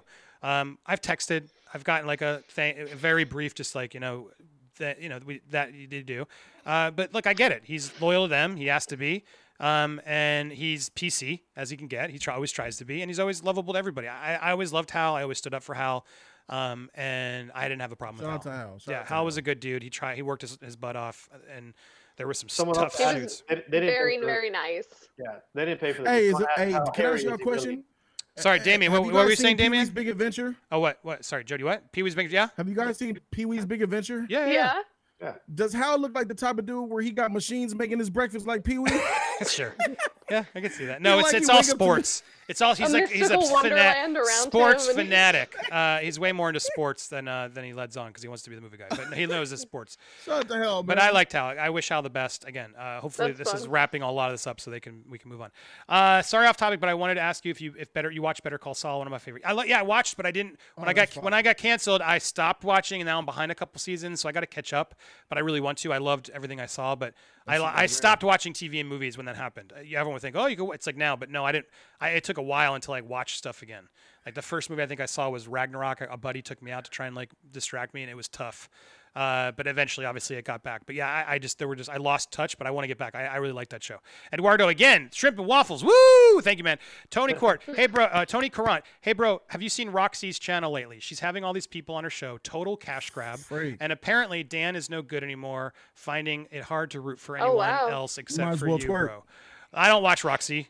[SPEAKER 1] Um, I've texted. I've gotten like a, th- a very brief, just like you know, that you know we, that you did do. Uh, but look, I get it. He's loyal to them. He has to be. Um, and he's PC as he can get. He try, always tries to be, and he's always lovable to everybody. I, I always loved Hal. I always stood up for Hal. Um, and I didn't have a problem
[SPEAKER 4] Shout out
[SPEAKER 1] with
[SPEAKER 4] to
[SPEAKER 1] Hal.
[SPEAKER 4] Hal.
[SPEAKER 1] Yeah, Hal was a good dude. He tried. He worked his, his butt off, and there were some
[SPEAKER 3] Someone
[SPEAKER 1] tough
[SPEAKER 3] else
[SPEAKER 2] He
[SPEAKER 1] suits.
[SPEAKER 3] They, they didn't
[SPEAKER 2] very,
[SPEAKER 3] pay for,
[SPEAKER 2] very nice.
[SPEAKER 3] Yeah, they didn't pay for the.
[SPEAKER 4] Hey, is it, hey, can I ask you a
[SPEAKER 3] is really?
[SPEAKER 4] question?
[SPEAKER 1] Sorry, Damien. What, what were you saying,
[SPEAKER 4] seen Pee-wee's
[SPEAKER 1] Damien?
[SPEAKER 4] Big Adventure?
[SPEAKER 1] Oh, what? What? Sorry, Jody. What? Pee Wee's Big. Yeah.
[SPEAKER 4] Have you guys seen Pee Wee's Big Adventure?
[SPEAKER 1] Yeah. Yeah.
[SPEAKER 2] Yeah.
[SPEAKER 1] yeah.
[SPEAKER 4] Does Hal look like the type of dude where he got machines making his breakfast like Pee Wee?
[SPEAKER 1] sure. Yeah, I can see that. No, it's
[SPEAKER 4] like
[SPEAKER 1] it's all
[SPEAKER 4] wake to
[SPEAKER 1] sports. It's all he's
[SPEAKER 2] A
[SPEAKER 1] like he's a
[SPEAKER 2] mystical
[SPEAKER 1] fana- sports fanatic. Uh, he's way more into sports than uh, than he lets on because he wants to be the movie guy. But he knows his sports.
[SPEAKER 4] Shut the hell, man.
[SPEAKER 1] But I liked Hal. I wish Hal the best. Again, uh, hopefully
[SPEAKER 2] That's
[SPEAKER 1] this is wrapping a lot of this up so they can we can move on. Uh, sorry off topic, but I wanted to ask you if you if better you watched Better Call Saul, one of my favorite. I li- yeah, I watched, but I didn't when
[SPEAKER 4] Oh,
[SPEAKER 1] I got
[SPEAKER 4] that's
[SPEAKER 1] when. I got canceled. I stopped watching, and now I'm behind a couple seasons, so I got to catch up. But I really want to. I loved everything I saw, but I, I stopped watching TV and movies when that happened. Uh, you- Everyone would think, oh, you go. It's like now, but no, I didn't. I, it took a while until I watched stuff again. Like the first movie I think I saw was Ragnarok. A buddy took me out to try and like distract me, and it was tough. Uh, but eventually, obviously, it got back. But yeah, I, I just there were just I lost touch, but I want to get back. I, I really like that show. Eduardo again, shrimp and waffles. Woo! Thank you, man. Tony Court. Hey, bro. Uh, Tony Carant. Hey, bro. Have you seen Roxy's channel lately? She's having all these people on her show. Total cash grab.
[SPEAKER 4] Freak.
[SPEAKER 1] And apparently, Dan is no good anymore. Finding it hard to root for
[SPEAKER 2] Oh,
[SPEAKER 1] anyone
[SPEAKER 2] wow.
[SPEAKER 1] else except
[SPEAKER 4] as
[SPEAKER 1] for
[SPEAKER 4] well
[SPEAKER 1] you,
[SPEAKER 4] twerk.
[SPEAKER 1] bro. I don't watch Roxy.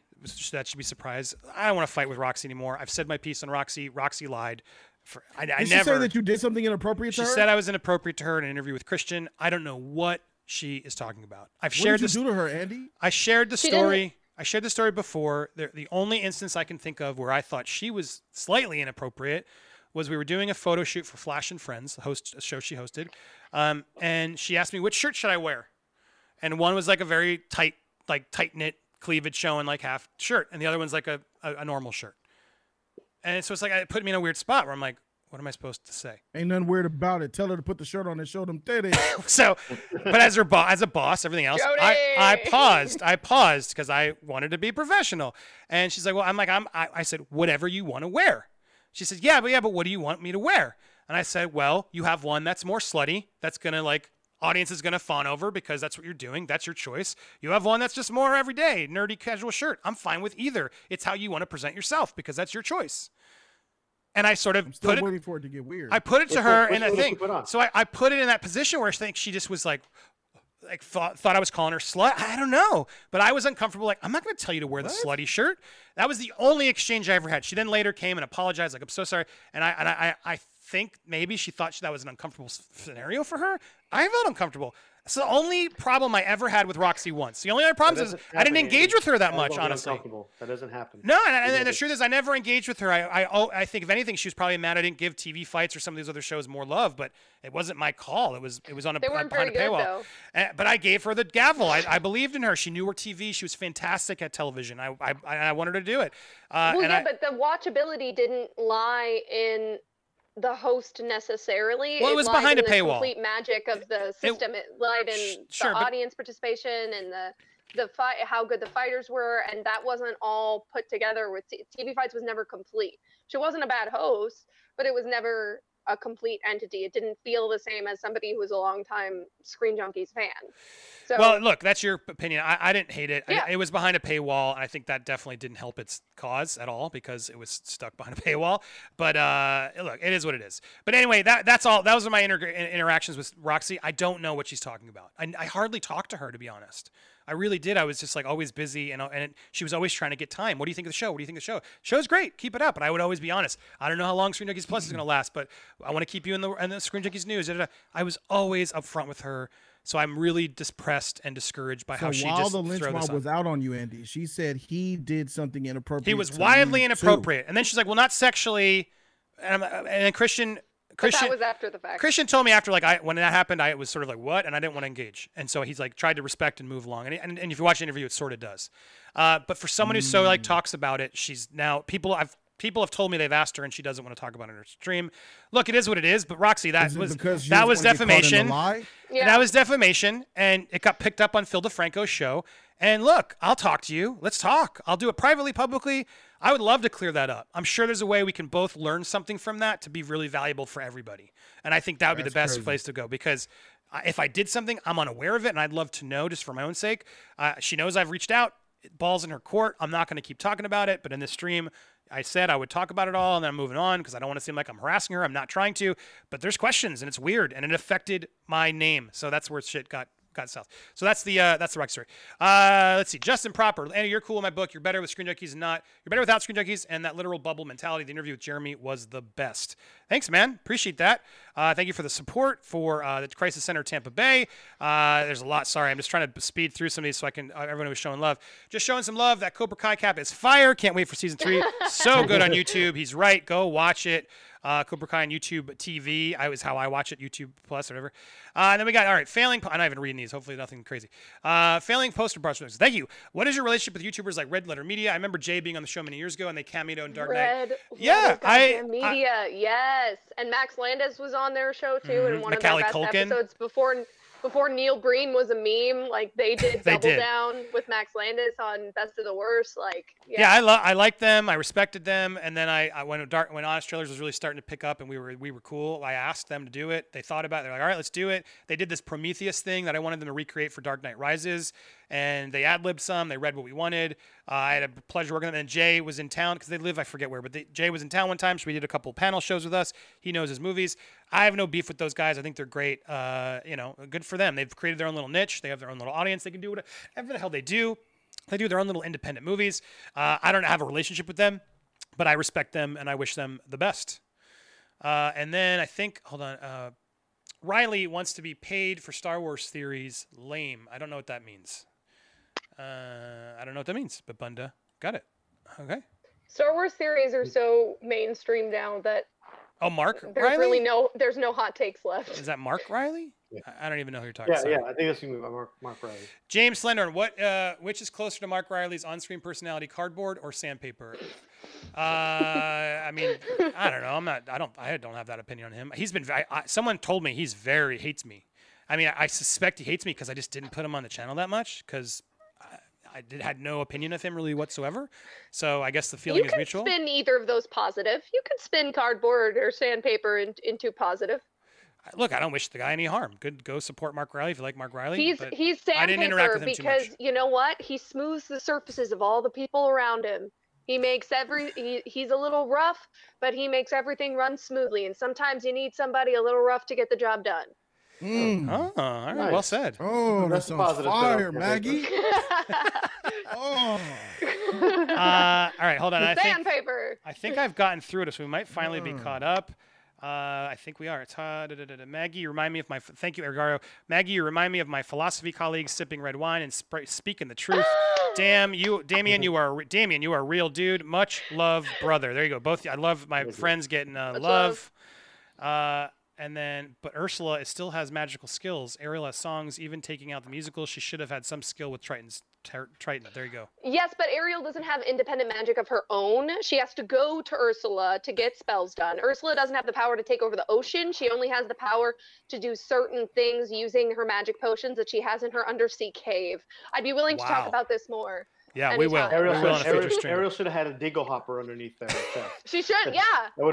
[SPEAKER 1] That should be surprised. I don't want to fight with Roxy anymore. I've said my piece on Roxy. Roxy lied. For, I, I
[SPEAKER 4] she
[SPEAKER 1] never.
[SPEAKER 4] say that you did something inappropriate
[SPEAKER 1] She
[SPEAKER 4] to her?
[SPEAKER 1] said I was inappropriate to her in an interview with Kristian. I don't know what she is talking about. I've
[SPEAKER 4] what
[SPEAKER 1] shared
[SPEAKER 4] did you
[SPEAKER 1] this.
[SPEAKER 4] do to her, Andy?
[SPEAKER 1] I shared the
[SPEAKER 2] She didn't-
[SPEAKER 1] story. I shared the story before. The, the only instance I can think of where I thought she was slightly inappropriate was we were doing a photo shoot for Flash and Friends, the host a show she hosted, um, and she asked me which shirt should I wear, and one was like a very tight, like tight knit cleavage showing like half shirt, and the other one's like a, a, a normal shirt, and so it's like it put me in a weird spot where I'm like, what am I supposed to say?
[SPEAKER 4] Ain't nothing weird about it. Tell her to put the shirt on and show them titties.
[SPEAKER 1] so but as her bo- as a boss everything else I, I paused i paused because i wanted to be professional and she's like well i'm like i'm i, I said whatever you want to wear she said yeah but yeah but what do you want me to wear and i said well you have one that's more slutty that's gonna like audience is gonna fawn over because that's what you're doing that's your choice you have one that's just more everyday nerdy casual shirt i'm fine with either it's how you want to present yourself because that's your choice and i sort of
[SPEAKER 4] Still
[SPEAKER 1] put it
[SPEAKER 4] waiting for it to get weird.
[SPEAKER 1] I put it to her
[SPEAKER 3] one-
[SPEAKER 1] in
[SPEAKER 3] which
[SPEAKER 1] a
[SPEAKER 3] one did
[SPEAKER 1] thing.
[SPEAKER 3] you put on?
[SPEAKER 1] So I, I put it in that position where I think she just was like, like thought thought I was calling her slut. I don't know, but I was uncomfortable. Like I'm not going to tell you to wear the slutty shirt. That was the only exchange I ever had. She then later came and apologized, like I'm so sorry. And I and I I I think maybe she thought that was an uncomfortable scenario for her. I felt uncomfortable. It's the only problem I ever had with Roxy once. The only other
[SPEAKER 3] That
[SPEAKER 1] problem is I didn't engage with her that
[SPEAKER 3] That
[SPEAKER 1] much, honestly.
[SPEAKER 3] uncomfortable. That doesn't happen.
[SPEAKER 1] No, and, and, and the truth is, I never engaged with her. I, I, oh, I think if anything, she was probably mad I didn't give TV fights or some of these other shows more love. But it wasn't my call. It was it was on a
[SPEAKER 2] They weren't
[SPEAKER 1] behind a
[SPEAKER 2] very good,
[SPEAKER 1] paywall.
[SPEAKER 2] though.
[SPEAKER 1] Uh, but I gave her the gavel. I, I believed in her. She knew her TV. She was fantastic at television. I I, I I wanted her to do it. Uh,
[SPEAKER 2] well,
[SPEAKER 1] and
[SPEAKER 2] yeah,
[SPEAKER 1] I,
[SPEAKER 2] but the watchability didn't lie in the host necessarily.
[SPEAKER 1] Well, it was
[SPEAKER 2] lied
[SPEAKER 1] behind
[SPEAKER 2] in
[SPEAKER 1] a
[SPEAKER 2] the
[SPEAKER 1] paywall.
[SPEAKER 2] Complete magic of the system. It, lied in the
[SPEAKER 1] but-
[SPEAKER 2] audience participation and the the fight, how good the fighters were, and that wasn't all put together. With t- TV fights was never complete. She wasn't a bad host, but it was never a complete entity. It didn't feel the same as somebody who was a longtime Screen Junkies fan. So
[SPEAKER 1] well, look, that's your opinion. I, I didn't hate it. I- it was behind a paywall, and I think that definitely didn't help its cause at all because it was stuck behind a paywall. But uh, look, it is what it is. But anyway, that that's all. Those are my inter- interactions with Roxy. I don't know what she's talking about. I, I hardly talked to her to be honest. I really did. I was just like always busy, and uh, and she was always trying to get time. What do you think of the show? What do you think of the show? Show's great. Keep it up. But I would always be honest. I don't know how long Screen Junkies Plus is going to last, but I want to keep you in the in the Screen Junkies news. da, da, da. I was always upfront with her. So I'm really depressed and discouraged by
[SPEAKER 4] So
[SPEAKER 1] how she
[SPEAKER 4] while
[SPEAKER 1] just
[SPEAKER 4] the lynch
[SPEAKER 1] throw this
[SPEAKER 4] mob was out on you, Andy, she said he did something inappropriate.
[SPEAKER 1] He was wildly
[SPEAKER 4] you, too.
[SPEAKER 1] inappropriate, and then she's like, "Well, not sexually." And, I'm, uh, and then Kristian,
[SPEAKER 2] but that was after the fact.
[SPEAKER 1] Kristian told me after like I when that happened, I was sort of like what, and I didn't want to engage, and so he's like tried to respect and move along, and and, and if you watch the interview, it sort of does. Uh, but for someone who so
[SPEAKER 4] Mm.
[SPEAKER 1] like talks about it, she's now people I've people have told me they've asked her, and she doesn't want to talk about it in her stream. Look, it is what it is. But Roxy, that
[SPEAKER 4] Is it
[SPEAKER 1] was
[SPEAKER 4] because
[SPEAKER 1] that was
[SPEAKER 4] wanna get caught in the
[SPEAKER 1] defamation.
[SPEAKER 2] Yeah.
[SPEAKER 1] That was defamation, and it got picked up on Phil DeFranco's show. And look, I'll talk to you. Let's talk. I'll do it privately, publicly. I would love to clear that up. I'm sure there's a way we can both learn something from that to be really valuable for everybody. And I think that would be the best
[SPEAKER 4] crazy.
[SPEAKER 1] place to go because if I did something, I'm unaware of it, and I'd love to know just for my own sake. Uh, she knows I've reached out. Balls in her court. I'm not going to keep talking about it, but in this stream, I said I would talk about it all, and then I'm moving on because I don't want to seem like I'm harassing her. I'm not trying to, but there's questions, and it's weird, and it affected my name. So that's where shit got got south. So that's the uh, that's the rock story. Uh, let's see, Justin Proper, Andy, you're cool in my book. You're better with Screen Junkies and not. You're better without Screen Junkies, and that literal bubble mentality. The interview with Jeremy was the best. Thanks, man. Appreciate that. Uh, thank you for the support for uh, the Crisis Center Tampa Bay. Uh, there's a lot. Sorry, I'm just trying to speed through some of these so I can. Uh, everyone was showing love. Just showing some love. That Cobra Kai cap is fire. Can't wait for season three. so good on YouTube. He's right. Go watch it. Uh, Cobra Kai on YouTube TV. I was how I watch it. YouTube Plus or whatever. Uh, and then we got all right. Failing. I'm not even reading these. Hopefully nothing crazy. Uh, failing poster parts. Thank you. What is your relationship with YouTubers like Red Letter Media? I remember Jay being on the show many years ago, and they cameoed in Dark Knight.
[SPEAKER 2] Red
[SPEAKER 1] Yeah, I-
[SPEAKER 2] media, yes, and Max Landis was on their show too, in
[SPEAKER 1] Mhm.
[SPEAKER 2] one
[SPEAKER 1] Macaulay
[SPEAKER 2] of their best
[SPEAKER 1] Culkin.
[SPEAKER 2] episodes before before Neil Breen was a meme. Like they did
[SPEAKER 1] They
[SPEAKER 2] double
[SPEAKER 1] did.
[SPEAKER 2] down with Max Landis on Best of the Worst. Like
[SPEAKER 1] Yeah,
[SPEAKER 2] yeah,
[SPEAKER 1] I lo- I liked them. I respected them. And then I, I when dark when Honest Trailers was really starting to pick up and we were we were cool. I asked them to do it. They thought about it. They're like, all right, let's do it. They did this Prometheus thing that I wanted them to recreate for Dark Knight Rises, and they ad libbed some. They read what we wanted. Uh, I had a pleasure working with them. And Jay was in town because they live I forget where, but they, Jay was in town one time, so we did a couple panel shows with us. He knows his movies. I have no beef with those guys. I think they're great. Uh, you know, good for them. They've created their own little niche. They have their own little audience. They can do whatever the hell they do. They do their own little independent movies. Uh, I don't have a relationship with them, but I respect them and I wish them the best. Uh, and then I think, hold on, uh, Riley wants to be paid for Star Wars theories. Lame. I don't know what that means. Uh, I don't know what that means, but Bunda got it. Okay.
[SPEAKER 2] Star Wars theories are so mainstream now that
[SPEAKER 1] Oh, Mark
[SPEAKER 2] there's
[SPEAKER 1] Riley.
[SPEAKER 2] really no there's no hot takes left.
[SPEAKER 1] Is that Mark Riley?
[SPEAKER 3] Yeah.
[SPEAKER 1] I I don't even know who you're talking.
[SPEAKER 3] Yeah,
[SPEAKER 1] Sorry.
[SPEAKER 3] yeah. I think that's gonna be Mark, Mark Riley.
[SPEAKER 1] James Slender, what uh, which is closer to Mark Riley's on-screen personality, cardboard or sandpaper? Uh, I mean, I don't know. I'm not. I don't. I don't have that opinion on him. He's been. I, I, someone told me he's very hates me. I mean, I, I suspect he hates me because I just didn't put him on the channel that much because I, did had no opinion of him really whatsoever. So I guess the feeling
[SPEAKER 2] you
[SPEAKER 1] is
[SPEAKER 2] can
[SPEAKER 1] mutual.
[SPEAKER 2] spin either of those positive. You can spin cardboard or sandpaper in, into positive.
[SPEAKER 1] Look, I don't wish the guy any harm. Good, go support Mark Riley if you like Mark Riley.
[SPEAKER 2] He's he's
[SPEAKER 1] I didn't interact
[SPEAKER 2] sandpaper
[SPEAKER 1] with him too much.
[SPEAKER 2] because you know what? He smooths the surfaces of all the people around him. He makes every he, he's a little rough, but he makes everything run smoothly. And sometimes you need somebody a little rough to get the job done.
[SPEAKER 4] Mm.
[SPEAKER 1] oh, all right, well said.
[SPEAKER 4] Oh,
[SPEAKER 3] That's a
[SPEAKER 4] sounds
[SPEAKER 3] positive
[SPEAKER 4] fire,
[SPEAKER 3] spin-off,
[SPEAKER 4] Maggie. Oh,
[SPEAKER 1] Uh, all right, hold on. I think
[SPEAKER 2] Sandpaper.
[SPEAKER 1] I think I've gotten through it, so we might finally be
[SPEAKER 4] Mm.
[SPEAKER 1] caught up. Uh, I think we are. It's, uh, da, da, da, da. Maggie, you remind me of my. Thank you, Ergaro. Maggie, you remind me of my philosophy colleagues sipping red wine and spra- speaking the truth. Damn you, Damien. You are a re- Damien. You are a real dude. Much love, brother. There you go. Both. I love my friends getting uh,
[SPEAKER 2] Much
[SPEAKER 1] love. Uh, and then, but Ursula is, still has magical skills. Ariel has songs. Even taking out the musical, she should have had some skill with Triton's. Ter- Triton. There you go.
[SPEAKER 2] Yes, but Ariel doesn't have independent magic of her own. She has to go to Ursula to get spells done. Ursula doesn't have the power to take over the ocean. She only has the power to do certain things using her magic potions that she has in her undersea cave. I'd be willing to
[SPEAKER 1] Wow.
[SPEAKER 2] talk about this more.
[SPEAKER 1] Yeah, we will.
[SPEAKER 3] Ariel,
[SPEAKER 1] we will
[SPEAKER 3] should, Ariel. Ariel should have had a dinglehopper underneath there. instead.
[SPEAKER 2] She should, yeah.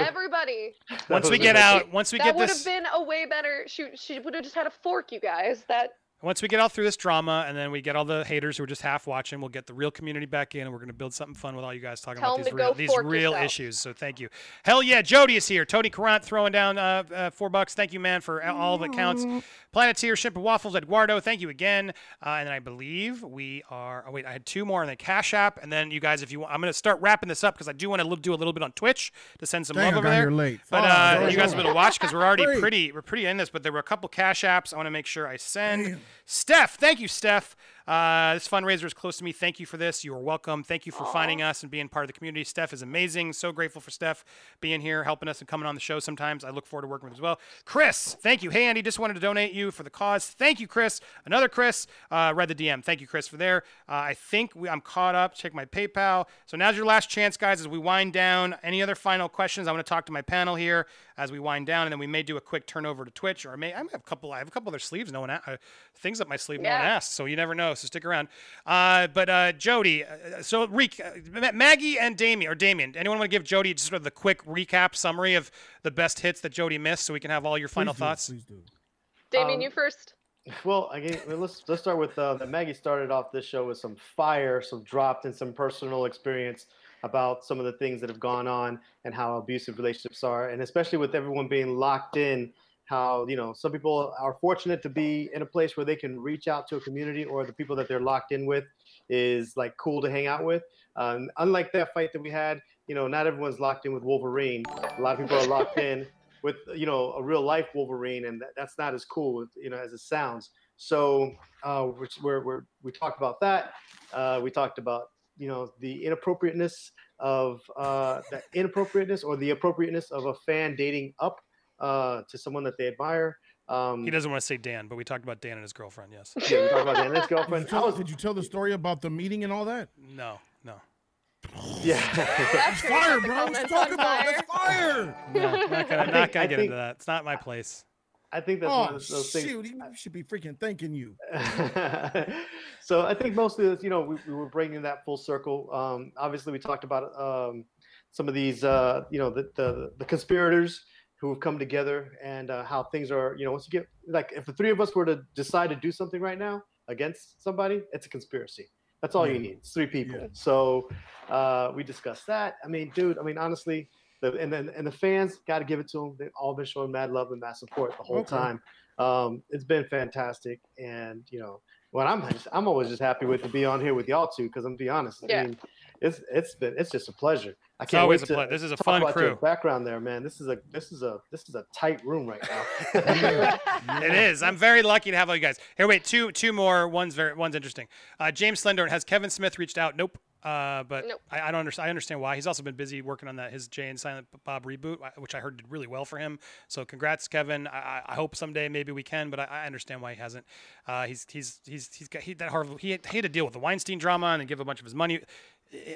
[SPEAKER 2] Everybody.
[SPEAKER 1] Once we get out, once we
[SPEAKER 2] that
[SPEAKER 1] get this, that would
[SPEAKER 2] have been a way better. She she would have just had a fork, you guys. That
[SPEAKER 1] once we get all through this drama, and then we get all the haters who are just half watching, we'll get the real community back in, and we're gonna build something fun with all you guys talking
[SPEAKER 2] Tell
[SPEAKER 1] about
[SPEAKER 2] 'em
[SPEAKER 1] these real, these real
[SPEAKER 2] yourself.
[SPEAKER 1] issues. So thank you. Hell yeah, Jody is here. Tony Carant throwing down uh, uh, four bucks. Thank you, man, for all of it counts. Planeteer, Ship of Waffles, Eduardo, thank you again. Uh, and then I believe we are. Oh wait, I had two more in the Cash App, and then you guys, if you want, I'm gonna start wrapping this up because I do want to do a little bit on Twitch to send some
[SPEAKER 4] Dang,
[SPEAKER 1] love
[SPEAKER 4] I
[SPEAKER 1] over
[SPEAKER 4] got
[SPEAKER 1] there.
[SPEAKER 4] here late.
[SPEAKER 1] But
[SPEAKER 4] Fuck,
[SPEAKER 1] uh,
[SPEAKER 4] bro.
[SPEAKER 1] you guys will be able to watch because we're already pretty we're pretty in this. But there were a couple cash apps I want to make sure I send.
[SPEAKER 4] Damn.
[SPEAKER 1] Steph, thank you, Steph. Uh, this fundraiser is close to me. Thank you for this. You are welcome. Thank you for finding us and being part of the community. Steph is amazing. So grateful for Steph being here, helping us, and coming on the show sometimes. I look forward to working with as well. Chris, thank you. Hey, Andy, just wanted to donate you for the cause. Thank you, Chris. Another Chris uh, read the DM. Thank you, Chris, for there. Uh, I think we, I'm caught up. Check my PayPal. So now's your last chance, guys, as we wind down. Any other final questions? I want to talk to my panel here as we wind down, and then we may do a quick turnover to Twitch, or I may I have a couple. I have a couple other sleeves. No one uh, things up my sleeve. No one
[SPEAKER 2] Yeah.
[SPEAKER 1] asked, so you never know. So stick around. Uh, but uh, Jody, uh, so Reek, uh, Maggie and Damien, or Damien, anyone want to give Jody just sort of the quick recap summary of the best hits that Jody missed, so we can have all your final
[SPEAKER 4] Please do,
[SPEAKER 1] thoughts?
[SPEAKER 4] Please do.
[SPEAKER 2] Damien,
[SPEAKER 3] Um,
[SPEAKER 2] you first.
[SPEAKER 3] Well, again, well, let's let's start with uh, that. Maggie started off this show with some fire, some dropped, and some personal experience about some of the things that have gone on and how abusive relationships are, and especially with everyone being locked in. How you know some people are fortunate to be in a place where they can reach out to a community, or the people that they're locked in with is like cool to hang out with. Um, unlike that fight that we had, you know, not everyone's locked in with Wolverine. A lot of people are locked in with you know a real life Wolverine, and that, that's not as cool you know as it sounds. So uh, we're, we're, we're, we talked about that. Uh, we talked about you know the inappropriateness of uh, the inappropriateness or the appropriateness of a fan dating up uh, to someone that they admire. Um,
[SPEAKER 1] He doesn't want to say Dan, but we talked about Dan and his girlfriend. Yes.
[SPEAKER 3] yeah, we talked about that. And his
[SPEAKER 4] Did you,
[SPEAKER 3] girlfriend. I
[SPEAKER 4] tell,
[SPEAKER 3] was,
[SPEAKER 4] did you tell the story about the meeting and all that?
[SPEAKER 1] No. No.
[SPEAKER 3] yeah.
[SPEAKER 2] That's.
[SPEAKER 4] Fire, bro. Let's
[SPEAKER 2] comments
[SPEAKER 4] talk about
[SPEAKER 2] fire.
[SPEAKER 4] that's fire.
[SPEAKER 1] No, I'm not gonna, I'm not
[SPEAKER 3] think-
[SPEAKER 1] gonna
[SPEAKER 3] I
[SPEAKER 1] get into that. It's not my place.
[SPEAKER 3] I think that's one
[SPEAKER 4] Oh
[SPEAKER 3] of those things.
[SPEAKER 4] shoot! He should be freaking thanking you.
[SPEAKER 3] so I think mostly, you know, we, we were bringing that full circle. Um, obviously, we talked about um, some of these, uh, you know, the, the the conspirators who have come together and uh, how things are. You know, once you get like, if the three of us were to decide to do something right now against somebody, it's a conspiracy. That's all you need. It's three people.
[SPEAKER 4] Yeah.
[SPEAKER 3] So uh, we discussed that. I mean, dude. I mean, honestly. The, and then and the fans got to give it to them. They've all been showing mad love and mad support the whole
[SPEAKER 4] Okay.
[SPEAKER 3] time. Um, it's been fantastic, and you know, what I'm just, I'm always just happy with to be on here with y'all two because I'm gonna be honest. I
[SPEAKER 2] Yeah.
[SPEAKER 3] mean, it's it's been it's just a pleasure. I can't
[SPEAKER 1] always
[SPEAKER 3] wait
[SPEAKER 1] a
[SPEAKER 3] to
[SPEAKER 1] ple- this is a
[SPEAKER 3] talk
[SPEAKER 1] fun
[SPEAKER 3] about your
[SPEAKER 1] crew.
[SPEAKER 3] background there, man. This is a this is a this is a tight room right now.
[SPEAKER 1] It is. I'm very lucky to have all you guys. Here, wait, two two more. One's very one's interesting. Uh, James Slender has Kevin Smith reached out? Nope. Uh, but
[SPEAKER 2] Nope.
[SPEAKER 1] I, I don't understand. I understand why. He's also been busy working on that his Jay and Silent Bob reboot, which I heard did really well for him. So congrats, Kevin. I, I- hope someday maybe we can, but I, I understand why he hasn't. Uh, he's he's he's he's got he, that horrible. He had, he had to deal with the Weinstein drama and give a bunch of his money.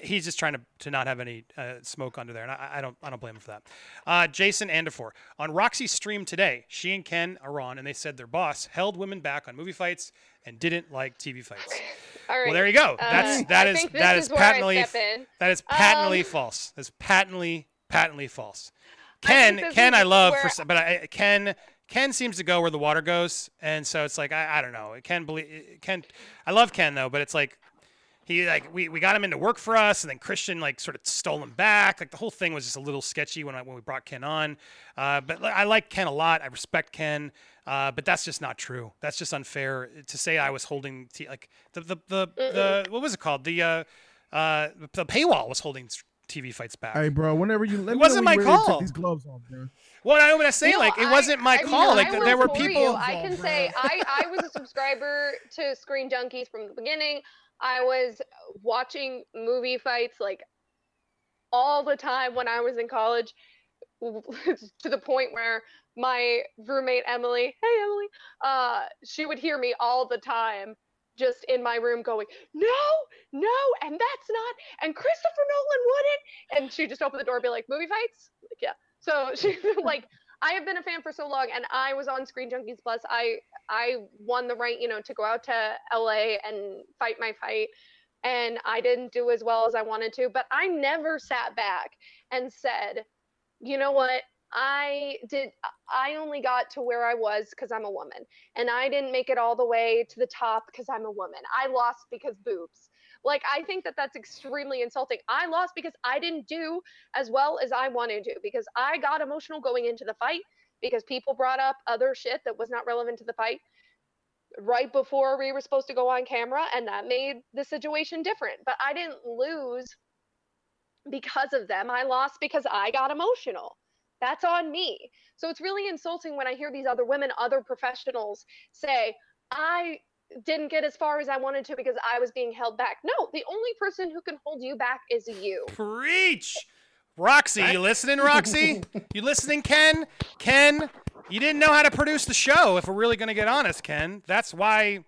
[SPEAKER 1] He's just trying to, to not have any uh, smoke under there, and I, I don't I don't blame him for that. Uh, Jason Andafor on Roxy's stream today, she and Ken are on, and they said their boss held women back on movie fights and didn't like TV fights.
[SPEAKER 2] All right.
[SPEAKER 1] Well, there you go. That's
[SPEAKER 2] Uh,
[SPEAKER 1] that
[SPEAKER 2] I
[SPEAKER 1] is that is
[SPEAKER 2] is
[SPEAKER 1] patently that is patently
[SPEAKER 2] Um,
[SPEAKER 1] false. That's patently patently false. Ken
[SPEAKER 2] this
[SPEAKER 1] Ken I love for but I, Ken Ken seems to go where the water goes, and so it's like I, I don't know. Ken believe Ken I love Ken though, but it's like he like we, we got him into work for us, and then Kristian like sort of stole him back. Like the whole thing was just a little sketchy when I when we brought Ken on. Uh, but like, I like Ken a lot. I respect Ken. Uh, but that's just not true. That's just unfair to say I was holding t- like the the the, the what was it called the uh, uh, the paywall was holding TV fights back.
[SPEAKER 4] Hey, bro, whenever you let
[SPEAKER 1] It
[SPEAKER 4] me
[SPEAKER 1] wasn't
[SPEAKER 4] know
[SPEAKER 1] my
[SPEAKER 4] you're ready to
[SPEAKER 1] call.
[SPEAKER 4] Take these gloves off, bro.
[SPEAKER 1] Well, I'm gonna say
[SPEAKER 2] No,
[SPEAKER 1] like it
[SPEAKER 2] I-
[SPEAKER 1] wasn't my
[SPEAKER 2] I
[SPEAKER 1] call.
[SPEAKER 2] I
[SPEAKER 1] Like
[SPEAKER 2] will
[SPEAKER 1] there were
[SPEAKER 2] for you.
[SPEAKER 1] people.
[SPEAKER 2] I can say I, I was a subscriber to Screen Junkies from the beginning. I was watching movie fights like all the time when I was in college, to the point where my roommate Emily, hey Emily, uh, she would hear me all the time just in my room going, no, no, and that's not, and Christopher Nolan wouldn't, and she just opened the door and be like, movie fights, like yeah. So she's like I have been a fan for so long, and I was on Screen Junkies Plus. I I won the right, you know, to go out to LA and fight my fight, and I didn't do as well as I wanted to. But I never sat back and said, you know what, I did. I only got to where I was because I'm a woman, and I didn't make it all the way to the top because I'm a woman. I lost because boobs. Like I think that that's extremely insulting. I lost because I didn't do as well as I wanted to because I got emotional going into the fight because people brought up other shit that was not relevant to the fight right before we were supposed to go on camera and that made the situation different. But I didn't lose because of them. I lost because I got emotional. That's on me. So it's really insulting when I hear these other women, other professionals say, I didn't get as far as I wanted to because I was being held back. No, the only person who can hold you back is you.
[SPEAKER 1] Preach. Roxy, you listening, Roxy? you listening, Ken? Ken, you didn't know how to produce the show, if we're really going to get honest, Ken. That's why.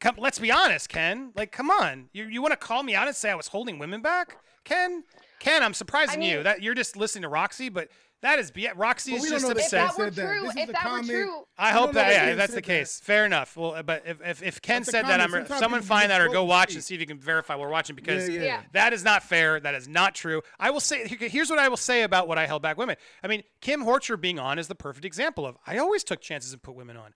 [SPEAKER 1] Come, let's be honest, Ken. Like, come on. You, you want to call me out and say I was holding women back? Ken? Ken, I'm surprising you.
[SPEAKER 2] mean-
[SPEAKER 1] That You're just listening to Roxy, but that is. be- Roxy is just
[SPEAKER 4] know that
[SPEAKER 2] If that were
[SPEAKER 4] said that.
[SPEAKER 2] true, if
[SPEAKER 4] the
[SPEAKER 2] that were true,
[SPEAKER 1] I hope that,
[SPEAKER 4] that
[SPEAKER 1] yeah, if that's the
[SPEAKER 4] said that.
[SPEAKER 1] case. Fair enough. Well, but if, if, if Ken
[SPEAKER 4] That's
[SPEAKER 1] said that, I'm.
[SPEAKER 4] Sometimes
[SPEAKER 1] someone find that or go watch and see if you can verify we're watching because
[SPEAKER 4] Yeah, yeah.
[SPEAKER 2] Yeah.
[SPEAKER 1] that is not fair. That is not true. I will say here's what I will say about what I held back women. I mean, Kim Horcher being on is the perfect example of I always took chances and put women on.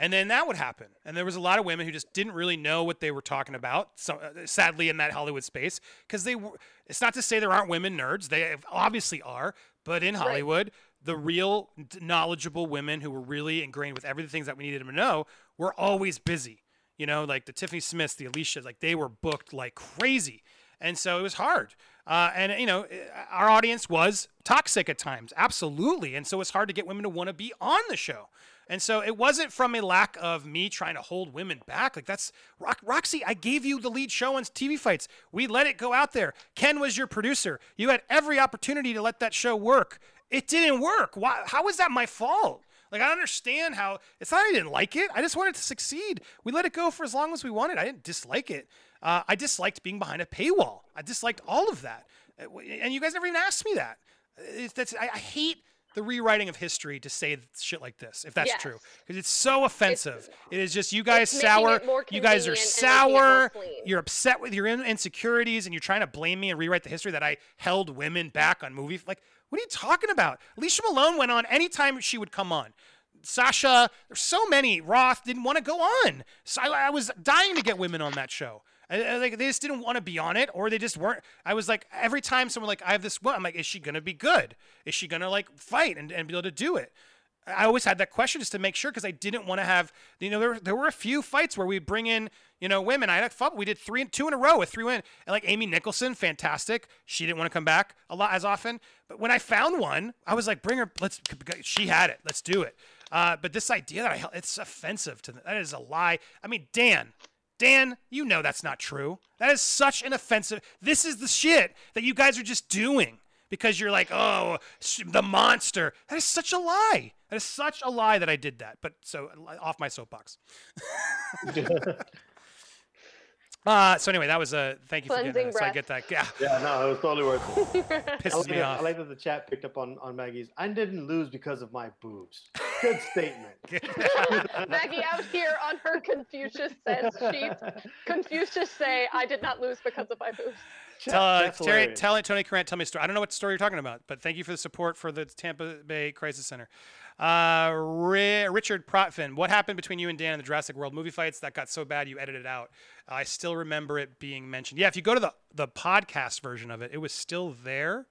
[SPEAKER 1] And then that would happen. And there was a lot of women who just didn't really know what they were talking about. So uh, sadly in that Hollywood space because they were it's not to say there aren't women nerds. They obviously are, but in Hollywood, the real knowledgeable women who were really ingrained with everything that we needed them to know were always busy. You know, like the Tiffany Smiths, the Alicia's, like they were booked like crazy. And so it was hard. Uh, and, you know, our audience was toxic at times. Absolutely. And so it's hard to get women to want to be on the show. And so it wasn't from a lack of me trying to hold women back. Like that's Rock, Roxy, I gave you the lead show on TV fights. We let it go out there. Ken was your producer. You had every opportunity to let that show work. It didn't work. Why, how is that my fault? Like I understand how it's not I didn't like it. I just wanted to succeed. We let it go for as long as we wanted. I didn't dislike it. Uh, I disliked being behind a paywall. I disliked all of that. Uh, And you guys never even asked me that. It's, that's I, I hate the rewriting of history to say shit like this, if that's
[SPEAKER 2] Yes.
[SPEAKER 1] true, because it's so offensive. it is just you guys sour. You guys are
[SPEAKER 2] convenient and making it more
[SPEAKER 1] sour. You're upset with your insecurities, and you're trying to blame me and rewrite the history that I held women back on movie. Like, what are you talking about? Alicia Malone went on anytime she would come on. Sasha, there's so many. Roth didn't want to go on. So I, I was dying to get women on that show. Like they just didn't want to be on it, or they just weren't. I was like, every time someone like, I have this one, I'm like, is she gonna be good? Is she gonna like fight and, and be able to do it? I always had that question just to make sure because I didn't want to have, you know, there, there were a few fights where we bring in, you know, women. I had a we did three and two in a row with three win. And like Amy Nicholson, fantastic. She didn't want to come back a lot as often. But when I found one, I was like, bring her, let's, she had it. Let's do it. Uh, but this idea that I it's offensive to them. That is a lie. I mean, Dan, Dan, you know that's not true. That is such an offensive. This is the shit that you guys are just doing because you're like, oh, the monster. That is such a lie. That is such a lie that I did that. But so off my soapbox. Uh, so anyway, that was a thank you for getting
[SPEAKER 2] Cleansing
[SPEAKER 1] that. So I get that. Yeah,
[SPEAKER 3] Yeah, no, it was totally worth it. I
[SPEAKER 1] pisses
[SPEAKER 3] like,
[SPEAKER 1] me
[SPEAKER 3] that,
[SPEAKER 1] off.
[SPEAKER 3] I like that the chat picked up on, on Maggie's. I didn't lose because of my boobs. Good statement.
[SPEAKER 2] Maggie out here on her Confucius says sheet. Confucius say, I did not lose because of my boobs.
[SPEAKER 1] tell, uh, Terry,
[SPEAKER 3] hilarious.
[SPEAKER 1] tell Tony Current, tell me a story. I don't know what story you're talking about, but thank you for the support for the Tampa Bay Crisis Center. Uh, Ri- Richard Protfin, what happened between you and Dan in the Jurassic World movie fights that got so bad you edited it out? I still remember it being mentioned. Yeah, if you go to the the podcast version of it, it was still there.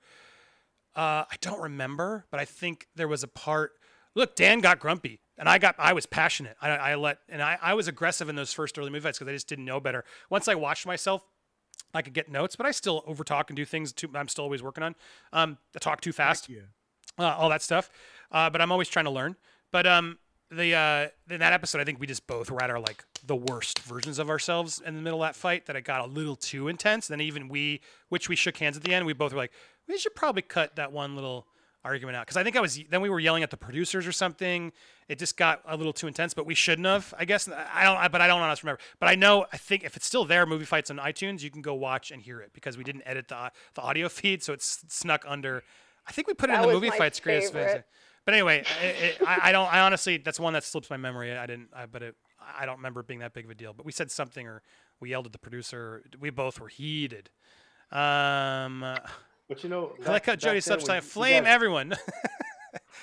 [SPEAKER 1] Uh, I don't remember, but I think there was a part. Look, Dan got grumpy, and I got I was passionate. I, I let and I, I was aggressive in those first early movie fights because I just didn't know better. Once I watched myself I could get notes, but I still overtalk and do things too. I'm still always working on. Um, I talk too fast, uh, all that stuff. Uh, but I'm always trying to learn. But um, the uh, in that episode, I think we just both were at our like the worst versions of ourselves in the middle of that fight. That it got a little too intense. Then even we, which we shook hands at the end, we both were like, we should probably cut that one little argument out because I think I was then we were yelling at the producers or something. It just got a little too intense, but we shouldn't have. I guess I don't. I- But I don't honestly remember. But I know. I think if it's still there, movie fights on iTunes, you can go watch and hear it because we didn't edit the the audio feed, so it's snuck under. I think we put it in the movie fights greatest. But anyway, it, it, I, I don't. I honestly, that's one that slips my memory. I didn't. I, but it, I don't remember it being that big of a deal. But we said something, or we yelled at the producer. We both were heated. Um,
[SPEAKER 3] But you know,
[SPEAKER 1] like how Jody
[SPEAKER 3] back then
[SPEAKER 1] such
[SPEAKER 3] when
[SPEAKER 1] like
[SPEAKER 3] you
[SPEAKER 1] flame
[SPEAKER 3] guys-
[SPEAKER 1] everyone.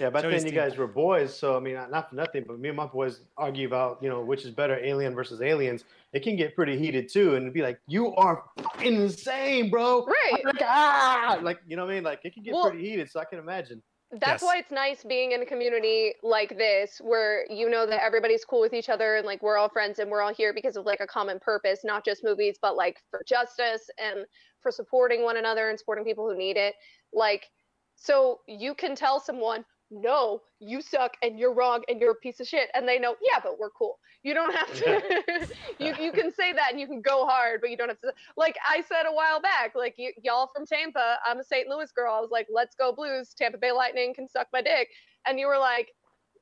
[SPEAKER 3] Yeah, back
[SPEAKER 1] Jody's
[SPEAKER 3] then you
[SPEAKER 1] team.
[SPEAKER 3] guys were boys, so I mean, not for nothing, but me and my boys argue about you know which is better, Alien versus Aliens. It can get pretty heated too, and it'd be like, "You are insane, bro!"
[SPEAKER 2] Right.
[SPEAKER 3] Like ah, like you know what I mean? Like it can get
[SPEAKER 2] Well-
[SPEAKER 3] pretty heated, so I can imagine.
[SPEAKER 2] That's
[SPEAKER 1] Yes.
[SPEAKER 2] why it's nice being in a community like this where you know that everybody's cool with each other and like we're all friends and we're all here because of like a common purpose, not just movies, but like for justice and for supporting one another and supporting people who need it. Like, so you can tell someone, no, you suck and you're wrong and you're a piece of shit. And they know, yeah, but we're cool. You don't have to, you, you can say that and you can go hard, but you don't have to, like I said a while back, like y- y'all from Tampa, I'm a St. Louis girl. I was like, let's go Blues. Tampa Bay Lightning can suck my dick. And you were like,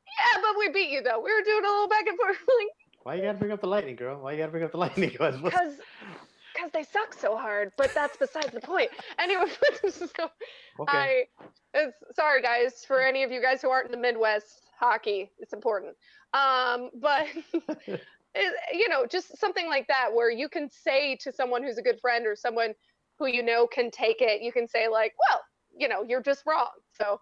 [SPEAKER 2] yeah, but we beat you though. We were doing a little back and forth, like,
[SPEAKER 3] Why you gotta bring up the lightning, girl? Why you gotta bring up the lightning?
[SPEAKER 2] Because because they suck so hard. But that's besides the point. Anyway, so
[SPEAKER 3] okay.
[SPEAKER 2] I, it's, sorry guys for any of you guys who aren't in the Midwest hockey. It's important. Um, but it, you know, just something like that where you can say to someone who's a good friend or someone who you know can take it. You can say like, well, you know, you're just wrong. So,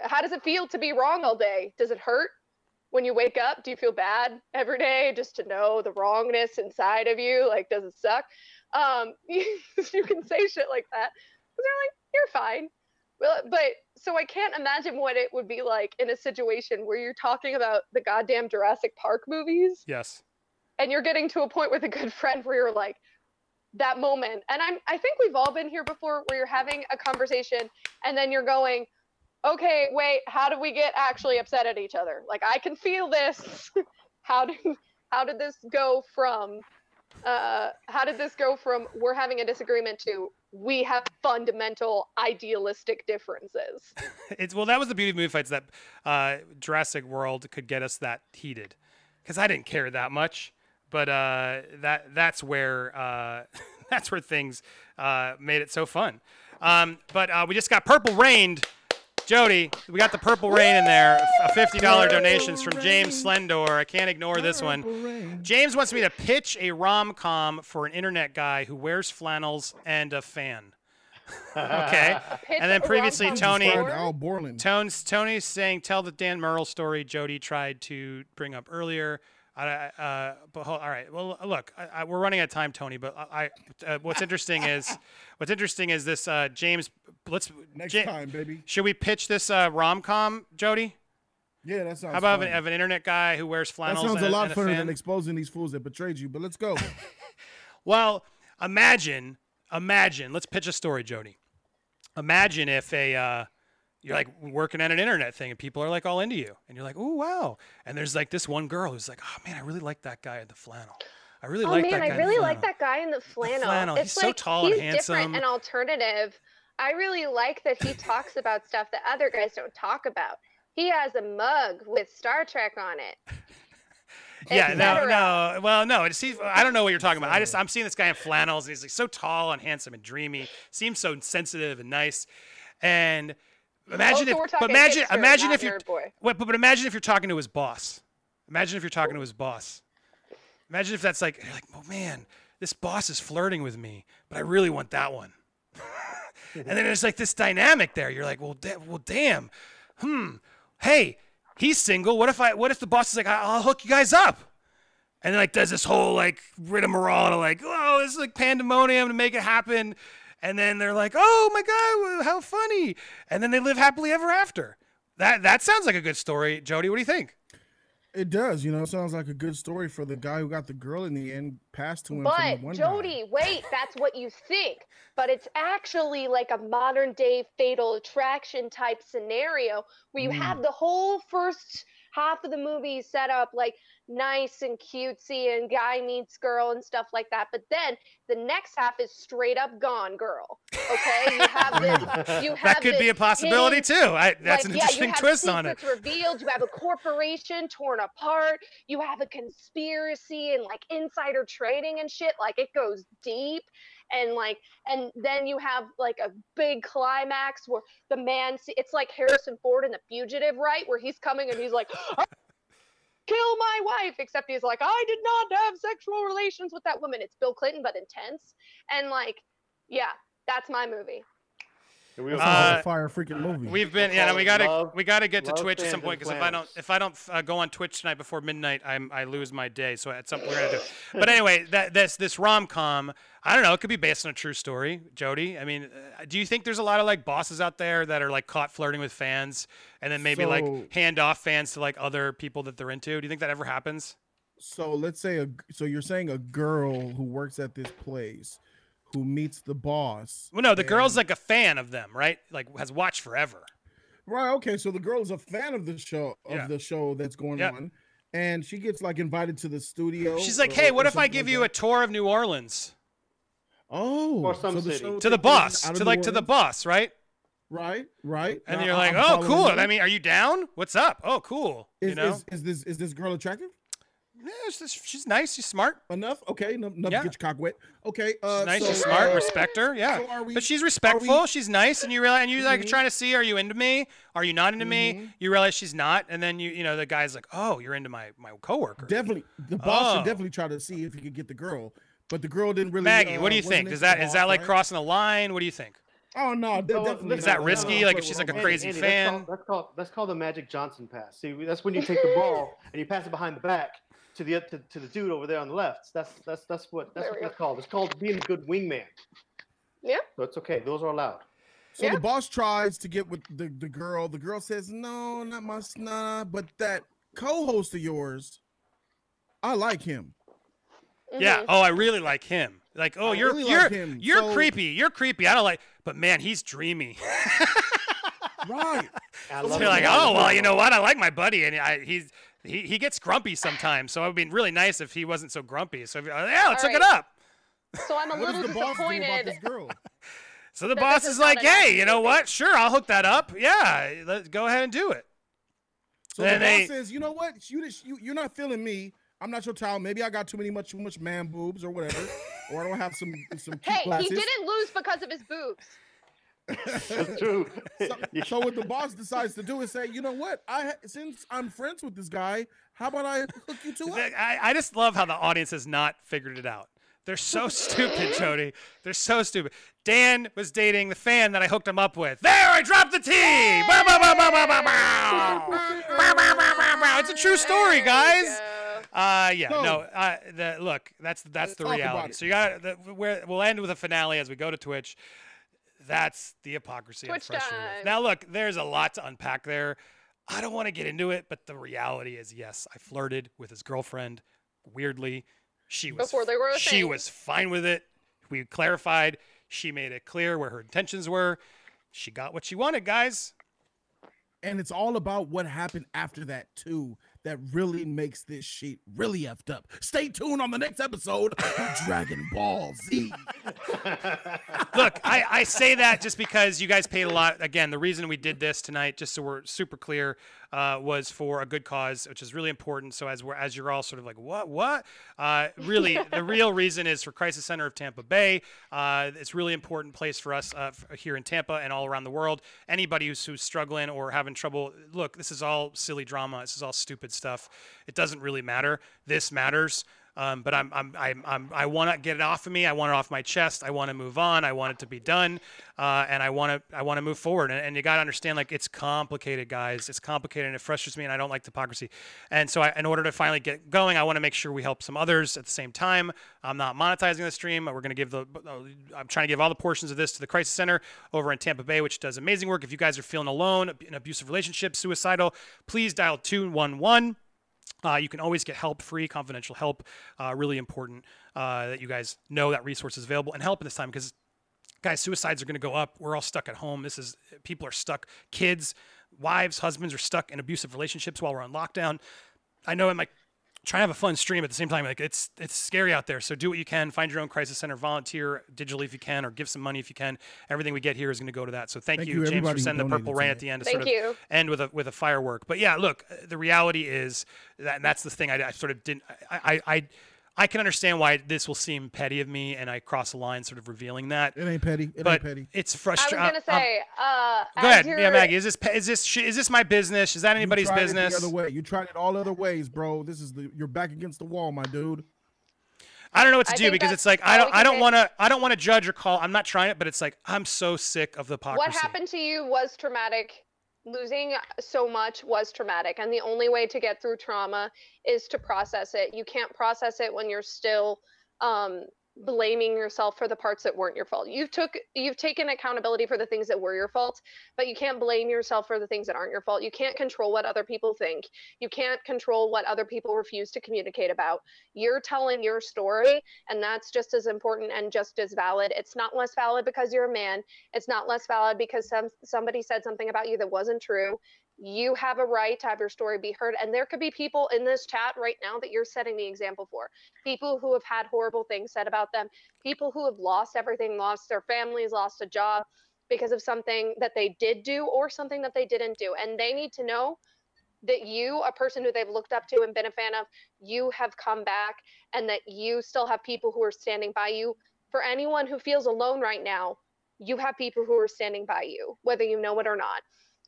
[SPEAKER 2] how does it feel to be wrong all day? Does it hurt? When you wake up, do you feel bad every day just to know the wrongness inside of you? Like, does it suck? Um, you, you can say shit like that. 'cause They're like, you're fine. Well, but so I can't imagine what it would be like in a situation where you're talking about the goddamn Jurassic Park movies
[SPEAKER 1] yes.
[SPEAKER 2] and you're getting to a point with a good friend where you're like that moment and i'm i think we've all been here before where you're having a conversation and then you're going okay wait how do we get actually upset at each other like i can feel this how did how did this go from uh how did this go from we're having a disagreement to we have fundamental idealistic differences
[SPEAKER 1] It's well, that was the beauty of movie fights that uh, Jurassic World could get us that heated, because I didn't care that much. But uh, that that's where uh, that's where things uh, made it so fun. Um, but uh, we just got purple rained. Jody, we got the purple rain in there. A fifty dollar donations from James Slendor. I can't ignore this one. James wants me to pitch a rom com for an internet guy who wears flannels and a fan. okay.
[SPEAKER 2] Pitch
[SPEAKER 1] And then previously, Tony-
[SPEAKER 4] Al Borland.
[SPEAKER 1] Tones Tony's saying tell the Dan Murrell story Jody tried to bring up earlier. I, uh, but hold, all right. Well, look, I, I, we're running out of time, Tony. But I, uh, what's interesting is what's interesting is this uh, James. Let's
[SPEAKER 4] Next
[SPEAKER 1] Ja-
[SPEAKER 4] time, baby.
[SPEAKER 1] Should we pitch this uh, rom com, Jody?
[SPEAKER 4] Yeah, that sounds.
[SPEAKER 1] How about
[SPEAKER 4] fun.
[SPEAKER 1] an, an internet guy who wears flannels?
[SPEAKER 4] That
[SPEAKER 1] sounds
[SPEAKER 4] a lot
[SPEAKER 1] and
[SPEAKER 4] funner than exposing these fools that betrayed you. But let's go.
[SPEAKER 1] Well, imagine, imagine. Let's pitch a story, Jody. Imagine if a uh, you're like working at an internet thing and people are like all into you, and you're like, oh wow, and there's like this one girl who's like, oh man, I really like that guy in the flannel. I really
[SPEAKER 2] Oh
[SPEAKER 1] like
[SPEAKER 2] man,
[SPEAKER 1] that guy.
[SPEAKER 2] I
[SPEAKER 1] in the
[SPEAKER 2] really like
[SPEAKER 1] flannel."
[SPEAKER 2] that guy in the flannel.
[SPEAKER 1] flannel,
[SPEAKER 2] It's
[SPEAKER 1] he's so
[SPEAKER 2] like
[SPEAKER 1] tall and
[SPEAKER 2] he's
[SPEAKER 1] handsome.
[SPEAKER 2] different and alternative. I really like that he talks about stuff that other guys don't talk about. He has a mug with Star Trek on it.
[SPEAKER 1] Yeah, no, no. Well, no. It's, he, I don't know what you're talking about. I just I'm seeing this guy in flannels, and he's like so tall and handsome and dreamy. Seems so sensitive and nice. And imagine
[SPEAKER 2] Oh, so
[SPEAKER 1] if, but imagine,
[SPEAKER 2] hipster,
[SPEAKER 1] imagine if you,
[SPEAKER 2] nerd boy.
[SPEAKER 1] Wait, but, but imagine if you're talking to his boss. Imagine if you're talking to his boss. Imagine if that's like, you're like, oh man, this boss is flirting with me, but I really want that one. and then there's like this dynamic there. You're like, well, da- well, damn. Hmm. Hey, he's single. What if I? What if the boss is like, I- I'll hook you guys up? And then like does this whole like rigmarole to like, oh, this is like pandemonium to make it happen. And then they're like, oh my god, how funny. And then they live happily ever after. That that sounds like a good story, Jody. What do you think?
[SPEAKER 4] It does, you know. It sounds like a good story for the guy who got the girl in the end, passed to him. from
[SPEAKER 2] But
[SPEAKER 4] the one guy.
[SPEAKER 2] Jody, wait, that's what you think. But it's actually like a modern day fatal attraction type scenario where you
[SPEAKER 4] Mm.
[SPEAKER 2] have the whole first half of the movie is set up like nice and cutesy and guy meets girl and stuff like that. But then the next half is straight up gone girl. Okay? You have this you have
[SPEAKER 1] That could be a possibility
[SPEAKER 2] hidden
[SPEAKER 1] too. I, that's
[SPEAKER 2] like,
[SPEAKER 1] an
[SPEAKER 2] yeah,
[SPEAKER 1] interesting
[SPEAKER 2] have
[SPEAKER 1] twist on it.
[SPEAKER 2] revealed. You have a corporation torn apart. You have a conspiracy and like insider trading and shit. Like it goes deep. And like, and then you have like a big climax where the man, see, it's like Harrison Ford in The Fugitive, right? Where he's coming and he's like, kill my wife, except he's like, I did not have sexual relations with that woman. It's Bill Clinton, but intense. And like, yeah, that's my movie.
[SPEAKER 3] We
[SPEAKER 4] That
[SPEAKER 3] also-
[SPEAKER 4] sounds like
[SPEAKER 1] Uh,
[SPEAKER 4] a fire freaking movie.
[SPEAKER 1] We've been yeah. No, we gotta
[SPEAKER 3] love-
[SPEAKER 1] we gotta get to Twitch at some point
[SPEAKER 3] point
[SPEAKER 1] because if I don't if I don't uh, go on Twitch tonight before midnight, I'm I lose my day. So at some point we're gonna do. It. But anyway, that this this rom com, I don't know. It could be based on a true story, Jody. I mean, uh, do you think there's a lot of like bosses out there that are like caught flirting with fans and then maybe
[SPEAKER 4] So-
[SPEAKER 1] like hand off fans to like other people that they're into? Do you think that ever happens?
[SPEAKER 4] so let's say a so you're saying a girl who works at this place who meets the boss.
[SPEAKER 1] Well, no, the girl's like a fan of them, right? Like has watched forever.
[SPEAKER 4] right. Okay, so the girl is a fan of the show of
[SPEAKER 1] Yeah.
[SPEAKER 4] the show that's going
[SPEAKER 1] Yeah.
[SPEAKER 4] on, and she gets like invited to the studio.
[SPEAKER 1] She's like,
[SPEAKER 4] or-
[SPEAKER 1] hey, what if I give
[SPEAKER 4] like
[SPEAKER 1] you a tour of New Orleans
[SPEAKER 4] oh
[SPEAKER 3] Or some
[SPEAKER 4] so
[SPEAKER 3] city.
[SPEAKER 4] show
[SPEAKER 1] to the
[SPEAKER 4] takes place
[SPEAKER 1] boss, to like to the
[SPEAKER 4] Orleans?
[SPEAKER 1] boss, right?
[SPEAKER 4] Right, right.
[SPEAKER 1] And
[SPEAKER 4] Now,
[SPEAKER 1] you're like,
[SPEAKER 4] I'm
[SPEAKER 1] oh, cool.
[SPEAKER 4] you.
[SPEAKER 1] I mean, are you down? What's up? Oh, cool.
[SPEAKER 4] is,
[SPEAKER 1] you know,
[SPEAKER 4] is, is this is this girl attractive
[SPEAKER 1] Yeah, it's just- she's nice. She's smart.
[SPEAKER 4] enough? Okay, enough, enough
[SPEAKER 1] Yeah.
[SPEAKER 4] to get your cock wet. Okay,
[SPEAKER 1] She's
[SPEAKER 4] uh,
[SPEAKER 1] nice.
[SPEAKER 4] so,
[SPEAKER 1] she's smart.
[SPEAKER 4] uh,
[SPEAKER 1] Respect her. Yeah.
[SPEAKER 4] so are we-
[SPEAKER 1] but she's
[SPEAKER 4] are
[SPEAKER 1] respectful.
[SPEAKER 4] we-
[SPEAKER 1] she's nice, and you realize, and you like
[SPEAKER 4] Mhm.
[SPEAKER 1] trying to see, are you into me? Are you not into me?
[SPEAKER 4] Mhm.
[SPEAKER 1] You realize she's not, and then you, you know, the guy's like, oh, you're into my my coworker.
[SPEAKER 4] Definitely, the boss
[SPEAKER 1] Oh.
[SPEAKER 4] should definitely try to see if he could get the girl, but the girl didn't really.
[SPEAKER 1] Maggie, what
[SPEAKER 4] uh,
[SPEAKER 1] do you think?
[SPEAKER 4] into
[SPEAKER 1] Does that is that like
[SPEAKER 4] right?
[SPEAKER 1] crossing the line? What do you think?
[SPEAKER 4] Oh no, definitely.
[SPEAKER 1] Is that.
[SPEAKER 4] No,
[SPEAKER 1] risky?
[SPEAKER 4] no,
[SPEAKER 1] Like, if she's like a crazy
[SPEAKER 3] Andy,
[SPEAKER 1] fan?
[SPEAKER 3] That's called, that's called that's called the Magic Johnson pass. See, that's when you take the ball and you pass it behind the back to the to, to the dude over there on the left. That's that's that's what that's
[SPEAKER 2] There
[SPEAKER 3] what that's called. It's called being a good wingman.
[SPEAKER 2] Yeah.
[SPEAKER 3] So it's okay. Those are allowed.
[SPEAKER 4] So
[SPEAKER 2] Yeah.
[SPEAKER 4] the boss tries to get with the, the girl. The girl says, "No, not my nah." But that co-host of yours, I like him.
[SPEAKER 1] Yeah.
[SPEAKER 2] Mhm.
[SPEAKER 1] Oh, I really like him. Like, oh,
[SPEAKER 4] I
[SPEAKER 1] you're
[SPEAKER 4] really
[SPEAKER 1] you're
[SPEAKER 4] like him.
[SPEAKER 1] you're
[SPEAKER 4] So-
[SPEAKER 1] creepy. You're creepy. I don't like, but man, he's dreamy.
[SPEAKER 4] Right.
[SPEAKER 3] I
[SPEAKER 4] So
[SPEAKER 1] You're like, oh well, you know what? I like my buddy, and I, he's he, he gets grumpy sometimes. So it would be really nice if he wasn't so grumpy. So if, uh, yeah, let's
[SPEAKER 2] All
[SPEAKER 1] hook it up.
[SPEAKER 2] So I'm a
[SPEAKER 4] What
[SPEAKER 2] little
[SPEAKER 4] does the boss do about
[SPEAKER 2] disappointed.
[SPEAKER 4] this girl?
[SPEAKER 1] So the
[SPEAKER 2] That
[SPEAKER 1] boss is like, hey, you know what? Sure, I'll hook that up. Yeah, let's go ahead and do it.
[SPEAKER 4] So
[SPEAKER 1] Then
[SPEAKER 4] the boss
[SPEAKER 1] they-
[SPEAKER 4] says, "You know what? You, just- you you're not feeling me. I'm not your child. Maybe I got too many much too much man boobs or whatever, or I don't have some some
[SPEAKER 2] Hey,
[SPEAKER 4] glasses."
[SPEAKER 2] he didn't lose because of his boobs.
[SPEAKER 3] That's true.
[SPEAKER 4] So,
[SPEAKER 3] Yeah.
[SPEAKER 4] so what the boss decides to do is say, you know what? I since I'm friends with this guy, how about I hook you two up?
[SPEAKER 1] I, I just love how the audience has not figured it out. They're so stupid, Jody. They're so stupid. Dan was dating the fan that I hooked him up with. There, I dropped the T. Bow, bow, bow. It's a true story,
[SPEAKER 2] There you
[SPEAKER 1] guys.
[SPEAKER 2] Go.
[SPEAKER 1] Uh, yeah,
[SPEAKER 4] So-
[SPEAKER 1] no. Uh, the look, that's that's the
[SPEAKER 4] talk
[SPEAKER 1] reality. So you got the, where we'll end with a finale as we go to Twitch. That's the hypocrisy.
[SPEAKER 2] Twitch
[SPEAKER 1] frustrated with.
[SPEAKER 2] time.
[SPEAKER 1] Now, look, there's a lot to unpack there. I don't want to get into it, but the reality is, yes, I flirted with his girlfriend. Weirdly, she was
[SPEAKER 2] Before they were a
[SPEAKER 1] she
[SPEAKER 2] thing.
[SPEAKER 1] was fine with it. We clarified. She made it clear where her intentions were. She got what she wanted, guys.
[SPEAKER 4] And it's all about what happened after that too. That really makes this shit really effed up. Stay tuned on the next episode of Dragon Ball Z.
[SPEAKER 1] Look, I, I say that just because you guys paid a lot. Again, the reason we did this tonight, just so we're super clear, uh, was for a good cause, which is really important. So as we're as you're all sort of like, what, what? Uh, really, the real reason is for Crisis Center of Tampa Bay. Uh, it's a really important place for us uh, here in Tampa and all around the world. Anybody who's, who's struggling or having trouble, look, this is all silly drama. This is all stupid stuff. It doesn't really matter. This matters. Um, but I'm, I'm, I'm, I'm, I want to get it off of me. I want it off my chest. I want to move on. I want it to be done, uh, and I want to, I want to move forward. And, and you got to understand, like, it's complicated, guys. It's complicated, and it frustrates me, and I don't like hypocrisy. And so, I, in order to finally get going, I want to make sure we help some others at the same time. I'm not monetizing the stream. We're going to give the, I'm trying to give all the portions of this to the Crisis Center over in Tampa Bay, which does amazing work. If you guys are feeling alone, in an abusive relationship, suicidal, please dial two one one. Uh, you can always get help, free, confidential help. Uh, really important uh, that you guys know that resource is available and help in this time because, guys, suicides are going to go up. We're all stuck at home. This is people are stuck. Kids, wives, husbands are stuck in abusive relationships while we're on lockdown. I know in my try to have a fun stream at the same time. Like it's it's scary out there. So do what you can. Find your own crisis center. Volunteer digitally if you can, or give some money if you can. Everything we get here is going to go to that. So thank,
[SPEAKER 4] Thank
[SPEAKER 1] you,
[SPEAKER 4] you,
[SPEAKER 1] James, for sending the purple rain at the end to
[SPEAKER 2] Thank
[SPEAKER 1] sort of
[SPEAKER 2] you.
[SPEAKER 1] end with a with a firework. But yeah, look, uh, the reality is that and that's the thing. I, I sort of didn't. I, I I I can understand why this will seem petty of me, and I cross the line, sort of revealing that.
[SPEAKER 4] It ain't petty. It
[SPEAKER 1] but
[SPEAKER 4] ain't petty.
[SPEAKER 1] it's frustrating.
[SPEAKER 2] I was gonna say, uh,
[SPEAKER 1] Go ahead, yeah, Maggie. Is this pe- is this sh- is this my business? Is that
[SPEAKER 4] You
[SPEAKER 1] anybody's
[SPEAKER 4] tried it? The other way. You tried it all other ways, bro. This is the you're back against the wall, my dude.
[SPEAKER 1] I don't know what to
[SPEAKER 2] I
[SPEAKER 1] do because it's like I don't I don't want to I don't want to judge or call. I'm not trying it, but it's like I'm so sick of the hypocrisy.
[SPEAKER 2] What happened to you was traumatic. Losing so much was traumatic. And the only way to get through trauma is to process it. You can't process it when you're still um, blaming yourself for the parts that weren't your fault. You've took you've taken accountability for the things that were your fault, but you can't blame yourself for the things that aren't your fault. You can't control what other people think. You can't control what other people refuse to communicate about. You're telling your story, and that's just as important and just as valid. It's not less valid because you're a man. It's not less valid because some somebody said something about you that wasn't true. You have a right to have your story be heard, and there could be people in this chat right now that you're setting the example for. People who have had horrible things said about them. People who have lost everything, lost their families, lost a job because of something that they did do or something that they didn't do, and they need to know that you, a person who they've looked up to and been a fan of, you have come back and that you still have people who are standing by you. For anyone who feels alone right now, you have people who are standing by you, whether you know it or not.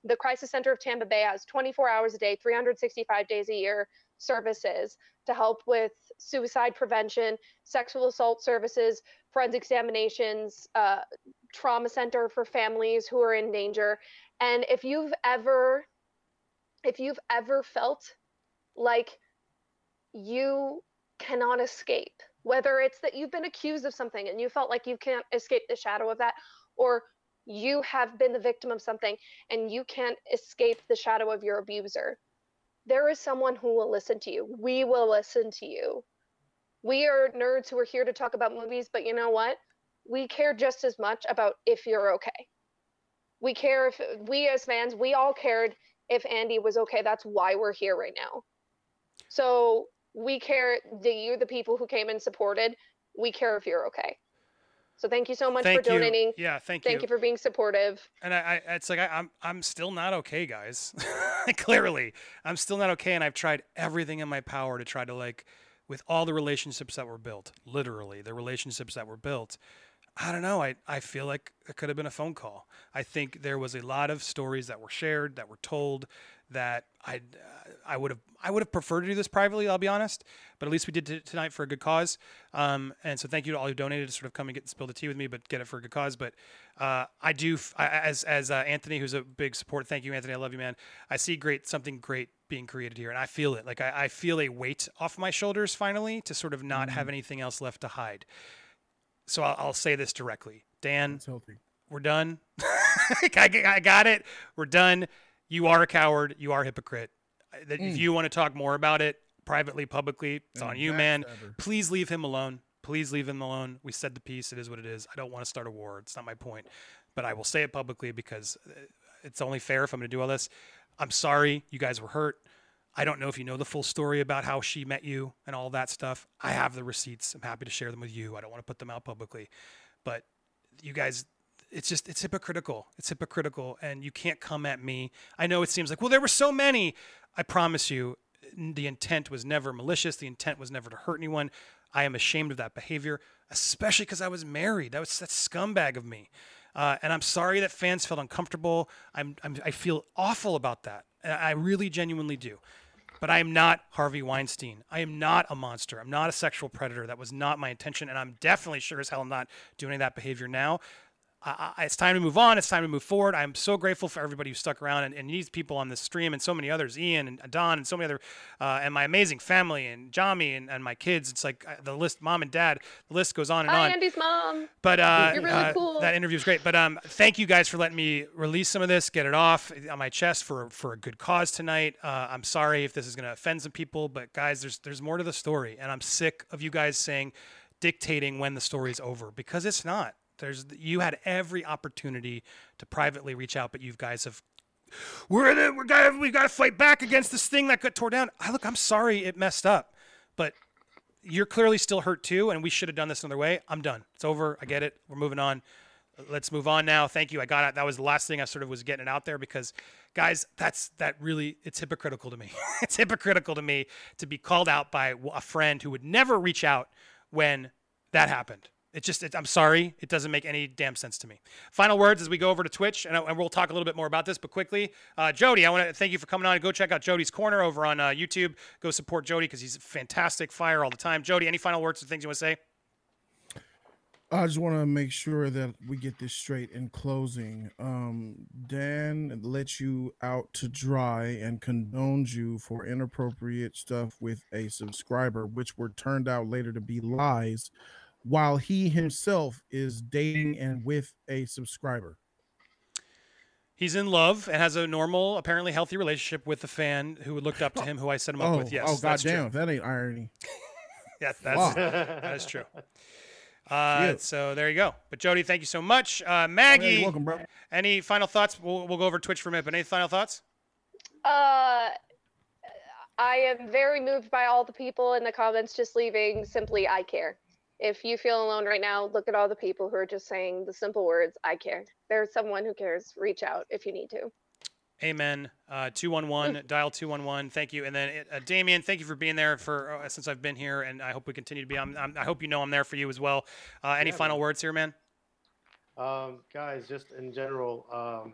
[SPEAKER 2] The Crisis Center of Tampa Bay has 24 hours a day, 365 days a year services to help with suicide prevention, sexual assault services, forensic examinations, uh, trauma center for families who are in danger. And if you've ever, if you've ever felt like you cannot escape, whether it's that you've been accused of something and you felt like you can't escape the shadow of that, or you have been the victim of something and you can't escape the shadow of your abuser, there is someone who will listen to you. We will listen to you. We are nerds who are here to talk about movies, but you know what? We care just as much about if you're okay. We care if we as fans, we all cared if Andy was okay. That's why we're here right now. So we care that you, the people who came and supported, we care if you're okay. So thank you so much
[SPEAKER 1] Thank
[SPEAKER 2] for
[SPEAKER 1] you.
[SPEAKER 2] donating.
[SPEAKER 1] Yeah, thank, you.
[SPEAKER 2] Thank you for being supportive.
[SPEAKER 1] and I, I it's like I, I'm I'm still not okay, guys. Clearly, I'm still not okay, and I've tried everything in my power to try to like, with all the relationships that were built, literally the relationships that were built. I don't know. I, I feel like it could have been a phone call. I think there was a lot of stories that were shared, that were told, that I I would have I would have preferred to do this privately. I'll be honest, but at least we did it tonight for a good cause. Um, and so thank you to all who donated to sort of come and get spill the tea with me, but get it for a good cause. But uh, I do f- I- as as uh, Anthony, who's a big support. Thank you, Anthony. I love you, man. I see great something great being created here, and I feel it. Like I, I feel a weight off my shoulders finally to sort of not have anything else left to hide. So I'll, I'll say this directly, Dan we're done. I, I got it. We're done. You are a coward. You are a hypocrite. If
[SPEAKER 4] Mm.
[SPEAKER 1] you want to talk more about it privately, publicly, it's
[SPEAKER 4] And
[SPEAKER 1] on you, man.
[SPEAKER 4] backstabber.
[SPEAKER 1] Please leave him alone. Please leave him alone. We said the piece. It is what it is. I don't want to start a war. It's not my point. But I will say it publicly because uh, it's only fair if I'm going to do all this. I'm sorry you guys were hurt. I don't know if you know the full story about how she met you and all that stuff. I have the receipts. I'm happy to share them with you. I don't want to put them out publicly. But you guys it's just it's hypocritical. It's hypocritical. And you can't come at me. I know it seems like well there were so many. I promise you the intent was never malicious. The intent was never to hurt anyone. I am ashamed of that behavior especially because i was married. That was that scumbag of me. Uh, and i'm sorry that fans felt uncomfortable. I'm, I'm i feel awful about that. I really genuinely do but I am not Harvey Weinstein. I am not a monster. I'm not a sexual predator. That was not my intention. And I'm definitely sure as hell I'm not doing that behavior now. I, I, it's time to move on. It's time to move forward. I'm so grateful for everybody who stuck around and, and these people on this stream and so many others, Ian and Don and so many other, uh, and my amazing family and Jami and, and my kids. It's like uh, the list, mom and dad, the list goes on and
[SPEAKER 2] Hi,
[SPEAKER 1] on.
[SPEAKER 2] Andy's mom.
[SPEAKER 1] But uh,
[SPEAKER 2] You're really
[SPEAKER 1] uh,
[SPEAKER 2] cool.
[SPEAKER 1] that interview was great. But um, thank you guys for letting me release some of this, get it off on my chest for for a good cause tonight. Uh, I'm sorry if this is going to offend some people, but guys, there's there's more to the story, and I'm sick of you guys saying dictating when the story's over because it's not. There's you had every opportunity to privately reach out, but you guys have. We're the, we're got we got to fight back against this thing that got tore down. I look, I'm sorry it messed up, but you're clearly still hurt too, and we should have done this another way. I'm done. It's over. I get it. We're moving on. Let's move on now. Thank you. I got it. That was the last thing I sort of was getting it out there because, guys, that's that really it's hypocritical to me. it's hypocritical to me to be called out by a friend who would never reach out when that happened. It just, it, I'm sorry, it doesn't make any damn sense to me. Final words as we go over to Twitch, and, and we'll talk a little bit more about this, but quickly, uh, Jody, I want to thank you for coming on. Go check out Jody's Corner over on uh, YouTube. Go support Jody because he's fantastic, fire all the time. Jody, any final words or things you want to say?
[SPEAKER 4] I just want to make sure that we get this straight in closing. Um, Dan let you out to dry and condoned you for inappropriate stuff with a subscriber, which were turned out later to be lies, while he himself is dating and with a subscriber.
[SPEAKER 1] He's in love and has a normal, apparently healthy relationship with the fan who looked up to him, who I set him up
[SPEAKER 4] Oh,
[SPEAKER 1] with. Yes,
[SPEAKER 4] oh,
[SPEAKER 1] that's true.
[SPEAKER 4] goddamn, that ain't irony.
[SPEAKER 1] Yes, that's
[SPEAKER 4] Fuck.
[SPEAKER 1] that is true. Uh,
[SPEAKER 4] Shit.
[SPEAKER 1] so there you go. But Jody, thank you so much. Uh,
[SPEAKER 4] Oh,
[SPEAKER 1] Maggie,
[SPEAKER 4] you're welcome, bro.
[SPEAKER 1] any final thoughts? We'll, we'll go over Twitch for a minute. But any final thoughts?
[SPEAKER 2] Uh, I am very moved by all the people in the comments just leaving simply I care. If you feel alone right now, look at all the people who are just saying the simple words I care. There's someone who cares. Reach out if you need to.
[SPEAKER 1] Amen. Uh, 211, dial 211. Thank you. And then uh, Damien, thank you for being there for uh, since I've been here, and I hope we continue to be. I'm, I'm, I hope you know I'm there for you as well. Uh, any
[SPEAKER 3] Yeah,
[SPEAKER 1] final
[SPEAKER 3] man.
[SPEAKER 1] words here, man?
[SPEAKER 3] Um, guys, just in general, um,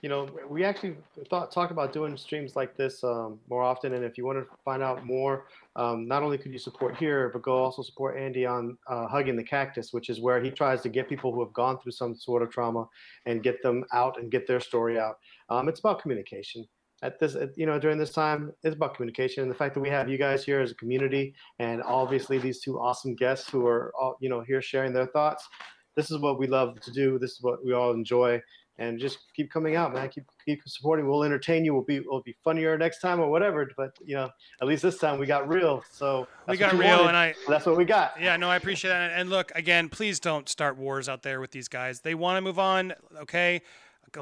[SPEAKER 3] you know, we actually thought talk about doing streams like this um, more often. And if you want to find out more, um, not only could you support here, but go also support Andy on uh, Hugging the Cactus, which is where he tries to get people who have gone through some sort of trauma and get them out and get their story out. Um, it's about communication. At this, you know, during this time, it's about communication and the fact that we have you guys here as a community, and obviously these two awesome guests who are, all, you know, here sharing their thoughts. This is what we love to do. This is what we all enjoy and just keep coming out, man. Keep keep supporting. We'll entertain you. We'll be we'll be funnier next time or whatever. But you know, at least this time we got real. So
[SPEAKER 1] We got real,
[SPEAKER 3] wanted.
[SPEAKER 1] and I
[SPEAKER 3] that's what we got.
[SPEAKER 1] Yeah, no, I appreciate that. And look, again, please don't start wars out there with these guys. They want to move on, okay?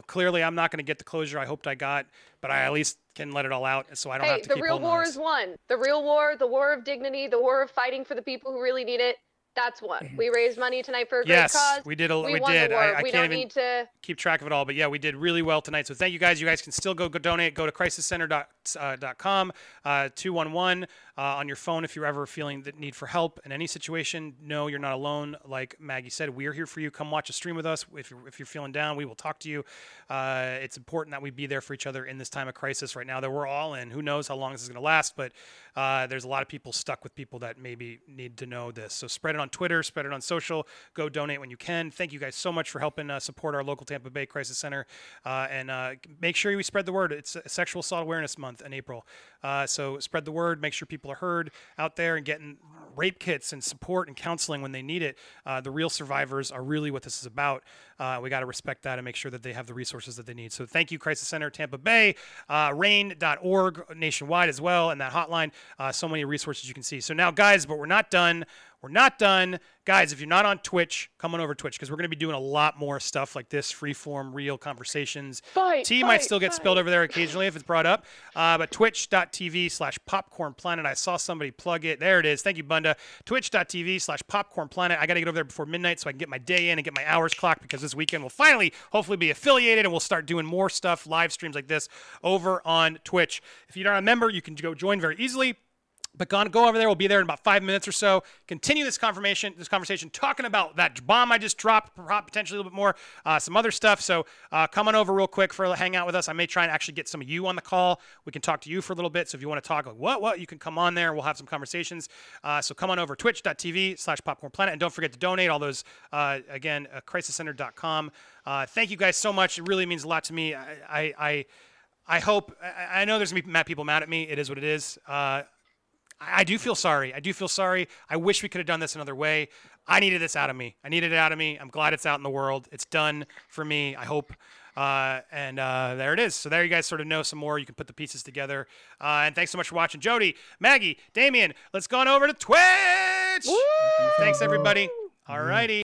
[SPEAKER 1] Clearly, I'm not going to get the closure I hoped I got, but I at least can let it all out, so I don't
[SPEAKER 2] Hey,
[SPEAKER 1] have to
[SPEAKER 2] the
[SPEAKER 1] keep
[SPEAKER 2] real war is
[SPEAKER 1] this.
[SPEAKER 2] won. The real war, the war of dignity, the war of fighting for the people who really need it. That's one. We raised money tonight for a great
[SPEAKER 1] Yes,
[SPEAKER 2] cause.
[SPEAKER 1] we did. A, we,
[SPEAKER 2] we
[SPEAKER 1] did. I, I
[SPEAKER 2] we
[SPEAKER 1] can't
[SPEAKER 2] don't
[SPEAKER 1] even
[SPEAKER 2] need to.
[SPEAKER 1] keep track of it all, but yeah, we did really well tonight. So thank you guys. You guys can still go, go donate. Go to crisiscenter.com, uh, 211 uh, on your phone if you're ever feeling the need for help in any situation. No, you're not alone. Like Maggie said, we are here for you. Come watch a stream with us. If you're, if you're feeling down, we will talk to you. Uh, it's important that we be there for each other in this time of crisis right now that we're all in. Who knows how long this is going to last, but uh, there's a lot of people stuck with people that maybe need to know this. So spread it on Twitter, spread it on social. Go donate when you can. Thank you guys so much for helping uh, support our local Tampa Bay Crisis Center, uh, and uh, make sure you spread the word. It's Sexual Assault Awareness Month in April, uh, so spread the word. Make sure people are heard out there and getting rape kits and support and counseling when they need it. Uh, the real survivors are really what this is about. Uh, we got to respect that and make sure that they have the resources that they need. So thank you, Crisis Center Tampa Bay, uh, RAINN.org nationwide as well, and that hotline. Uh, so many resources you can see. So now, guys, but we're not done. We're not done. Guys, if you're not on Twitch, come on over to Twitch because we're going to be doing a lot more stuff like this freeform, real conversations.
[SPEAKER 2] Fight,
[SPEAKER 1] T might still get
[SPEAKER 2] fight.
[SPEAKER 1] spilled over there occasionally if it's brought up. Uh, but twitch.tv slash popcorned planet. I saw somebody plug it. There it is. Thank you, Bunda. Twitch.tv slash popcorned planet. I got to get over there before midnight so I can get my day in and get my hours clocked because this weekend will finally, hopefully, be affiliated and we'll start doing more stuff, live streams like this over on Twitch. If you're not a member, you can go join very easily But go, go over there. We'll be there in about five minutes or so. Continue this confirmation, this conversation, talking about that bomb I just dropped, potentially a little bit more, uh, some other stuff. So uh, come on over real quick for a hang out with us. I may try and actually get some of you on the call. We can talk to you for a little bit. So if you want to talk, like what, what, you can come on there. We'll have some conversations. Uh, so come on over twitch.tv slash popcorned planet. And don't forget to donate all those, uh, again, uh, crisiscenter.com. Uh, thank you guys so much. It really means a lot to me. I, I, I, I hope, I, know there's to be mad people mad at me. It is what it is. Uh, I do feel sorry. I do feel sorry. I wish we could have done this another way. I needed this out of me. I needed it out of me. I'm glad it's out in the world. It's done for me. I hope. Uh, and uh, there it is. So there you guys sort of know some more. You can put the pieces together. Uh, and thanks so much for watching, Jody, Maggie, Damien. Let's go on over to Twitch. Thanks everybody. All righty.